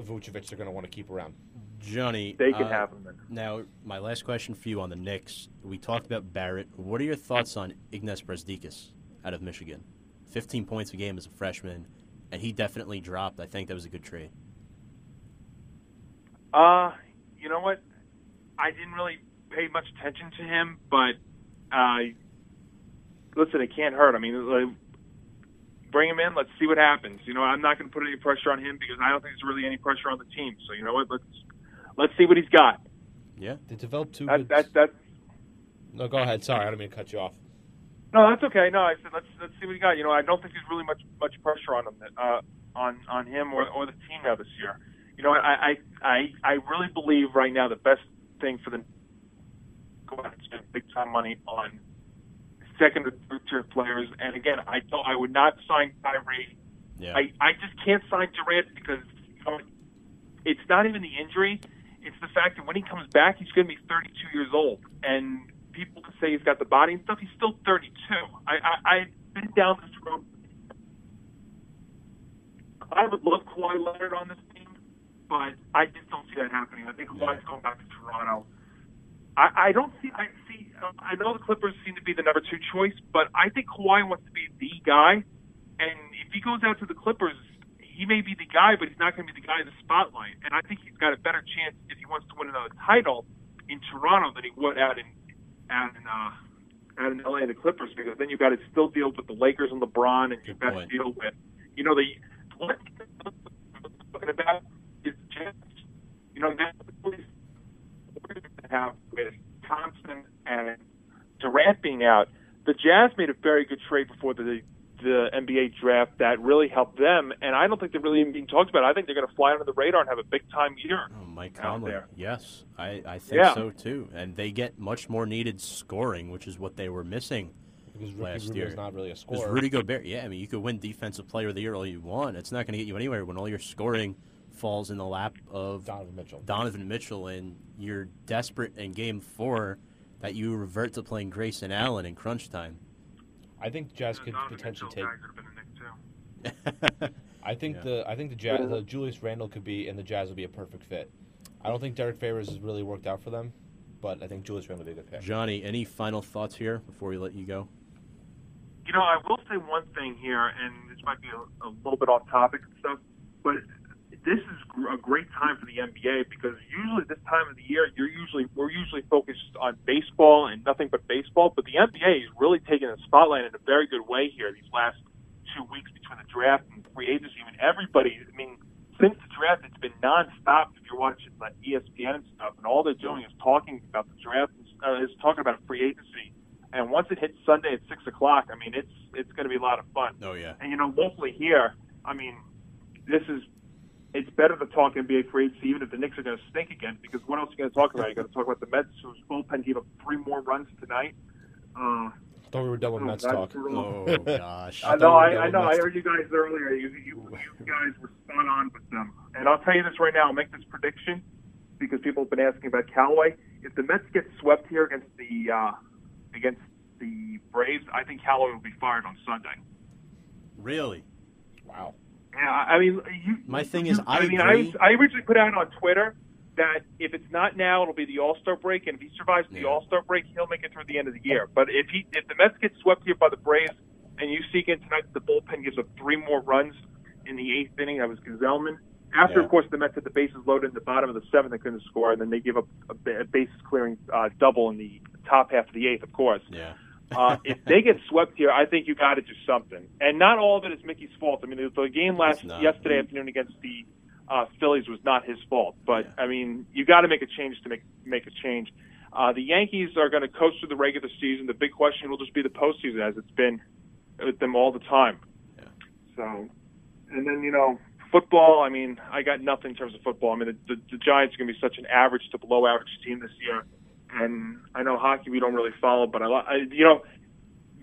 Vucevic they're going to want to keep around. Johnny, They can uh, have him then. Now, my last question for you on the Knicks. We talked about Barrett. What are your thoughts on Ignas Brazdeikis out of Michigan? 15 points a game as a freshman, and he definitely dropped. I think that was a good trade. Uh, you know what? I didn't really pay much attention to him, but uh, listen, it can't hurt. I mean, like, bring him in. Let's see what happens. You know, I'm not going to put any pressure on him because I don't think there's really any pressure on the team. So you know what? Let's let's see what he's got. Yeah. They developed two. That, good... that, that, No, go ahead. Sorry, I don't mean to cut you off. no, that's okay. No, I said let's let's see what he got. You know, I don't think there's really much much pressure on him uh, on on him or, or the team now this year. You know, I, I I I really believe right now the best thing for the go out and spend big time money on second or third tier players. And again, I don't I would not sign Kyrie. Yeah. I I just can't sign Durant because you know, it's not even the injury. It's the fact that when he comes back, he's going to be 32 years old, and people can say he's got the body and stuff. He's still 32. I, I I've been down this road. I would love Kawhi Leonard on this but I just don't see that happening. I think Kawhi's going back to Toronto. I, I don't see. I see. Uh, I know the Clippers seem to be the number two choice, but I think Kawhi wants to be the guy. And if he goes out to the Clippers, he may be the guy, but he's not going to be the guy in the spotlight. And I think he's got a better chance if he wants to win another title in Toronto than he would out in out in uh, out in LA and the Clippers, because then you've got to still deal with the Lakers and LeBron, and you've got to deal with you know the what about is the Jazz. You know that's what we're going to have with Thompson and Durant being out. The Jazz made a very good trade before the the NBA draft that really helped them, and I don't think they're really even being talked about. I think they're going to fly under the radar and have a big time year. Oh, Mike Conley. there. Yes, I, I think Yeah. so too. And they get much more needed scoring, which is what they were missing. Because Ricky Last Rubio's year. not really a Because scorer. Rudy Gobert, yeah, I mean, you could win Defensive Player of the Year all you want. It's not going to get you anywhere when all your scoring falls in the lap of Donovan Mitchell. Donovan Mitchell, and you're desperate in Game Four that you revert to playing Grayson Allen in crunch time. I think Jazz could Donovan potentially Mitchell take. guy have been the too. (laughs) I think Yeah. the I think the Jazz, the Julius Randle could be and the Jazz would be a perfect fit. I don't think Derrick Favors has really worked out for them, but I think Julius Randle would be a good pick. Johnny, any final thoughts here before we let you go? You know, I will say one thing here, and this might be a, a little bit off topic and stuff, but this is gr- a great time for the NBA because usually this time of the year, you're usually we're usually focused on baseball and nothing but baseball, but the NBA is really taking the spotlight in a very good way here these last two weeks between the draft and free agency. I mean, everybody, I mean, since the draft, it's been nonstop. If you're watching like ESPN and stuff, and all they're doing is talking about the draft, uh, is talking about free agency. And once it hits Sunday at six o'clock, I mean, it's it's going to be a lot of fun. Oh yeah, And you know, locally here, I mean, this is it's better to talk NBA free agency, even if the Knicks are going to stink again. Because what else are you going to talk about? You're going to talk about the Mets, whose bullpen gave up three more runs tonight. Uh, Thought we were done with oh, Mets talk. brutal. Oh gosh. I thought know. I, I with know. I heard you guys earlier. You, you, you guys were spot on with them. And I'll tell you this right now. I'll make this prediction because people have been asking about Callaway. If the Mets get swept here against the uh, against the Braves, I think Callaway will be fired on Sunday. Really? Wow. Yeah, I I mean, you, My thing you- is, I mean, agree. I, I originally put out on Twitter that if it's not now, it'll be the All Star break, and if he survives the All Star break, he'll make it through the end of the year. But if he, if the Mets get swept here by the Braves, and you see again tonight that the bullpen gives up three more runs in the eighth inning, that was Gsellman. After, Yeah. of course, the Mets had the bases loaded in the bottom of the seventh, they couldn't score, and then they give up a, a bases clearing uh, double in the top half of the eighth, of course. Yeah. Uh, if they get swept here, I think you got to do something. And not all of it is Mickey's fault. I mean, the, the game last yesterday afternoon against the uh, Phillies was not his fault. But I mean, you got to make a change to make make a change. Uh, the Yankees are going to coast through the regular season. The big question will just be the postseason, as it's been with them all the time. Yeah. So, and then you know, football. I mean, I got nothing in terms of football. I mean, the, the, the Giants are going to be such an average to below average team this year. And I know hockey we don't really follow, but I, I you know,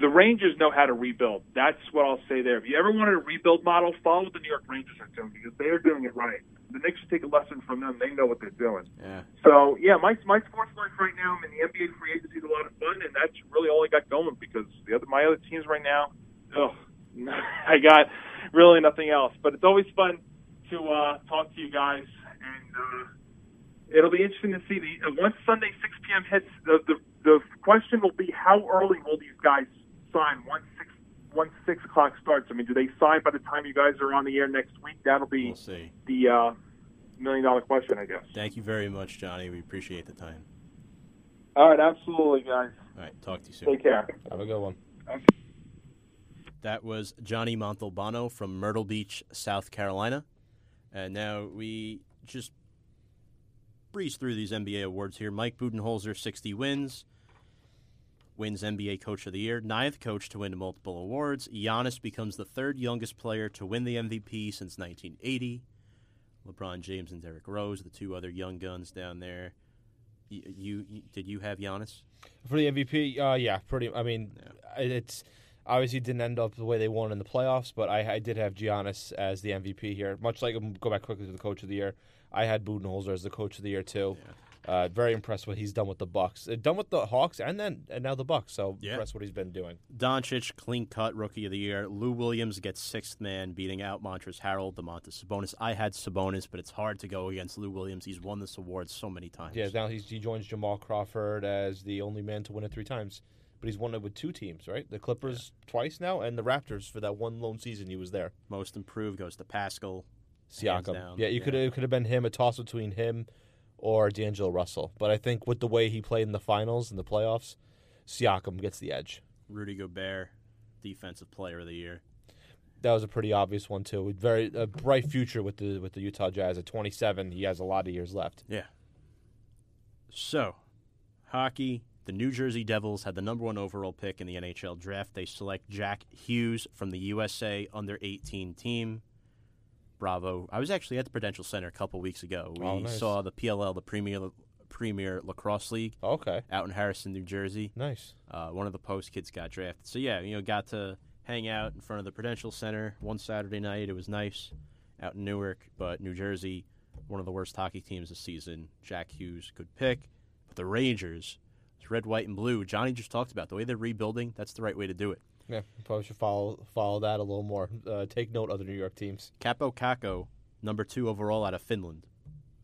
the Rangers know how to rebuild. That's what I'll say there. If you ever wanted a rebuild model, follow what the New York Rangers are doing because they are doing it right. The Knicks should take a lesson from them. They know what they're doing. Yeah. So yeah, my my sports life right now. I'm in the NBA free agency is a lot of fun, and that's really all I got going because the other my other teams right now, ugh, (laughs) I got really nothing else. But it's always fun to uh, talk to you guys, and uh, it'll be interesting to see the uh, once Sunday 6 p.m. hits. The, the the question will be how early will these guys sign once six once six o'clock starts. I mean, do they sign by the time you guys are on the air next week? That'll be We'll see. the uh, million dollar question, I guess. Thank you very much, Johnny. We appreciate the time. All right, absolutely, guys. All right. Talk to you soon. Take care. Have a good one. That was Johnny Montalbano from Myrtle Beach, South Carolina. And now we just breeze through these NBA awards here. Mike Budenholzer, 60 wins. Wins NBA Coach of the Year, ninth coach to win multiple awards. Giannis becomes the third youngest player to win the MVP since 1980. LeBron James and Derrick Rose, the two other young guns down there. You, you, you did you have Giannis? For the MVP, uh, yeah, pretty. I mean, it- it's obviously didn't end up the way they won in the playoffs, but I, I did have Giannis as the MVP here. Much like um, go back quickly to the Coach of the Year, I had Budenholzer as the Coach of the Year too. Uh, very impressed what he's done with the Bucks, uh, done with the Hawks, and then and now the Bucks. So Yeah. impressed what he's been doing. Doncic, clean cut rookie of the year. Lou Williams gets sixth man, beating out Montrezl Harrell, Domantas Sabonis. I had Sabonis, but it's hard to go against Lou Williams. He's won this award so many times. Yeah, now he's, he joins Jamal Crawford as the only man to win it three times. But he's won it with two teams, right? The Clippers twice now, and the Raptors for that one lone season he was there. Most improved goes to Pascal. Siakam. Yeah, you yeah. could it could have been him a toss between him or D'Angelo Russell. But I think with the way he played in the finals and the playoffs, Siakam gets the edge. Rudy Gobert, defensive player of the year. That was a pretty obvious one too. With very a bright future with the with the Utah Jazz at 27. He has a lot of years left. Yeah. So, hockey. The New Jersey Devils had the number one overall pick in the NHL draft. They select Jack Hughes from the USA under 18 team. Bravo. I was actually at the Prudential Center a couple weeks ago. We Oh, nice. saw the PLL, the Premier Premier Lacrosse League, Okay, out in Harrison, New Jersey. nice. Uh, one of the post kids got drafted. So yeah, you know, got to hang out in front of the Prudential Center one Saturday night. It was nice out in Newark, but New Jersey, one of the worst hockey teams this season. Jack Hughes, good pick. But the Rangers, it's red, white, and blue. Johnny just talked about the way they're rebuilding. That's the right way to do it. Yeah, probably should follow follow that a little more. Uh, take note, other New York teams. Kaapo Kakko, number two overall out of Finland.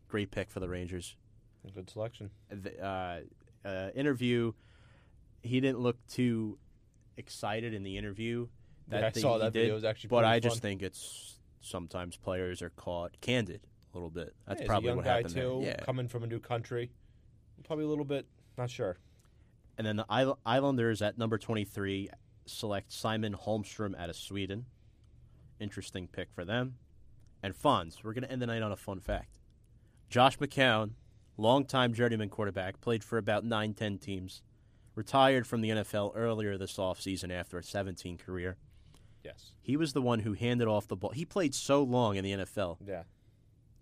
Great pick for the Rangers. Good selection. the, uh, uh, interview, he didn't look too excited in the interview. That Yeah, I saw that did, video. It was actually but I just think it's sometimes players are caught candid a little bit. That's Yeah, probably what happened too, there. Yeah, coming from a new country. Probably a little bit not sure. and then the Islanders at number twenty-three select Simon Holmstrom out of Sweden. Interesting pick for them. And Fonz, we're going to end the night on a fun fact. Josh McCown, longtime journeyman quarterback, played for about 9 10 teams, retired from the NFL earlier this offseason after a 17 career. Yes. He was the one who handed off the ball. He played so long in the NFL. Yeah.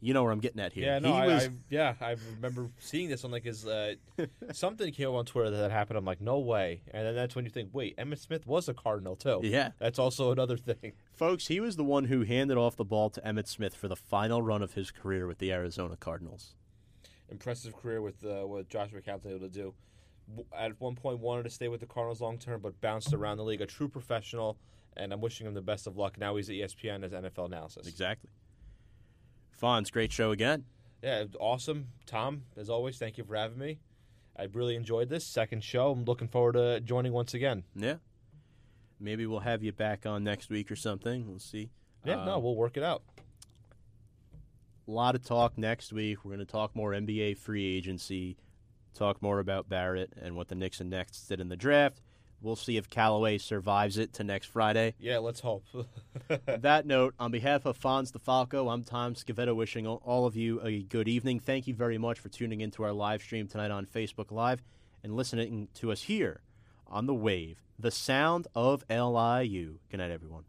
You know where I'm getting at here. Yeah, no, he I, was I, yeah, I remember seeing this on like his uh, (laughs) something came up on Twitter that happened. I'm like, no way, and then that's when you think, wait, Emmitt Smith was a Cardinal too. Yeah. that's also another thing. Folks, he was the one who handed off the ball to Emmitt Smith for the final run of his career with the Arizona Cardinals. Impressive career with uh, what Josh McCown able to do. At one point, wanted to stay with the Cardinals long term, but bounced around the league. A true professional, and I'm wishing him the best of luck. Now he's at ESPN as NFL analysis. Exactly. Fonz, great show again. Yeah, awesome. Tom, as always, thank you for having me. I really enjoyed this second show. I'm looking forward to joining once again. Yeah. Maybe we'll have you back on next week or something. We'll see. Yeah, no, um, we'll work it out. a lot of talk next week. We're going to talk more NBA free agency, talk more about Barrett and what the Knicks and Nets did in the draft. We'll see if Callaway survives it to next Friday. Yeah, let's hope. (laughs) That note, on behalf of Fonz DeFalco, I'm Tom Scavetta wishing all- all of you a good evening. Thank you very much for tuning into our live stream tonight on Facebook Live and listening to us here on The Wave, the sound of LIU. Good night, everyone.